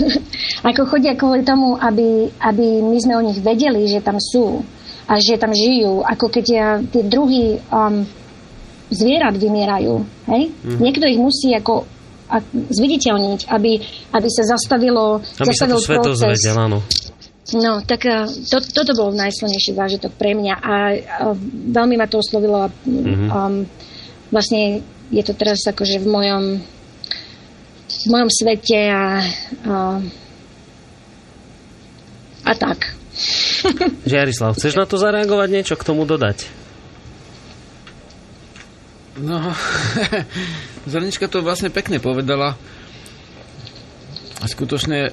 *laughs* Ako chodia kvôli tomu, aby, aby my sme o nich vedeli, že tam sú a že tam žijú. Ako keď ja, tie druhy um, zvierat vymierajú. Hej? Mm-hmm. Niekto ich musí ako a zviditeľniť, aby, aby sa zastavilo aby zastavil sa to proces. Zvedel, áno. No, tak to, toto bol najsilnejší zážitok pre mňa a, a veľmi ma to oslovilo. Mm-hmm. Um, vlastne je to teraz akože v mojom v mojom svete a, a, a tak. *laughs* Žiarislav, chceš na to zareagovať niečo, k tomu dodať? No, *laughs* Zrnička to vlastne pekne povedala. A skutočne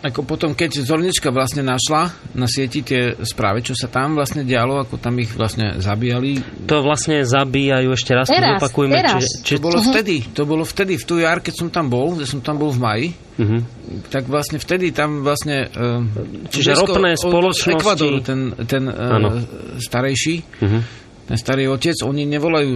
ako potom, keď Zornička vlastne našla na sieti tie správy, čo sa tam vlastne dialo, ako tam ich vlastne zabíjali. To vlastne zabíjajú, ešte raz teraz, to opakujeme. Teraz. Či, či... To bolo uh-huh. vtedy, to bolo vtedy, v tu jar, keď som tam bol, že som tam bol v maji, uh-huh. tak vlastne vtedy tam vlastne... Uh, Čiže ropné spoločnosti... Ekvadoru, ten, ten uh, starejší, uh-huh ten starý otec, oni nevolajú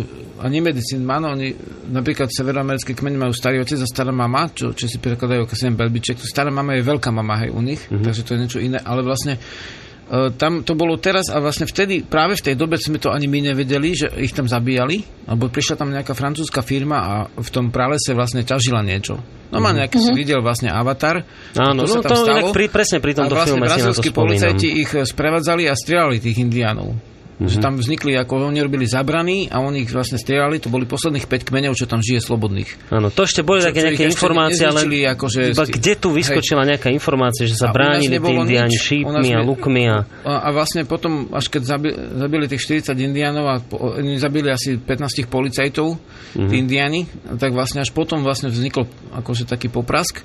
ani medicín, áno, oni napríklad severoamerické kmene majú starý otec a stará mama, čo, čo si prekladajú ako sem belbiček, stará mama je veľká mama hej, u nich, mm-hmm. takže to je niečo iné, ale vlastne uh, tam to bolo teraz a vlastne vtedy, práve v tej dobe sme to ani my nevedeli, že ich tam zabíjali, alebo prišla tam nejaká francúzska firma a v tom pralese vlastne ťažila niečo. No má nejaký mm-hmm. si videl vlastne Avatar. Áno, to, no, to stalo, pri, presne pri tomto a vlastne filme si na to policajti ich sprevádzali a strieľali tých indiánov. Mm-hmm. Že tam vznikli, ako oni robili zabrany a oni ich vlastne strieľali, to boli posledných 5 kmeňov, čo tam žije slobodných. Áno, to ešte boli také nejaké informácie, ale ako, že iba kde tu vyskočila hej. nejaká informácia, že sa bránili tí indiáni šípmi a lukmi. A... a... vlastne potom, až keď zabili, zabili tých 40 indiánov a po, zabili asi 15 policajtov, mm-hmm. tí indiáni, tak vlastne až potom vlastne vznikol akože taký poprask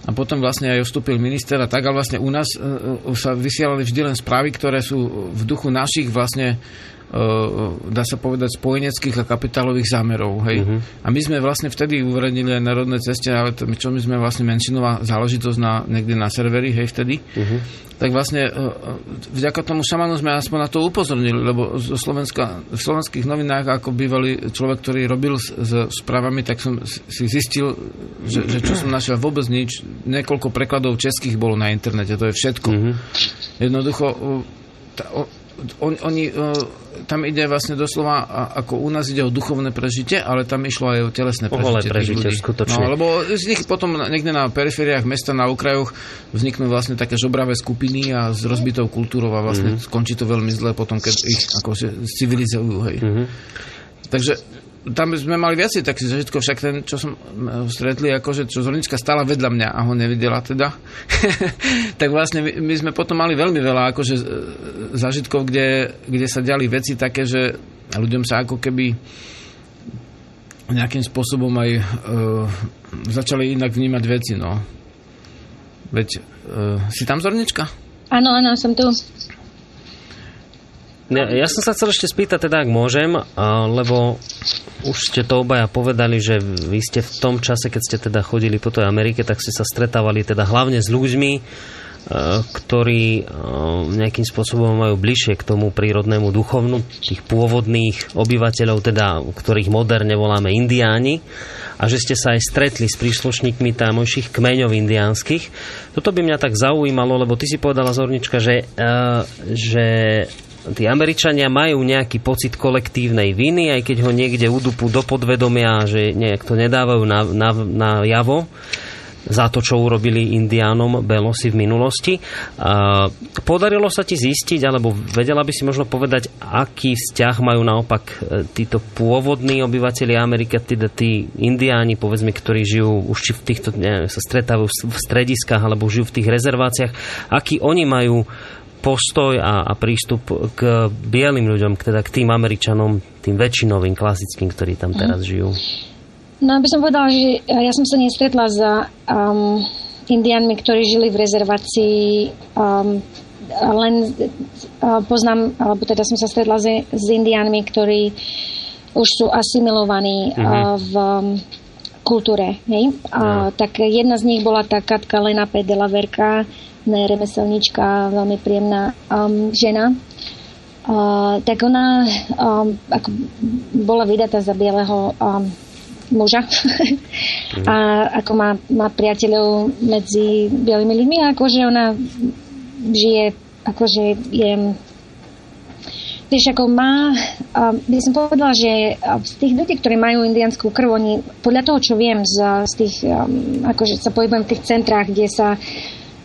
a potom vlastne aj ustúpil minister a tak, ale vlastne u nás uh, sa vysielali vždy len správy, ktoré sú v duchu našich vlastne dá sa povedať, spojeneckých a kapitálových zámerov. Hej. Uh-huh. A my sme vlastne vtedy uverejnili aj národné ceste, ale to, čo my sme vlastne menšinová záležitosť na, niekde na serveri, hej, vtedy. Uh-huh. Tak vlastne vďaka tomu šamanu sme aspoň na to upozornili, lebo zo Slovenska, v slovenských novinách, ako bývalý človek, ktorý robil s, s správami, tak som si zistil, že, že čo som našiel vôbec nič. Niekoľko prekladov českých bolo na internete, to je všetko. Uh-huh. Jednoducho, tá, on, oni, uh, tam ide vlastne doslova, ako u nás ide o duchovné prežitie, ale tam išlo aj o telesné prežitie. prežitie, skutočne. No, lebo z nich potom niekde na perifériách mesta, na okrajoch vzniknú vlastne také žobravé skupiny a s rozbitou kultúrou a vlastne mm-hmm. skončí to veľmi zle potom, keď ich ako civilizujú. Hej. Mm-hmm. Takže tam sme mali viacej takých zažitkov, však ten, čo som e, stretli, akože, čo Zornička stala vedľa mňa a ho nevidela teda, *laughs* tak vlastne my, my sme potom mali veľmi veľa akože e, zažitkov, kde, kde sa diali veci také, že ľuďom sa ako keby nejakým spôsobom aj uh, začali inak vnímať veci, no. Veď, uh, si tam Zornička? Áno, áno, som tu. Ja, ja som sa chcel ešte spýtať, teda ak môžem, lebo už ste to obaja povedali, že vy ste v tom čase, keď ste teda chodili po tej Amerike, tak ste sa stretávali teda hlavne s ľuďmi, ktorí nejakým spôsobom majú bližšie k tomu prírodnému duchovnu, tých pôvodných obyvateľov, teda ktorých moderne voláme indiáni a že ste sa aj stretli s príslušníkmi tamojších kmeňov indiánskych. Toto by mňa tak zaujímalo, lebo ty si povedala, Zornička, že, že tí Američania majú nejaký pocit kolektívnej viny, aj keď ho niekde udupú do podvedomia, že nejak to nedávajú na, na, na javo za to, čo urobili indiánom Belosi v minulosti. Podarilo sa ti zistiť, alebo vedela by si možno povedať, aký vzťah majú naopak e, títo pôvodní obyvateľi Ameriky, teda tí indiáni, povedzme, ktorí žijú už či v týchto, neviem, sa stretávajú v strediskách alebo žijú v tých rezerváciách, aký oni majú postoj a, a prístup k bielým ľuďom, teda k tým Američanom, tým väčšinovým, klasickým, ktorí tam teraz žijú? No, aby som povedala, že ja som sa nestretla s um, indianmi, ktorí žili v rezervácii. Um, len uh, poznám, alebo teda som sa stretla s, s indianmi, ktorí už sú asimilovaní uh-huh. uh, v um, kultúre. Hej? Uh, tak jedna z nich bola tá Katka Lenape de la Verka, ne, remeselnička, veľmi príjemná um, žena. Uh, tak ona um, ako bola vydatá za bieleho um, muža *laughs* mm. a ako má, má priateľov medzi bielými ľuďmi a akože ona žije, akože je Vieš, ako má, uh, by som povedala, že z tých ľudí, ktorí majú indianskú krv, oni, podľa toho, čo viem z, z tých, um, akože sa pohybujem v tých centrách, kde sa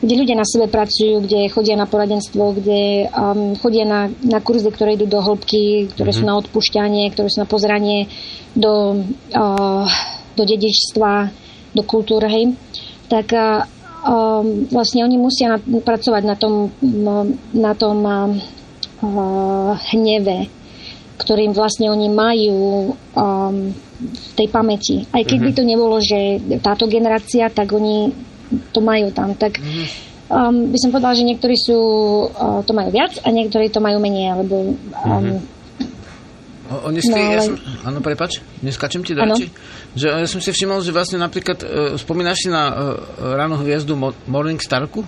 kde ľudia na sebe pracujú, kde chodia na poradenstvo, kde um, chodia na, na kurzy, ktoré idú do hĺbky, ktoré mm-hmm. sú mhm. na odpúšťanie, ktoré sú na pozeranie do, uh, do dedičstva, do kultúry, hej, tak uh, um, vlastne oni musia na, pracovať na tom, no, na tom uh, hneve, ktorým vlastne oni majú um, v tej pamäti. Aj keď by mhm. to nebolo, že táto generácia, tak oni to majú tam. Tak um, by som povedala, že niektorí sú, uh, to majú viac a niektorí to majú menej, alebo um, mm-hmm. O, dnesky, no, ale... ja som, áno, prepač, neskačem ti do reči. Že ja som si všimol, že vlastne napríklad, uh, spomínaš si na uh, ráno hviezdu Mo- Morning Starku?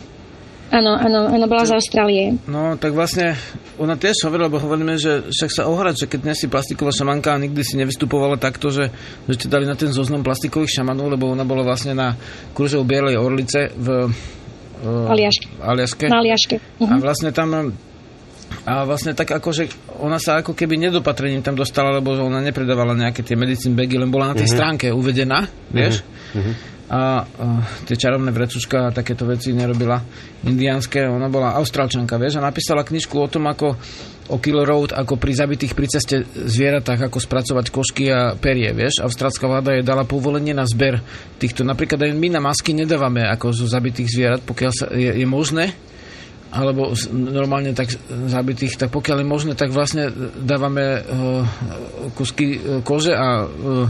Áno, áno, ona bola z Austrálie. No, tak vlastne ona tiež hovorila, lebo hovoríme, že však sa ohrať, že keď dnes si plastiková šamanka a nikdy si nevystupovala takto, že, že ste dali na ten zoznam plastikových šamanov, lebo ona bola vlastne na kurze Bielej Orlice v uh, Aliaške. Aliaške. Na Aliaške. Uh-huh. A mhm. vlastne tam a vlastne tak ako, že ona sa ako keby nedopatrením tam dostala, lebo ona nepredávala nejaké tie medicín bagy, len bola na tej uh-huh. stránke uvedená, vieš. Uh-huh a, a tie čarovné vrecuška a takéto veci nerobila indiánske. Ona bola austrálčanka, vieš, a napísala knižku o tom, ako o Kill Road, ako pri zabitých pri ceste zvieratách, ako spracovať košky a perie, vieš. Austrálska vláda je dala povolenie na zber týchto. Napríklad aj my na masky nedávame ako zo zabitých zvierat, pokiaľ sa, je, je možné, alebo normálne tak zabitých, tak pokiaľ je možné, tak vlastne dávame uh, kusky uh, kože a uh,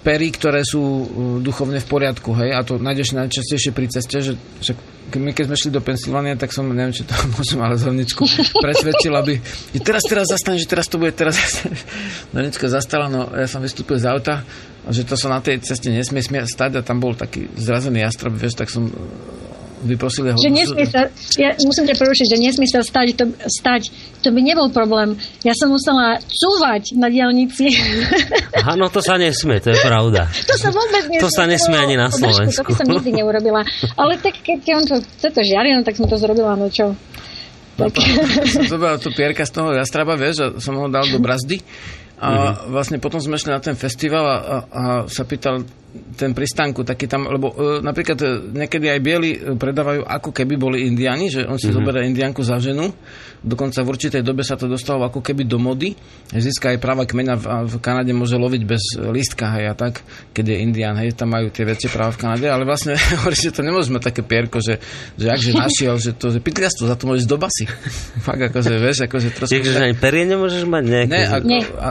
pery, ktoré sú uh, duchovne v poriadku, hej, a to nájdeš najčastejšie pri ceste, že, že my keď sme šli do Pensylvánie, tak som, neviem, či to *laughs* môžem, ale zovničku presvedčil, aby že teraz, teraz zastane, že teraz to bude, teraz *laughs* Zovnička zastala, no ja som vystúpil z auta, že to sa na tej ceste nesmie stať a tam bol taký zrazený jastrab, vieš, tak som vyprosil jeho... Že nesmie sa, ja musím ťa porušiť, že nesmie sa stať, to, stať, to by nebol problém. Ja som musela cúvať na diálnici. *laughs* Áno, to sa nesmie, to je pravda. *laughs* to sa vôbec nesmie. To sa nesmie ani na Slovensku. To by som nikdy neurobila. Ale tak keď on to, chce to žiari, no tak som to zrobila, no čo. Tak. som zobral tú pierka z toho jastraba, vieš, a som ho dal do brazdy. A mm-hmm. vlastne potom sme šli na ten festival a, a, a sa pýtal ten pristánku taký tam, lebo e, napríklad e, niekedy aj bieli e, predávajú ako keby boli indiani, že on si mm-hmm. zoberie indianku za ženu, dokonca v určitej dobe sa to dostalo ako keby do mody, získa aj práva kmeňa v, v Kanade môže loviť bez lístka, hej, a tak, keď je indian, hej, tam majú tie väčšie práva v Kanade, ale vlastne *laughs* hovorí, že to nemôžeme také pierko, že, že akže našiel, že to, že pytliastvo, za to môžeš do basy. *laughs* Fakt akože, vieš, akože trošku... Takže ani perie nemôžeš mať nejaké? Ne, ako, a, a,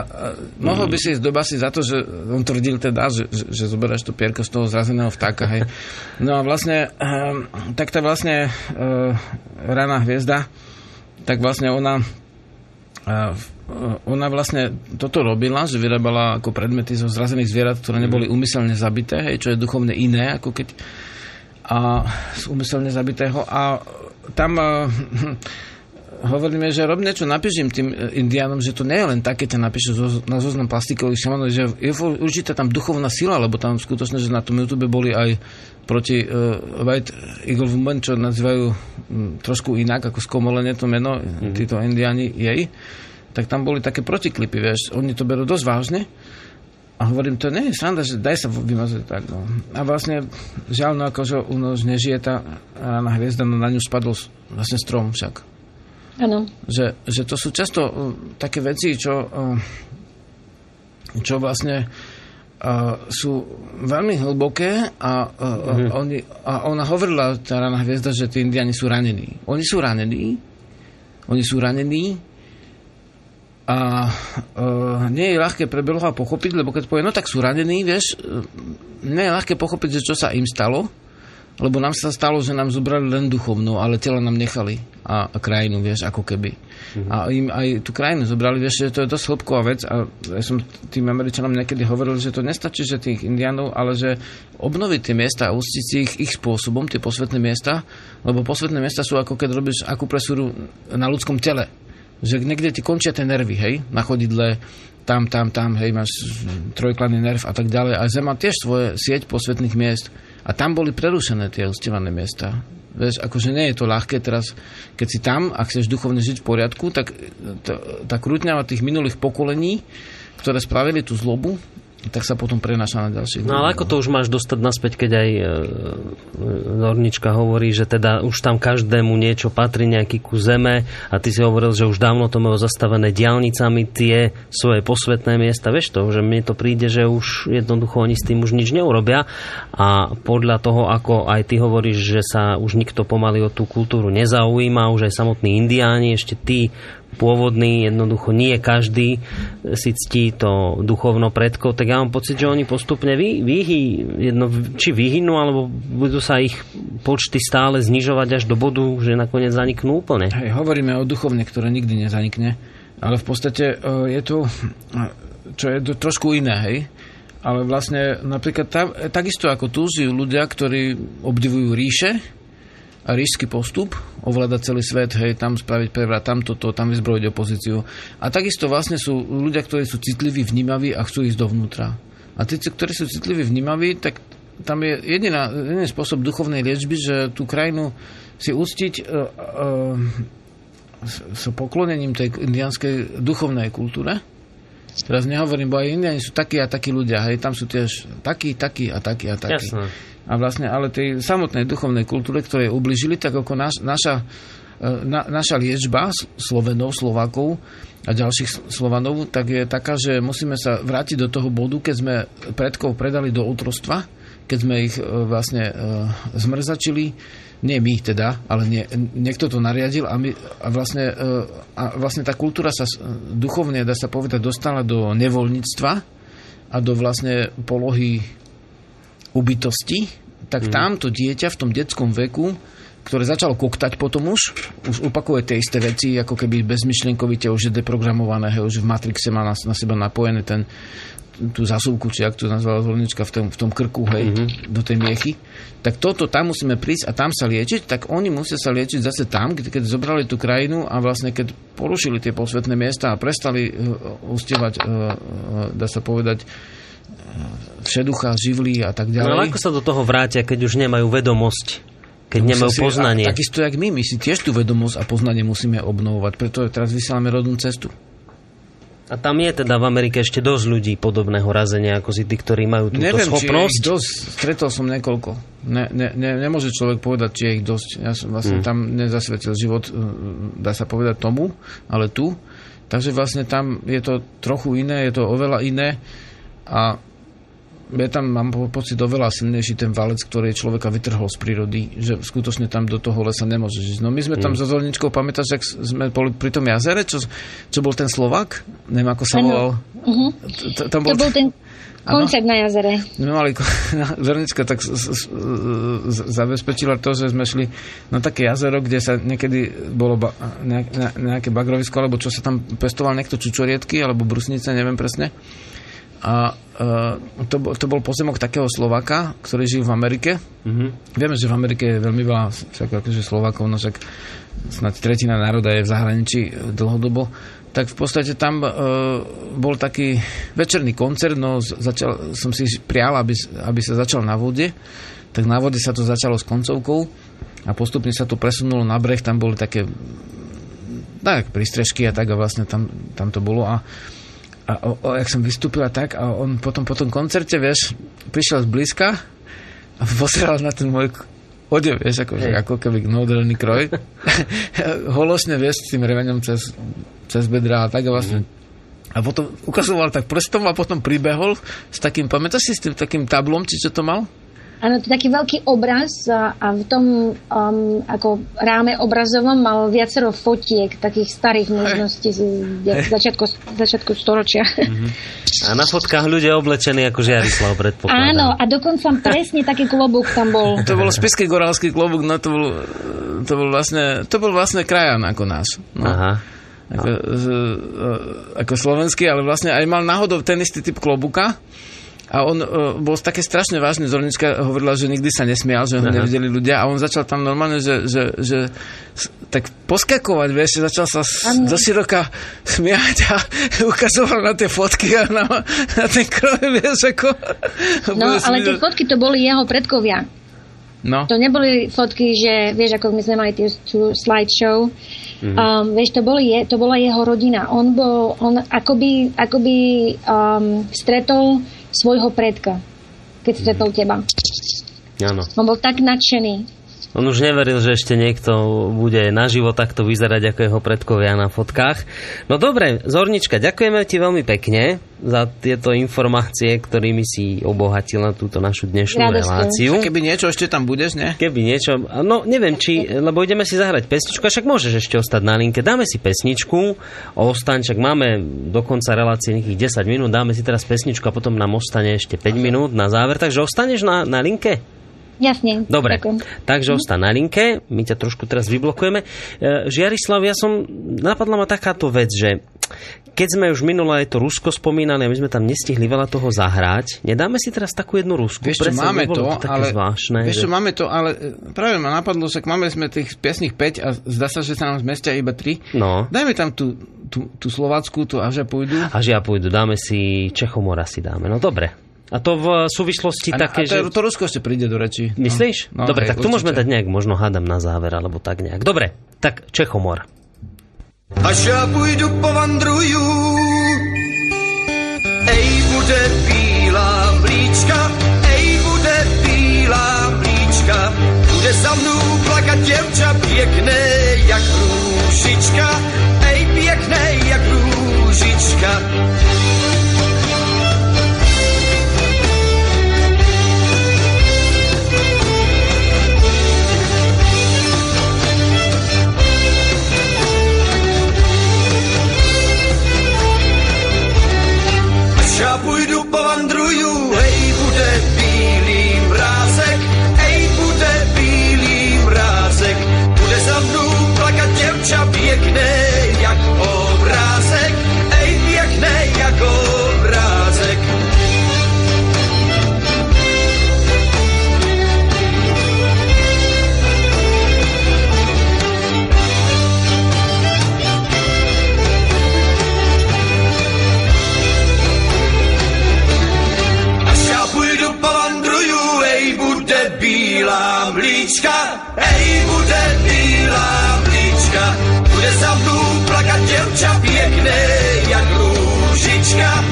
mohol by si ísť do basy za to, že on tvrdil teda, že, že, že zoberáš to pierko z toho zrazeného vtáka, hej. No a vlastne, um, tak tá vlastne uh, rána hviezda, tak vlastne ona uh, ona vlastne toto robila, že vyrábala ako predmety zo zrazených zvierat, ktoré neboli umyselne zabité, hej, čo je duchovne iné, ako keď a z umyselne zabitého. A tam hovoríme, že rob niečo, napíš im tým e, indiánom, že to nie je len také, ťa napíšu na zoznam plastikových šamanov, že je určite tam duchovná sila, lebo tam skutočne, že na tom YouTube boli aj proti uh, White Eagle Woman, čo nazývajú m, trošku inak, ako skomolenie to meno, mm-hmm. títo indiáni jej, tak tam boli také protiklipy, vieš, oni to berú dosť vážne, a hovorím, to nie je sranda, že daj sa vymazať tak. No. A vlastne, žiaľ, no akože u nás nežije tá rána hviezda, no na ňu spadol vlastne strom však. Ano. Že, že to sú často uh, také veci, čo, uh, čo vlastne uh, sú veľmi hlboké a, uh, mm-hmm. oni, a ona hovorila, tá rána hviezda, že tí indiani sú ranení. Oni sú ranení, oni sú ranení a uh, nie je ľahké pre Beloha pochopiť, lebo keď povie, no tak sú ranení, vieš, uh, nie je ľahké pochopiť, že čo sa im stalo, lebo nám sa stalo, že nám zobrali len duchovnú, ale tela nám nechali a, krajinu, vieš, ako keby. Mm-hmm. A im aj tú krajinu zobrali, vieš, že to je dosť hĺbková vec a ja som tým Američanom niekedy hovoril, že to nestačí, že tých indianov, ale že obnoviť tie miesta a ustiť si ich, ich spôsobom, tie posvetné miesta, lebo posvetné miesta sú ako keď robíš akupresúru na ľudskom tele. Že niekde ti končia tie nervy, hej, na chodidle, tam, tam, tam, hej, máš trojkladný nerv a tak ďalej. A Zem má tiež svoje sieť posvetných miest. A tam boli prerušené tie uctievané miesta. Vieš, akože nie je to ľahké teraz, keď si tam a chceš duchovne žiť v poriadku, tak tá krutňava tých minulých pokolení, ktoré spravili tú zlobu, tak sa potom prenáša na ďalších. No ale ako to už máš dostať naspäť, keď aj e, Nornička hovorí, že teda už tam každému niečo patrí, nejaký ku zeme a ty si hovoril, že už dávno to majú zastavené diálnicami tie svoje posvetné miesta. Vieš to, že mne to príde, že už jednoducho oni s tým už nič neurobia a podľa toho, ako aj ty hovoríš, že sa už nikto pomaly o tú kultúru nezaujíma, už aj samotní indiáni, ešte tí pôvodný, jednoducho nie každý si ctí to duchovno predkov, tak ja mám pocit, že oni postupne vy, vyhy, jedno, či vyhynú, alebo budú sa ich počty stále znižovať až do bodu, že nakoniec zaniknú úplne. Hej, hovoríme o duchovne, ktoré nikdy nezanikne, ale v podstate e, je tu, čo je to trošku iné, hej, ale vlastne napríklad tam, takisto ako tu ľudia, ktorí obdivujú ríše, ríšsky postup, ovládať celý svet, hej, tam spraviť prevrat, tam toto, tam vyzbrojiť opozíciu. A takisto vlastne sú ľudia, ktorí sú citliví, vnímaví a chcú ísť dovnútra. A tí, ktorí sú citliví, vnímaví, tak tam je jediná, jediný spôsob duchovnej liečby, že tú krajinu si uctiť uh, s, s poklonením tej indianskej duchovnej kultúre. Teraz nehovorím, bo aj indiani sú takí a takí ľudia, hej, tam sú tiež takí, takí a takí a takí. Jasné a vlastne ale tej samotnej duchovnej kultúre, ktoré ubližili, tak ako naš, naša, e, na, naša liečba Slovenov, Slovákov a ďalších Slovanov, tak je taká, že musíme sa vrátiť do toho bodu, keď sme predkov predali do útrostva, keď sme ich e, vlastne e, zmrzačili, nie my teda, ale nie, niekto to nariadil a, my, a, vlastne, a vlastne tá kultúra sa duchovne, dá sa povedať, dostala do nevoľníctva, a do vlastne polohy ubytosti, tak mm. tam to dieťa v tom detskom veku ktoré začalo koktať potom už, už opakuje tie isté veci, ako keby bezmyšlienkovite už je deprogramované, hej, už v Matrixe má na, na seba napojené ten, tú zasúvku, či ak to nazvala zvolnička, v tom, v tom krku, hej, mm-hmm. do tej miechy, tak toto tam musíme prísť a tam sa liečiť, tak oni musia sa liečiť zase tam, keď, keď zobrali tú krajinu a vlastne keď porušili tie posvetné miesta a prestali uh, ustievať, uh, uh, dá sa povedať, všeducha, živly a tak ďalej. No ale ako sa do toho vrátia, keď už nemajú vedomosť? keď nemajú si, poznanie. A, takisto jak my, my si tiež tú vedomosť a poznanie musíme obnovovať, preto teraz vysielame rodnú cestu. A tam je teda v Amerike ešte dosť ľudí podobného razenia, ako si tí, ktorí majú túto Neviem, schopnosť. Či je ich dosť, stretol som niekoľko. Ne, ne, ne, nemôže človek povedať, či je ich dosť. Ja som vlastne hmm. tam nezasvetil život, e, dá sa povedať tomu, ale tu. Takže vlastne tam je to trochu iné, je to oveľa iné. A ja tam mám pocit oveľa silnejší ten valec, ktorý človeka vytrhol z prírody, že skutočne tam do toho lesa nemôže žiť. No my sme tam mm. so Zolničkou, pamätáš, ak sme boli pri tom jazere, čo, čo bol ten Slovak? Neviem, ako sa volal. Uh-huh. Tam bol... To bol ten koncert na jazere. My mali, *laughs* Zornička tak zabezpečila to, že sme šli na také jazero, kde sa niekedy bolo ba, nejaké bagrovisko, alebo čo sa tam pestoval niekto čučoriedky, alebo brusnice, neviem presne. A uh, to, to bol pozemok takého Slovaka, ktorý žil v Amerike. Mm-hmm. Vieme, že v Amerike je veľmi veľa však akože Slovakov, no však snad tretina národa je v zahraničí dlhodobo. Tak v podstate tam uh, bol taký večerný koncert, no začal, som si prial, aby, aby sa začal na vode. Tak na vode sa to začalo s koncovkou a postupne sa to presunulo na breh, tam boli také tak, prístrežky a tak a vlastne tam, tam to bolo a a o, o, jak som vystúpila tak a on potom po tom koncerte, vieš, prišiel zblízka a pozeral na ten môj odev, vieš, ako, hey. ako keby moderný kroj. *laughs* Holosne, vieš, s tým remeňom cez, cez bedra a tak a vlastne mm. A potom ukazoval tak prstom a potom pribehol s takým, pamätáš si s tým takým tablom, či čo to mal? Áno, to je taký veľký obraz a, a v tom um, ako ráme obrazovom mal viacero fotiek takých starých možností z začiatku, začiatku storočia. Mm-hmm. A na fotkách ľudia oblečení ako Žiarislav predpokladám. Áno, a dokonca presne taký klobúk tam bol. To bol spisky gorálsky klobúk, no to bol, to bol vlastne, to bol vlastne krajan ako náš. No. Aha. Ako, z, ako slovenský, ale vlastne aj mal náhodou ten istý typ klobuka a on uh, bol také strašne vážny. Zornička hovorila, že nikdy sa nesmial, že ho Aha. nevideli ľudia a on začal tam normálne, že, že, že tak poskakovať, vieš, začal sa do široka smiať a *laughs* ukazoval na tie fotky a na, na ten kroj, vieš, ako... No, ale tie fotky to boli jeho predkovia. No. To neboli fotky, že vieš, ako my sme mali tú slideshow, Mm-hmm. Um, vieš, to, boli, to bola jeho rodina. On bol, on akoby, akoby um, stretol svojho predka, keď stretol teba. Áno. On bol tak nadšený. On už neveril, že ešte niekto bude naživo takto vyzerať ako jeho predkovia na fotkách. No dobre, Zornička, ďakujeme ti veľmi pekne za tieto informácie, ktorými si obohatila túto našu dnešnú Radosť. reláciu. A keby niečo ešte tam budeš, ne? Keby niečo, no neviem, či, lebo ideme si zahrať pesničku, však môžeš ešte ostať na linke. Dáme si pesničku, ostaň, však máme do konca relácie nejakých 10 minút, dáme si teraz pesničku a potom nám ostane ešte 5 minút na záver, takže ostaneš na, na linke? Jasne. Dobre, ďakujem. takže ostan na linke, my ťa trošku teraz vyblokujeme. E, Žiarislav, ja som, napadla ma takáto vec, že keď sme už minulé to Rusko spomínali a my sme tam nestihli veľa toho zahrať, nedáme si teraz takú jednu Rusku? Vieš čo, máme to, to ale, zvláštne, vieš čo, že... máme to, ale e, práve ma napadlo, že máme sme tých piesných 5 a zdá sa, že sa nám zmestia iba 3. No. Dajme tam tú, tú, tú Slovácku, tú Ažia pôjdu. Ažia pôjdu, dáme si Čechomora si dáme, no dobre. A to v súvislosti a, také, a to, že... to Rusko ešte príde do reči. No. Myslíš? No, Dobre, hej, tak tu môžeme dať nejak, možno hádam na záver, alebo tak nejak. Dobre, tak Čechomor. Až ja půjdu povandruju, ej, bude bílá blíčka, ej, bude bílá blíčka, bude za mnou plakat děvča pěkné jak růžička, ej, pěkné jak růžička. Hej, bude bílá mlíčka, bude za mnou plakat děvča pěkné jak růžička,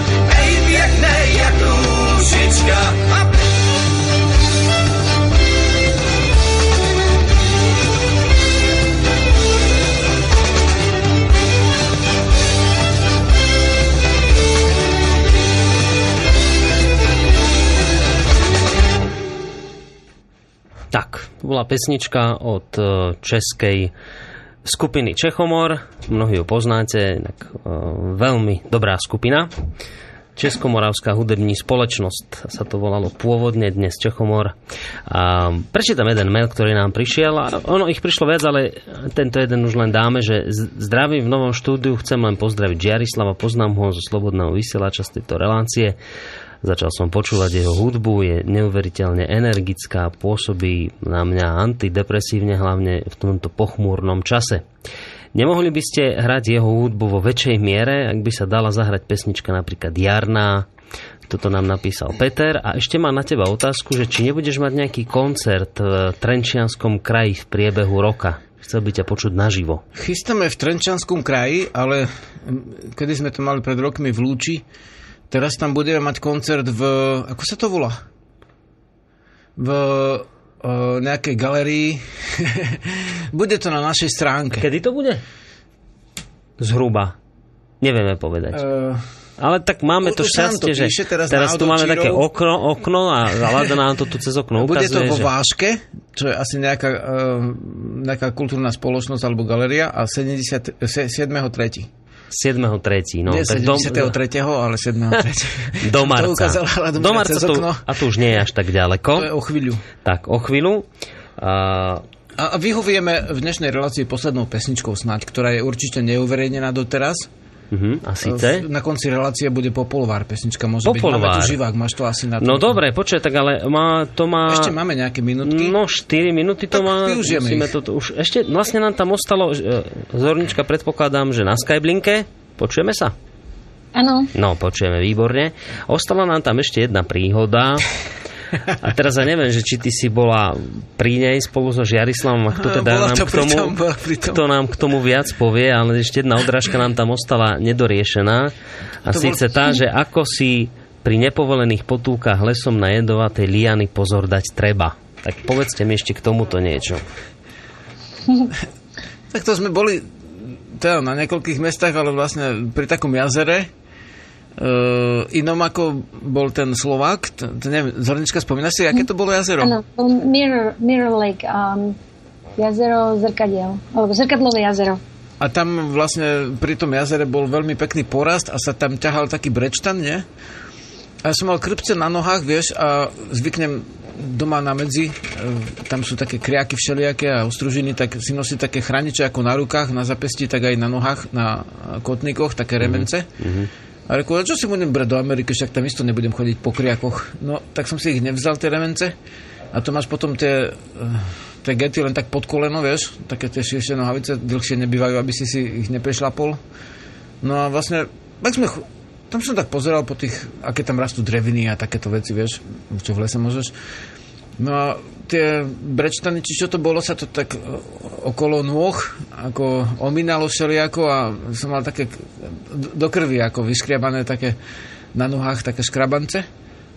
bola pesnička od e, českej skupiny Čechomor. Mnohí ju poznáte, tak e, veľmi dobrá skupina. Českomoravská hudební spoločnosť sa to volalo pôvodne, dnes Čechomor. A prečítam jeden mail, ktorý nám prišiel. A ono ich prišlo viac, ale tento jeden už len dáme, že zdravím v novom štúdiu, chcem len pozdraviť Jarislava, poznám ho zo Slobodného vysielača z tejto relácie. Začal som počúvať jeho hudbu, je neuveriteľne energická, pôsobí na mňa antidepresívne, hlavne v tomto pochmúrnom čase. Nemohli by ste hrať jeho hudbu vo väčšej miere, ak by sa dala zahrať pesnička napríklad Jarná, toto nám napísal Peter. A ešte má na teba otázku, že či nebudeš mať nejaký koncert v Trenčianskom kraji v priebehu roka. Chcel by ťa počuť naživo. Chystáme v Trenčianskom kraji, ale kedy sme to mali pred rokmi v Lúči, Teraz tam budeme mať koncert v... Ako sa to volá? V o, nejakej galerii. *laughs* bude to na našej stránke. Kedy to bude? Zhruba. Nevieme povedať. Uh, ale tak máme to šťastie, že píše, teraz, teraz tu máme také okno, okno a Lada nám to tu cez okno ukazuje. Bude to vo že... Váške, čo je asi nejaká, uh, nejaká kultúrna spoločnosť alebo galeria a 70, 7.3. 7.3. No, nie tak 73. Do... ale 7.3. do marca. To ukázala, do marca to, a to už nie je až tak ďaleko. To je o chvíľu. Tak, o chvíľu. A... A vyhovieme v dnešnej relácii poslednou pesničkou snáď, ktorá je určite neuverejnená doteraz. Uh-huh. A síce? Na konci relácie bude Popolvár pesnička, môže Popolvár. byť. Máme tu živák, máš to asi na to. No dobre, počkaj, tak ale má, to má... Ešte máme nejaké minútky. No 4 minúty to tak má. Využijeme to, to, už ešte, vlastne nám tam ostalo, e, Zornička predpokladám, že na Skyblinke. Počujeme sa? Áno. No, počujeme výborne. Ostala nám tam ešte jedna príhoda. *laughs* A teraz ja neviem, že či ty si bola pri nej spolu so Žiarislavom a kto teda nám, k tomu, kto nám k tomu viac povie, ale ešte jedna odrážka nám tam ostala nedoriešená. A to síce bol... tá, že ako si pri nepovolených potúkach lesom na jedovatej liany pozor dať treba. Tak povedzte mi ešte k tomuto niečo. tak to sme boli teda na niekoľkých mestách, ale vlastne pri takom jazere, Uh, inom ako bol ten Slovák, to, to neviem, Zornička, spomínaš si, aké to bolo jazero? Áno, Mirror, Mirror Lake, um, jazero Zrkadiel, alebo Zrkadlové jazero. A tam vlastne pri tom jazere bol veľmi pekný porast a sa tam ťahal taký brečtan, nie? A ja som mal krpce na nohách, vieš, a zvyknem doma na medzi, e, tam sú také kriaky všelijaké a ostružiny, tak si nosí také chraniče ako na rukách, na zapesti, tak aj na nohách, na kotníkoch, také remence. Mm-hmm. A reku, čo si budem brať do Ameriky, však tam isto nebudem chodiť po kriakoch. No, tak som si ich nevzal, tie remence. A to máš potom tie, eh, tie gety len tak pod koleno, vieš, také tie širšie nohavice, dlhšie nebývajú, aby si si ich neprešlapol. No a vlastne, tak sme, tam som tak pozeral po tých, aké tam rastú dreviny a takéto veci, vieš, čo v lese môžeš. No a tie brečtany, či čo to bolo, sa to tak e, okolo nôh ako ominalo všelijako a som mal také do krvi ako vyškriabané také na nohách také škrabance.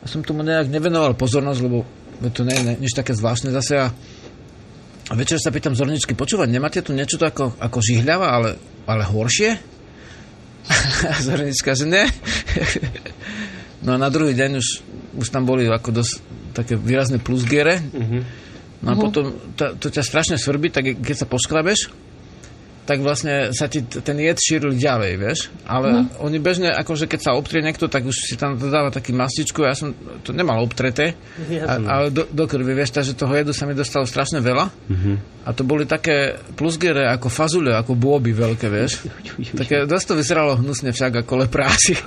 A som tomu nejak nevenoval pozornosť, lebo to nie je nič také zvláštne zase a a večer sa pýtam Zorničky, počúvať, nemáte tu niečo to ako, ako žihľava, ale, ale horšie? *laughs* A Zornička, že ne. *laughs* No a na druhý deň už, už tam boli ako dosť také výrazné plusgiere. Uh-huh. No a uh-huh. potom to, to ťa strašne svrbí, tak keď sa poskrabeš, tak vlastne sa ti ten jed šíril ďalej, vieš. Ale uh-huh. oni bežne, akože keď sa obtrie niekto, tak už si tam dodáva taký mastičku, ja som to nemal obtreté, a, ale do, do krvi, vieš, takže toho jedu sa mi dostalo strašne veľa. Uh-huh. A to boli také plusgere ako fazule, ako bôby veľké, vieš. Také dosť to vyzeralo hnusne však ako leprási.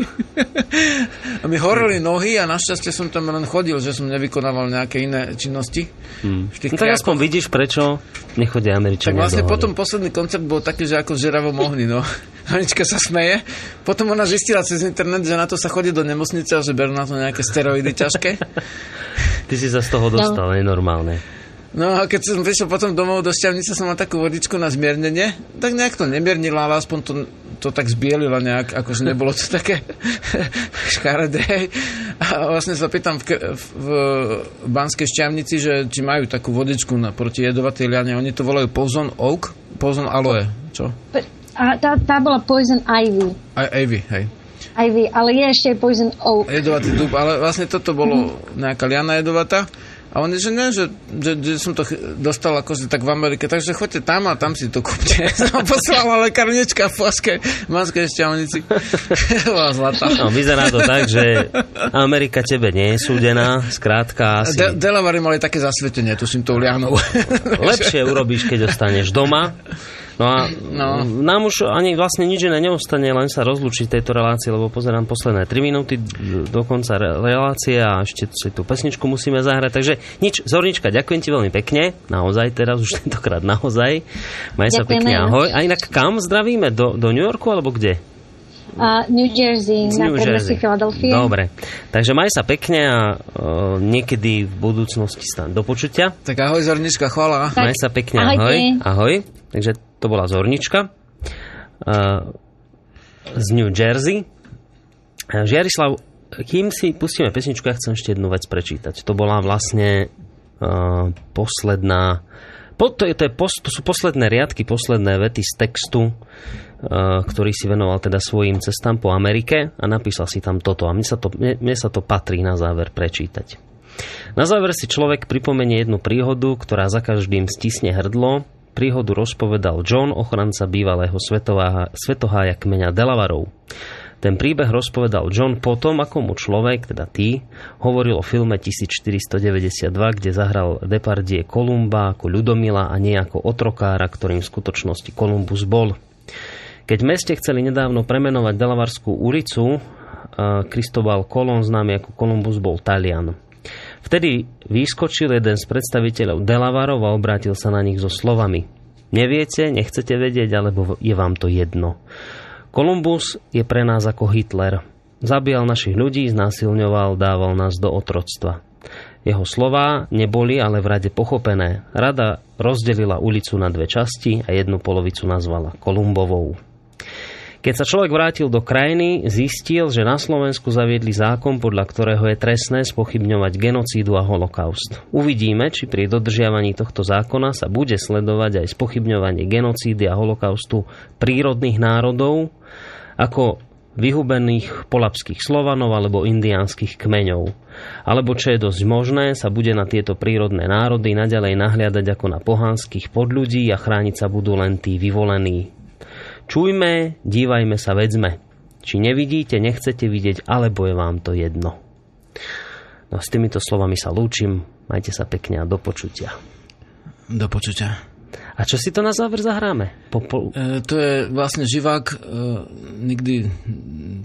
*laughs* a mi horeli nohy a našťastie som tam len chodil, že som nevykonával nejaké iné činnosti. Hmm. No tak aspoň vidíš, prečo nechodia Američania Tak vlastne potom posledný koncept bol taký, že ako v žeravom ohni, no. *laughs* Anička sa smeje. Potom ona zistila cez internet, že na to sa chodí do nemocnice a že berú na to nejaké steroidy ťažké. Ty si sa z toho dostal, no. nenormálne. No a keď som prišiel potom domov do šťavnice, som mal takú vodičku na zmiernenie, tak nejak to nemiernila, ale aspoň to, to tak zbielila nejak, akože nebolo to také *laughs* škaredé. A vlastne sa pýtam v, v, Banskej šťavnici, že či majú takú vodičku na proti jedovatej liane. Oni to volajú Poison Oak, Poison Aloe, čo? A tá, tá bola Poison Ivy. Aj Ivy, hej. Ivy, ale je ešte Poison Oak. Jedovatý dub, ale vlastne toto bolo nejaká liana jedovatá. A oni, že ne, že, že, že som to dostal akože tak v Amerike, takže choďte tam a tam si to kúpte. *laughs* Som poslala lekárnička v Paske, v Manskej šťavnici. *laughs* Zlatá. No, vyzerá to tak, že Amerika tebe nie je súdená, skrátka asi... De- Delaware mali také zasvetenie, tuším, tou lianou. Lepšie *laughs* urobíš, keď ostaneš doma. No a no. nám už ani vlastne nič iné neostane, len sa rozlúčiť tejto relácii, lebo pozerám posledné 3 minúty do konca relácie a ešte si tú pesničku musíme zahrať. Takže nič, Zornička, ďakujem ti veľmi pekne, naozaj teraz už *laughs* tentokrát naozaj. Maj sa pekne, ahoj. A inak kam zdravíme? Do, do New Yorku alebo kde? Uh, New Jersey, Z na New Jersey. Filadelfie. Dobre, takže maj sa pekne a uh, niekedy v budúcnosti stan do počutia. tak ahoj Zornička, chvala. Tak, Maj sa pekne, ahojte. ahoj. Ahoj. Takže to bola Zornička uh, z New Jersey. Žiarislav, kým si pustíme pesničku, ja chcem ešte jednu vec prečítať. To bola vlastne uh, posledná po, to, je, to, je, pos- to sú posledné riadky, posledné vety z textu, uh, ktorý si venoval teda svojim cestám po Amerike a napísal si tam toto. A mne sa to, mne, mne sa to patrí na záver prečítať. Na záver si človek pripomenie jednu príhodu, ktorá za každým stisne hrdlo. Príhodu rozpovedal John, ochranca bývalého svetohája, svetohája kmeňa Delavarov. Ten príbeh rozpovedal John potom, ako mu človek, teda ty, hovoril o filme 1492, kde zahral Depardie Kolumba ako Ľudomila a nie ako otrokára, ktorým v skutočnosti Kolumbus bol. Keď v meste chceli nedávno premenovať Delavarskú ulicu, Kristobal Kolón, známy ako Kolumbus, bol Talian. Vtedy vyskočil jeden z predstaviteľov Delavarov a obrátil sa na nich so slovami. Neviete, nechcete vedieť, alebo je vám to jedno. Kolumbus je pre nás ako Hitler. Zabíjal našich ľudí, znásilňoval, dával nás do otroctva. Jeho slová neboli ale v rade pochopené. Rada rozdelila ulicu na dve časti a jednu polovicu nazvala Kolumbovou. Keď sa človek vrátil do krajiny, zistil, že na Slovensku zaviedli zákon, podľa ktorého je trestné spochybňovať genocídu a holokaust. Uvidíme, či pri dodržiavaní tohto zákona sa bude sledovať aj spochybňovanie genocídy a holokaustu prírodných národov, ako vyhubených polapských Slovanov alebo indiánskych kmeňov. Alebo, čo je dosť možné, sa bude na tieto prírodné národy naďalej nahliadať ako na pohanských podľudí a chrániť sa budú len tí vyvolení. Čujme, dívajme sa, vedzme. Či nevidíte, nechcete vidieť, alebo je vám to jedno. No s týmito slovami sa lúčim. Majte sa pekne a do počutia. Do počutia. A čo si to na záver zahráme? Po, po... E, to je vlastne živák, e, nikdy,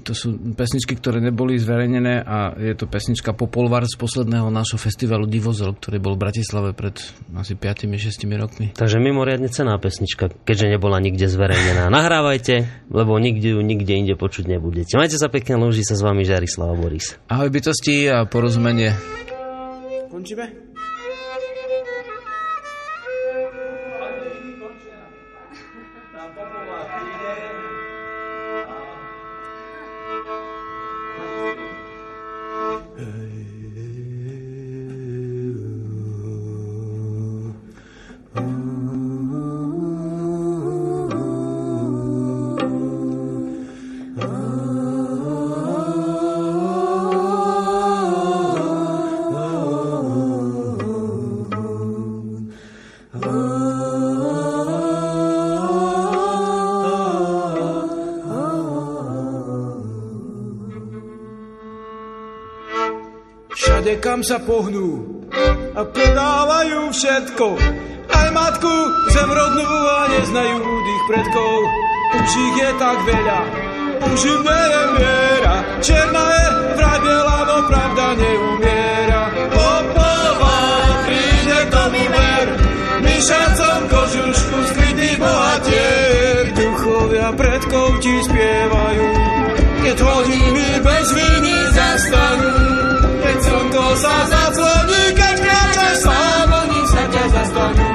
to sú pesničky, ktoré neboli zverejnené a je to pesnička Popolvar z posledného nášho festivalu Divozel, ktorý bol v Bratislave pred asi 5-6 rokmi. Takže mimoriadne cená pesnička, keďže nebola nikde zverejnená. Nahrávajte, lebo nikde ju nikde inde počuť nebudete. Majte sa pekne, lúži sa s vami Žarislava Boris. Ahoj bytosti a porozumenie. Končíme? Kam sa pohnú a predávajú všetko. Aj matku zemrodnú a neznajú tých predkov. Už ich je tak veľa, už im je miera. Černá je vraj biela, no pravda neumiera. Popova, príde k tomu ver, myšacom kožušku skrytý bohatier. Duchovia predkov ti spievajú, keď hodiny bez viny zastanú sa zacloni, keď kráčaš sám, oni sa ťa zastanú.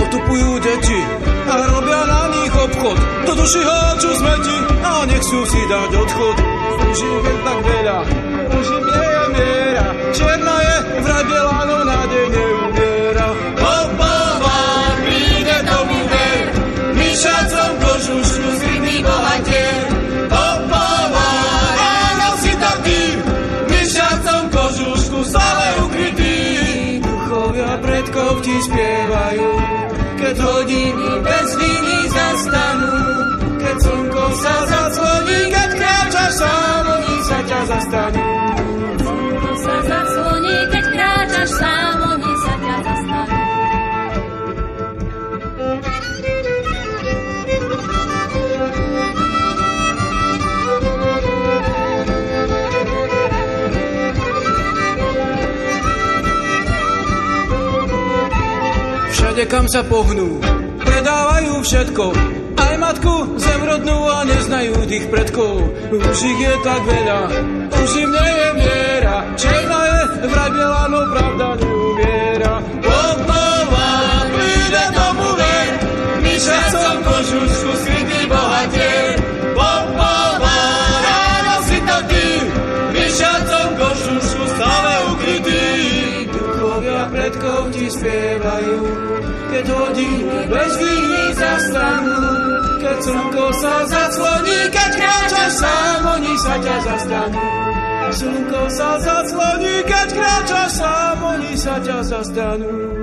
Otupujú deti a robia na nich obchod. Do duši háču smeti a nechcú si dať odchod. Žijú tak veľa, ti spievajú, keď hodiny bez viny zastanú. Keď slnko sa zacloní, keď kráčaš sám, oni sa ťa zastanú. Slnko sa zacloní, keď kráčaš sám, Všade kam sa pohnú, predávajú všetko. Aj matku zemrodnú a neznajú tých predkov. Už ich je tak veľa, už im nie je miera. Černá je vraj biela, no pravda neumiera. Popová, príde tomu ver, myšacom kožušku skrytý bohatier. Popová, ráno si to ty, myšacom kožušku Predkov ti spievajú, keď hodiny bez viny zastanú. Keď slnko sa zacloní, keď kráčaš sám, oni sa ťa zastanú. Slnko sa zacloní, keď kráčaš sám, oni sa ťa zastanú.